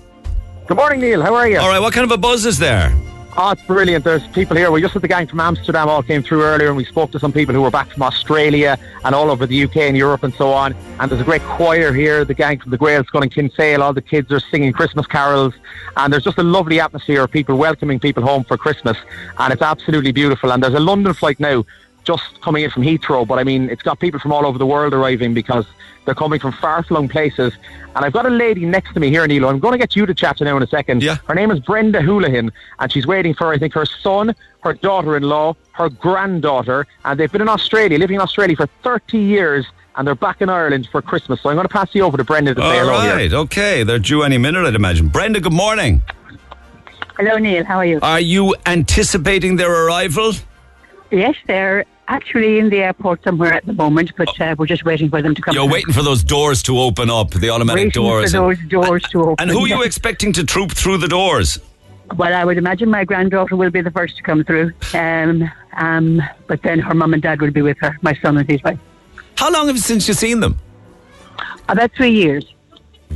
Good morning, Neil. How are you? All right. What kind of a buzz is there? Oh, it's brilliant. There's people here. We just with the gang from Amsterdam all came through earlier, and we spoke to some people who were back from Australia and all over the UK and Europe and so on. And there's a great choir here. The gang from the Gaelscoil and Kinsale. All the kids are singing Christmas carols, and there's just a lovely atmosphere of people welcoming people home for Christmas, and it's absolutely beautiful. And there's a London flight now just coming in from Heathrow, but I mean, it's got people from all over the world arriving because they're coming from far flung places. And I've got a lady next to me here, Neil. I'm going to get you to chat to now in a second. Yeah. Her name is Brenda Houlihan, and she's waiting for, I think, her son, her daughter in law, her granddaughter, and they've been in Australia, living in Australia for 30 years. And they're back in Ireland for Christmas. So I'm going to pass you over to Brenda to say All hello here. Okay. They're due any minute, I'd imagine. Brenda, good morning. Hello, Neil. How are you? Are you anticipating their arrival? Yes, they're actually in the airport somewhere at the moment, but uh, we're just waiting for them to come. You're back. waiting for those doors to open up, the automatic Waiting doors. for those doors to open. and who are you expecting to troop through the doors? Well, I would imagine my granddaughter will be the first to come through, um, um, but then her mum and dad will be with her. My son and his wife. How long have you since you've seen them? About three years.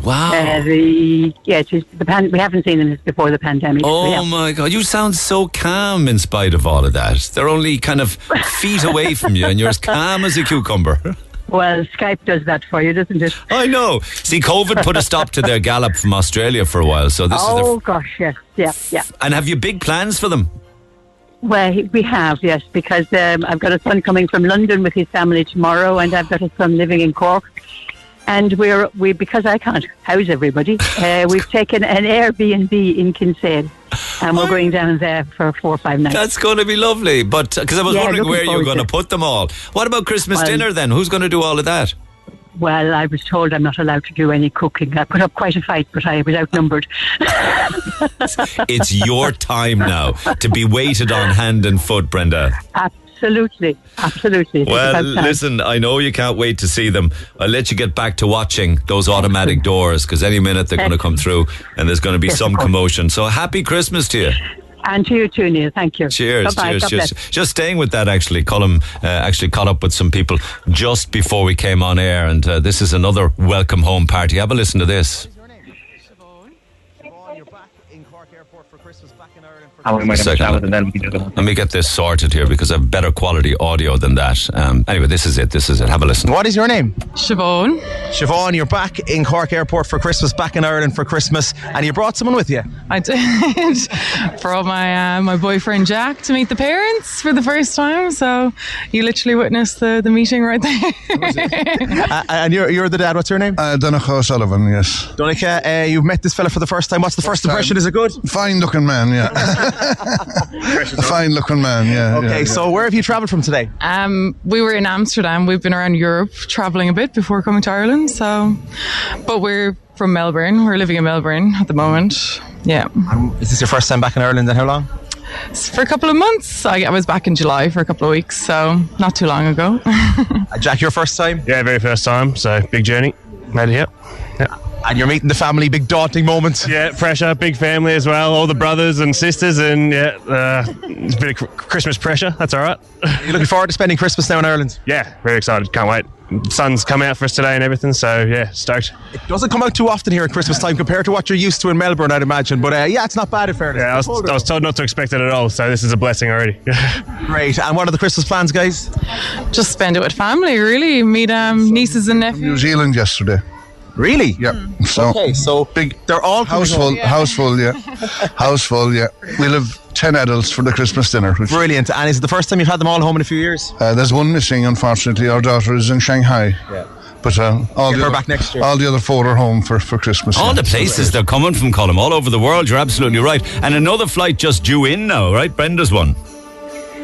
Wow. Uh, the yeah, the pan- we haven't seen them before the pandemic. so Oh yeah. my God, you sound so calm in spite of all of that. They're only kind of feet away from you, and you're as calm as a cucumber. Well, Skype does that for you, doesn't it? I know. See, COVID put a stop to their gallop from Australia for a while, so this is oh their. gosh, yes, yeah, yeah. And have you big plans for them? Well, we have, yes, because um, I've got a son coming from London with his family tomorrow, and I've got a son living in Cork. And we're we because I can't house everybody. Uh, we've taken an Airbnb in Kinsale, and we're going down there for four or five nights. That's going to be lovely. But because I was Yeah, wondering where you're going to put them all. What about Christmas Well- dinner then? Who's going to do all of that? Well, I was told I'm not allowed to do any cooking. I put up quite a fight, but I was outnumbered. It's your time now to be waited on hand and foot, Brenda. absolutely, absolutely. Absolutely. Well, listen, I know you can't wait to see them. I'll let you get back to watching those automatic doors because any minute they're going to come through and there's going to be some commotion. So happy Christmas to you. And to you too, Neil. Thank you. Cheers, Bye-bye. cheers, God cheers. bless. Just staying with that, actually, Colin uh, actually caught up with some people just before we came on air, and uh, this is another welcome home party. Have a listen to this. And we might have a chat with them then we can do the Let me get this sorted here because I have better quality audio than that. Um, anyway, this is it. This is it. Have a listen. What is your name? Siobhan. Siobhan, you're back in Cork Airport for Christmas, back in Ireland for Christmas, and you brought someone with you. I did. Brought my uh, my boyfriend Jack to meet the parents for the first time. So you literally witnessed the, the meeting right there. uh, and you're, you're the dad. What's your name? Uh, Donegal O'Sullivan, yes. Donica, uh, you've met this fella for the first time. What's the first impression? Is it good? Fine looking man, yeah. A fine looking man, yeah. Okay, yeah, yeah. so where have you travelled from today? Um, we were in Amsterdam. We've been around Europe traveling a bit before coming to Ireland. So, but we're from Melbourne. We're living in Melbourne at the moment. Yeah. Is this your first time back in Ireland and how long? For a couple of months. I, I was back in July for a couple of weeks, so not too long ago. Uh, Jack, your first time? Yeah, very first time. So big journey. Made it here. Yeah. And you're meeting the family, big daunting moment. Yeah, pressure, big family as well, all the brothers and sisters, and yeah, uh, it's a bit of Christmas pressure. That's all right. you looking forward to spending Christmas now in Ireland? Yeah, very excited. Can't wait. sun's come out for us today and everything. So yeah, stoked. It doesn't come out too often here at Christmas time compared to what you're used to in Melbourne, I'd imagine. But uh, yeah, it's not bad in fairness. Yeah, I was, I was told not to expect it at all. So this is a blessing already. Great. And what are the Christmas plans, guys? Just spend it with family, really. Meet um, nieces and nephews. New Zealand yesterday. Really? Yeah. So Okay, so big. They're all coming house full. home. House full. Yeah. house full. Yeah. We'll have ten adults for the Christmas dinner. Which, Brilliant. And is it the first time you've had them all home in a few years? uh, there's one missing, unfortunately. Our daughter is in Shanghai. Yeah. But uh, all the other, back next year. All the other four are home for, for Christmas. All yeah. the places they're coming from, Colin, all over the world. You're absolutely right. And another flight just due in now, right? Brenda's one.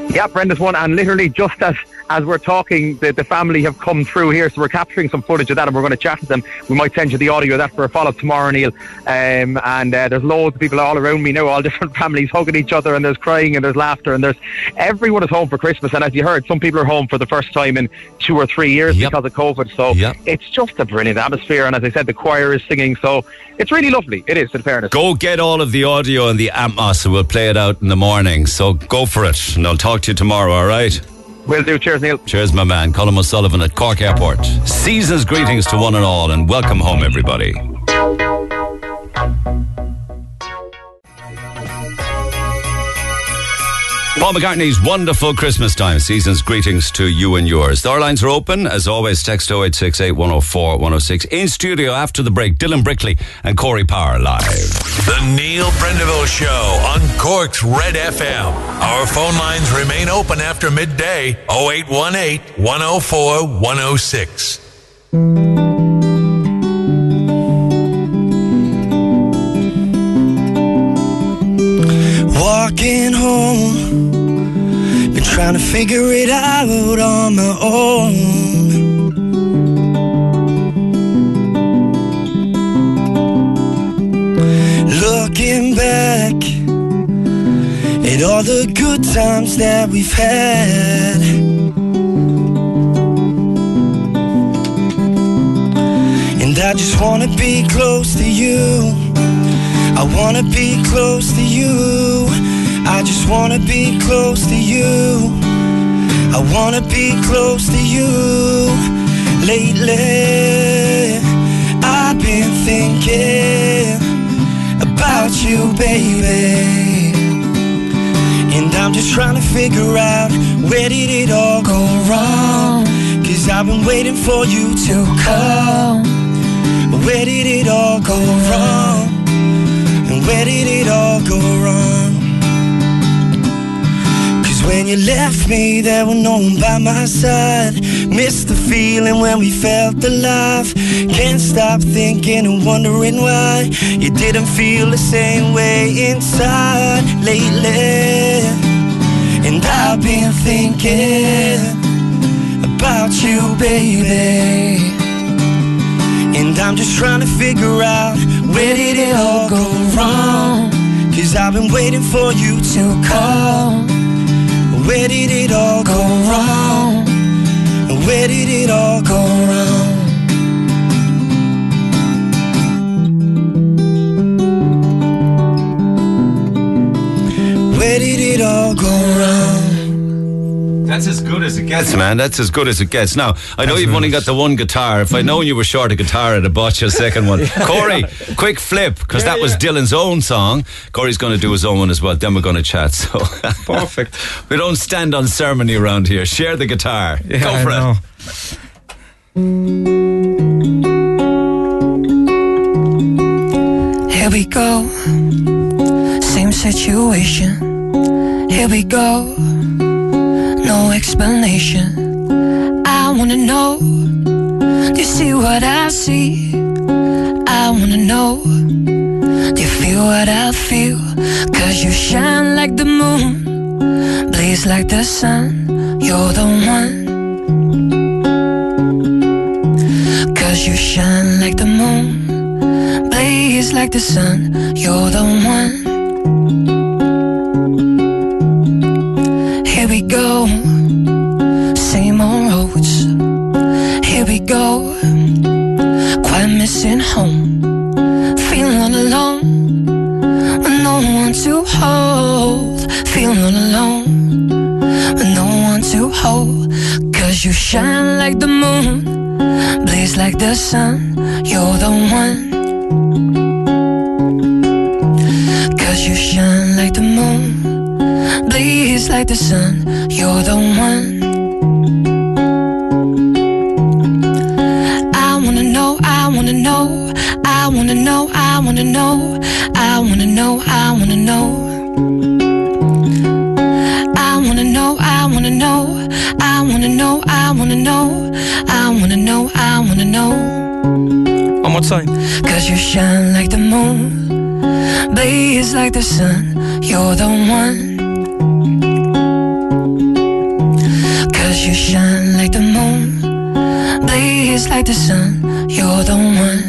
Yeah, Brenda's one, and literally just as as we're talking, the, the family have come through here, so we're capturing some footage of that, and we're going to chat to them. We might send you the audio of that for a follow up tomorrow, Neil. Um, and uh, there's loads of people all around me now, all different families hugging each other, and there's crying and there's laughter, and there's everyone is home for Christmas. And as you heard, some people are home for the first time in two or three years because of COVID. So it's just a brilliant atmosphere, and as I said, the choir is singing, so it's really lovely. It is, in fairness. Go get all of the audio and the Atmos, and we'll play it out in the morning. So go for it, and I'll talk to you tomorrow, all right? Will do. Cheers, Neil. Cheers, my man. Colin O'Sullivan at Cork Airport. Season's greetings to one and all, and welcome home, everybody. Paul McCartney's wonderful Christmas time. Season's greetings to you and yours. The lines are open. As always, text 0868 104 106. In studio after the break, Dylan Brickley and Corey Power live. The Neil Prendeville Show on Cork's Red FM. Our phone lines remain open after midday 0818 104 106. Walking home, been trying to figure it out on my own. Looking back at all the good times that we've had. And I just wanna be close to you. I wanna be close to you. I just wanna be close to you. I wanna be close to you. Lately, I've been thinking about you, baby. And I'm just trying to figure out where did it all go wrong? Cause I've been waiting for you to come. Where did it all go wrong? Where did it all go wrong? Cause when you left me, there were no one by my side. Missed the feeling when we felt alive. Can't stop thinking and wondering why you didn't feel the same way inside lately. And I've been thinking about you, baby. And I'm just trying to figure out where did it all go wrong? Cause I've been waiting for you to come. Where did it all go wrong? Where did it all go wrong? That's as good as it gets, man. That's as good as it gets. Now, I know you've only got the one guitar. If I'd known you were short a guitar, I'd have bought you a second one. Corey, quick flip, because that was Dylan's own song. Corey's going to do his own one as well. Then we're going to chat. So Perfect. we don't stand on ceremony around here. Share the guitar. Go for it. Here we go, same situation. Here we go, no explanation. I wanna know, do you see what I see? I wanna know, do you feel what I feel? Cause you shine like the moon, blaze like the sun. You're the one. Cause you shine like the moon, blaze like the sun. You're the one. Missing home. Feeling alone, with no one to hold. Feeling alone, with no one to hold. Cause you shine like the moon Blaze like the sun, you're the one. Cause you shine like the moon, blaze like the sun, you're the one. Wanna know, I wanna know, I wanna know, I wanna know. I wanna know, I wanna know, I wanna know, I wanna know, I wanna know, I wanna know. One more time. Cause you shine like the moon, blaze like the sun, you're the one. Cause you shine like the moon, blaze like the sun, you're the one.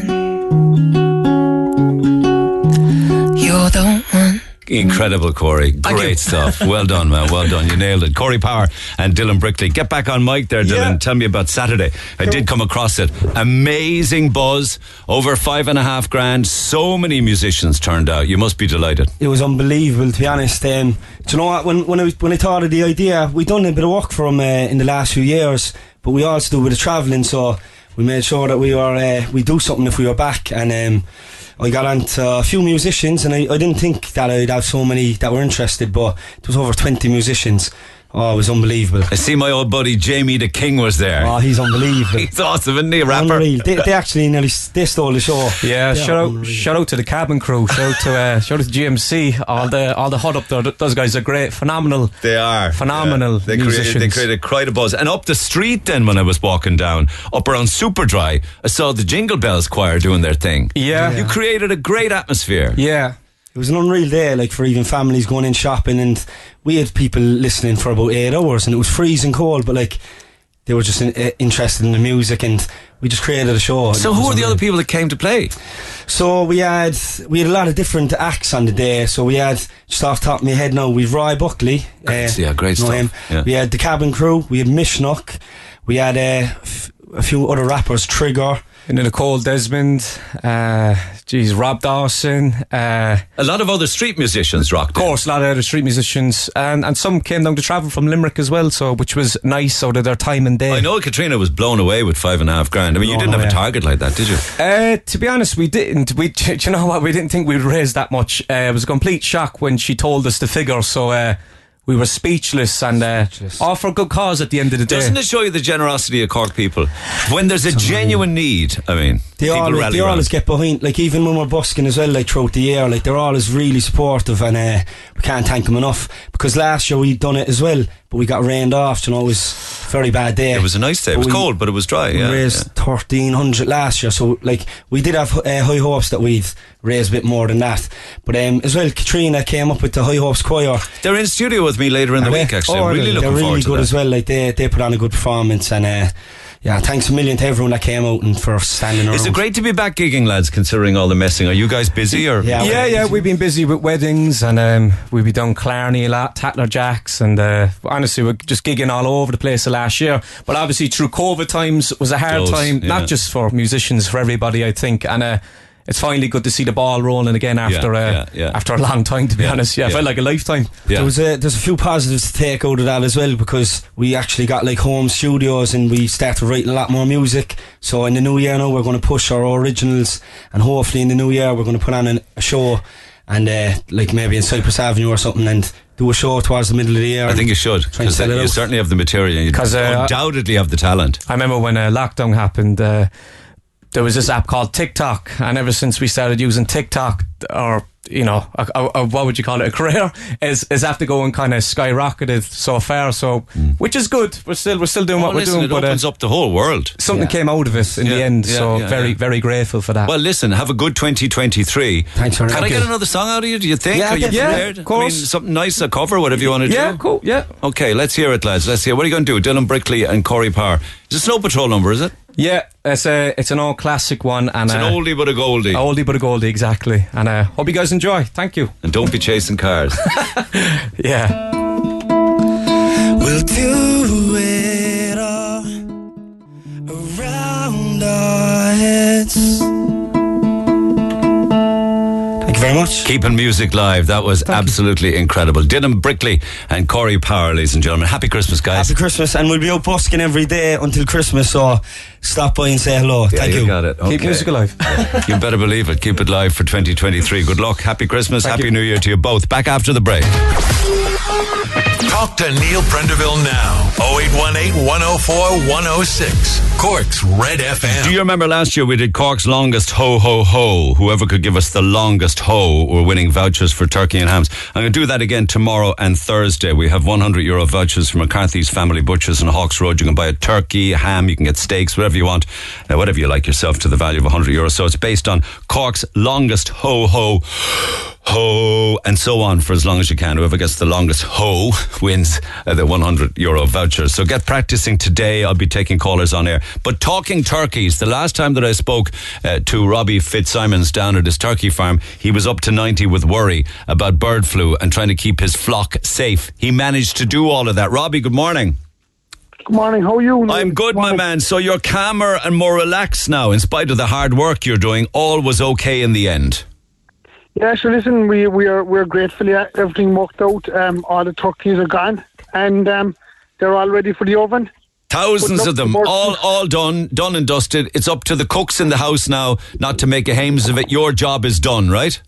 Incredible, Corey. Great stuff. Well done, man. Well done. You nailed it. Corey Power and Dylan Brickley. Get back on mic there, Dylan. Tell me about Saturday. I did come across it. Amazing buzz. Over five and a half grand. So many musicians turned out. You must be delighted. It was unbelievable, to be honest. Um, do you know what? When when I was, when I thought of the idea, we'd done a bit of work for him uh, in the last few years, but we also do a bit of travelling, so we made sure that we were uh, we do something if we were back, and um, I got on to a few musicians, and I, I didn't think that I'd have so many that were interested, but there was over twenty musicians. Oh, it was unbelievable. I see my old buddy Jamie the King was there. Oh, he's unbelievable. he's awesome, isn't he? Rapper. Unreal. They, they actually nearly they stole the show. Yeah, They shout out, unreal. shout out to the cabin crew. Shout out to uh, shout out to GMC. All the all the hut up there. Those guys are great, phenomenal. They are phenomenal. Yeah. They created, musicians. they created quite a buzz. And up the street, then when I was walking down, up around Superdry, I saw the Jingle Bells Choir doing their thing. Yeah. you created a great atmosphere. Yeah. It was an unreal day, like for even families going in shopping, and we had people listening for about eight hours, and it was freezing cold, but like they were just in, uh, interested in the music, and we just created a show. So who were the other people that came to play? So we had we had a lot of different acts on the day. So we had just off the top of my head now, we've Roy Buckley. uh, yeah, great stuff. him. Yeah. We had the Cabin Crew. We had Mishnock. We had uh, f- a few other rappers, Trigger. And then Nicole Desmond, uh, geez, Rob Dawson. Uh, a lot of other street musicians rocked. Of course, a lot of other street musicians, and and some came down to travel from Limerick as well. So which was nice out of their time and day. I know Katrina was blown away with five and a half grand. I mean, you didn't have a target like that, did you? Uh, to be honest, we didn't. We, do you know what? We didn't think we'd raise that much. Uh, it was a complete shock when she told us the figure. So uh, we were speechless and uh, all for a good cause at the end of the day. Doesn't it show you the generosity of Cork people? When there's a genuine need, I mean, They people all rally they around. always get behind. Like even when we're busking as well, like throughout the year, like they're always really supportive, and uh, we can't thank them enough. Because last year we done it as well, but we got rained off. You know, it was a very bad day. It was a nice day. It was cold, but it was dry. We Yeah, raised thirteen hundred last year, so like we did have uh, high hopes that we'd raise a bit more than that. But um, as well, Katrina came up with the High Hopes Choir. They're in studio with me later in the week. Actually, Oh, I'm really they? looking They're forward really to good that. as well. Like they they put on a good performance, and uh, yeah, thanks a million to everyone that came out and for standing around. Is it great to be back gigging, lads? Considering all the messing, are you guys busy or? yeah, yeah, we've been busy with weddings and um, we've been down Killarney a lot, Tatler Jacks, and uh, honestly, we're just gigging all over the place the last year. But obviously, through COVID times, was a hard Those, time, yeah. not just for musicians, for everybody, I think. And uh, it's finally good to see the ball rolling again after Yeah, uh, yeah, yeah. after a long time. To be Yeah, honest, yeah, it yeah. felt like a lifetime. There was a, there's a few positives to take out of that as well because we actually got like home studios and we started writing a lot more music. So in the new year now we're going to push our originals and hopefully in the new year we're going to put on an, a show and uh, like maybe in Cypress Avenue or something and do a show towards the middle of the year. I think you should because you out. certainly have the material. You 'Cause, uh, undoubtedly have the talent. I remember when uh, lockdown happened, uh, there was this app called TikTok, and ever since we started using TikTok, or you know, a, a, a- what would you call it, a career, is is after going kind of skyrocketed so far. So, which is good. We're still we're still doing Oh, what we're doing, it but uh, opens up the whole world. something came out of it in the end. yeah, so yeah, very yeah. very grateful for that. Well, listen, have a good 2023. Thanks very Can I much. get another song out of you? Do you think? Yeah, Are you yeah, prepared? of course. I mean, something nice, a cover, whatever you want to do. yeah, cool. Yeah, Okay, let's hear it, lads. Let's hear. What are you going to do? Dylan Brickley and Corey Power. Is it Snow Patrol number? Is it? Yeah. It's a it's an old classic one, and It's an uh, oldie but a goldie. a oldie but a goldie, exactly. And uh, hope you guys enjoy. Thank you. And don't be chasing cars. Yeah. We'll do it all around our heads. Thank you very much. Keeping music live. That was absolutely incredible. Dylan Brickley and Corey Power, ladies and gentlemen. Happy Christmas, guys. Happy Christmas, and we'll be out busking every day until Christmas. So stop by and say hello. Yeah, Thank you you. got it. Keep music alive. you better believe it. Keep it live for 2023. Good luck. Happy Christmas. Happy New Year to you both. Back after the break. Talk to Neil Prendeville now. 0818 104 106. Cork's Red FM. Do you remember last year we did Cork's longest ho ho ho? Whoever could give us the longest ho were winning vouchers for turkey and hams. I'm going to do that again tomorrow and Thursday. We have 100 euro vouchers from McCarthy's Family Butchers on Hawks Road. You can buy a turkey, a ham, you can get steaks, whatever you want, uh, whatever you like yourself to the value of 100 euros. So it's based on Cork's longest ho ho ho and so on for as long as you can. Whoever gets the longest ho wins uh, the 100 euro voucher. So get practicing today. I'll be taking callers on air. But talking turkeys, the last time that I spoke uh, to Robbie Fitzsimmons down at his turkey farm, he was up to 90 with worry about bird flu and trying to keep his flock safe. He managed to do all of that. Robbie, good morning. Good morning. How are you? I'm good, my man. So you're calmer and more relaxed now, in spite of the hard work you're doing. All was okay in the end. Yeah, so Listen, we we are we're grateful. Yeah, everything worked out. Um, all the turkeys are gone, and um, they're all ready for the oven. Thousands of them, the all all done, done and dusted. It's up to the cooks in the house now, not to make a hames of it. Your job is done, right?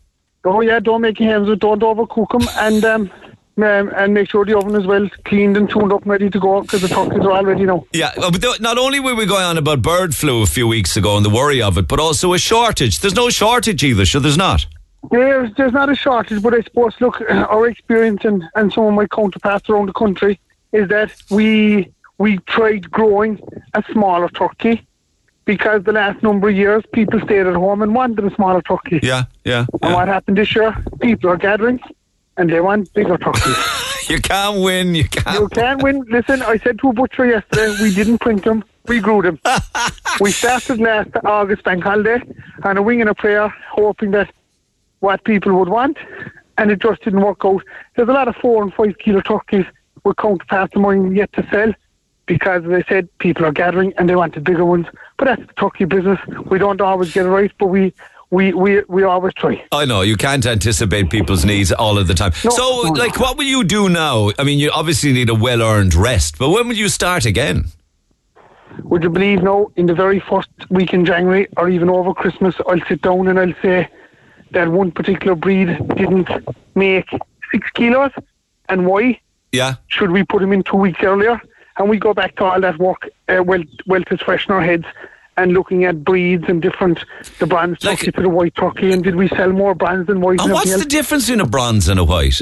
Oh yeah, don't make your hands with, don't overcook them, and um, um, and make sure the oven is well cleaned and tuned up and ready to go because the turkeys are all ready now. Yeah, uh, but th- not only were we going on about bird flu a few weeks ago and the worry of it, but also a shortage. There's no shortage either, so there's not. There's, there's not a shortage, but I suppose, look, our experience and, and some of my counterparts around the country is that we we tried growing a smaller turkey because the last number of years people stayed at home and wanted a smaller turkey. Yeah, yeah. And what happened this year? People are gathering and they want bigger turkeys. You can't win. You can't. You can't win. Listen, I said to a butcher yesterday, we didn't print them, we grew them. we started last August bank holiday on a wing and a prayer, hoping that what people would want, and it just didn't work out. There's a lot of four and five kilo turkeys with counterparts of mine yet to sell because, I said, people are gathering and they want the bigger ones. But that's the turkey business. We don't always get it right, but we we we, we always try. I know you can't anticipate people's needs all of the time. No, so, no, no. like, what will you do now? I mean, you obviously need a well-earned rest, but when will you start again? Would you believe no, in the very first week in January or even over Christmas, I'll sit down and I'll say that one particular breed didn't make six kilos and why? Yeah. Should we put him in two weeks earlier? And we go back to all that work, uh, well, well, it's fresh in our heads and looking at breeds and different, the bronze turkey to the white turkey, and did we sell more bronze than white? And and what's the difference between a bronze and a white?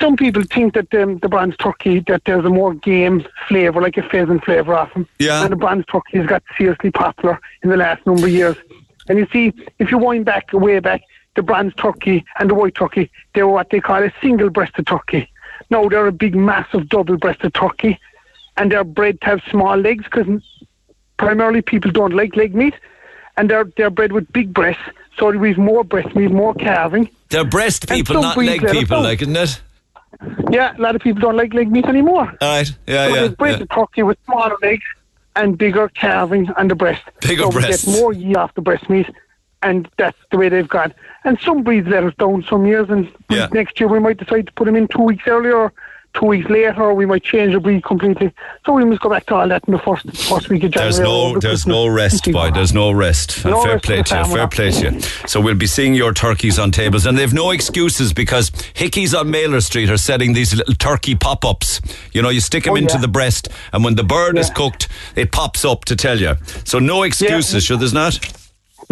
Some people think that um, the bronze turkey, that there's a more game flavour, like a pheasant flavour off them. Yeah. And the bronze turkey has got seriously popular in the last number of years. And you see, if you wind back, way back, the bronze turkey and the white turkey, they were what they call a single-breasted turkey. Now they're a big, massive double-breasted turkey, and they're bred to have small legs because primarily people don't like leg meat, and they're they're bred with big breasts, so we've more breast meat, more carving. They're breast people, not leg people, like, isn't it? Yeah, a lot of people don't like leg meat anymore. All right. Yeah, so yeah. they've bred yeah. the turkey with smaller legs and bigger carving on the breast. Bigger so breasts. get more yield off the breast meat, and that's the way they've gone. And some breeds let us down some years, and Yeah. next year we might decide to put them in two weeks earlier or two weeks later, or we might change the breed completely. So we must go back to all that in the first first week of January. There's no, there's no rest, boy. There's no rest. No fair rest play to you. Fair play to you. So we'll be seeing your turkeys on tables, and they've no excuses because Hickeys on Maylor Street are setting these little turkey pop-ups. You know, you stick them Oh, into yeah. the breast, and when the bird is cooked, it pops up to tell you. So no excuses, sure. There's not.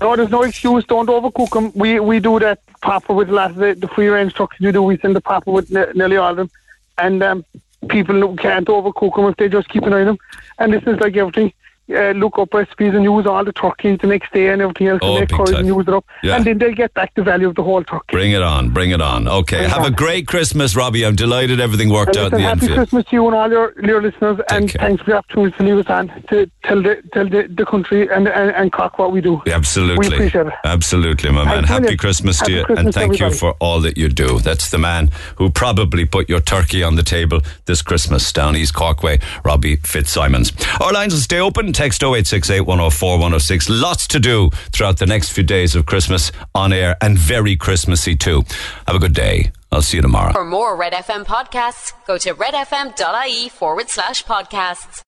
No, there's no excuse. Don't overcook them. We we do that proper with a lot of the, the free range trucks we do. We send the proper with ne- nearly all of them, and um, people can't overcook them if they just keep an eye on them. And this is like everything. Uh, look up recipes and use all the turkey the next day and everything else Oh, and make curries and use it up. Yeah. And then they'll get back the value of the whole turkey. Bring it on. Bring it on. Okay. Bring Have a great Christmas, Robbie. I'm delighted everything worked And out in the end happy for. Christmas to you and all your, your listeners, and thanks for the opportunity to leave us on to, tell the tell the, the country and, and and Cork what we do. Absolutely. We appreciate it. Absolutely, my man. Happy. Christmas to Happy you and Christmas, thank you for all that you do. That's the man who probably put your turkey on the table this Christmas down East Corkway, Robbie Fitzsimmons. Our lines will stay open. Text 0868 104 106. Lots to do throughout the next few days of Christmas on air and very Christmassy too. Have a good day. I'll see you tomorrow. For more Red FM podcasts, go to redfm.ie forward slash podcasts.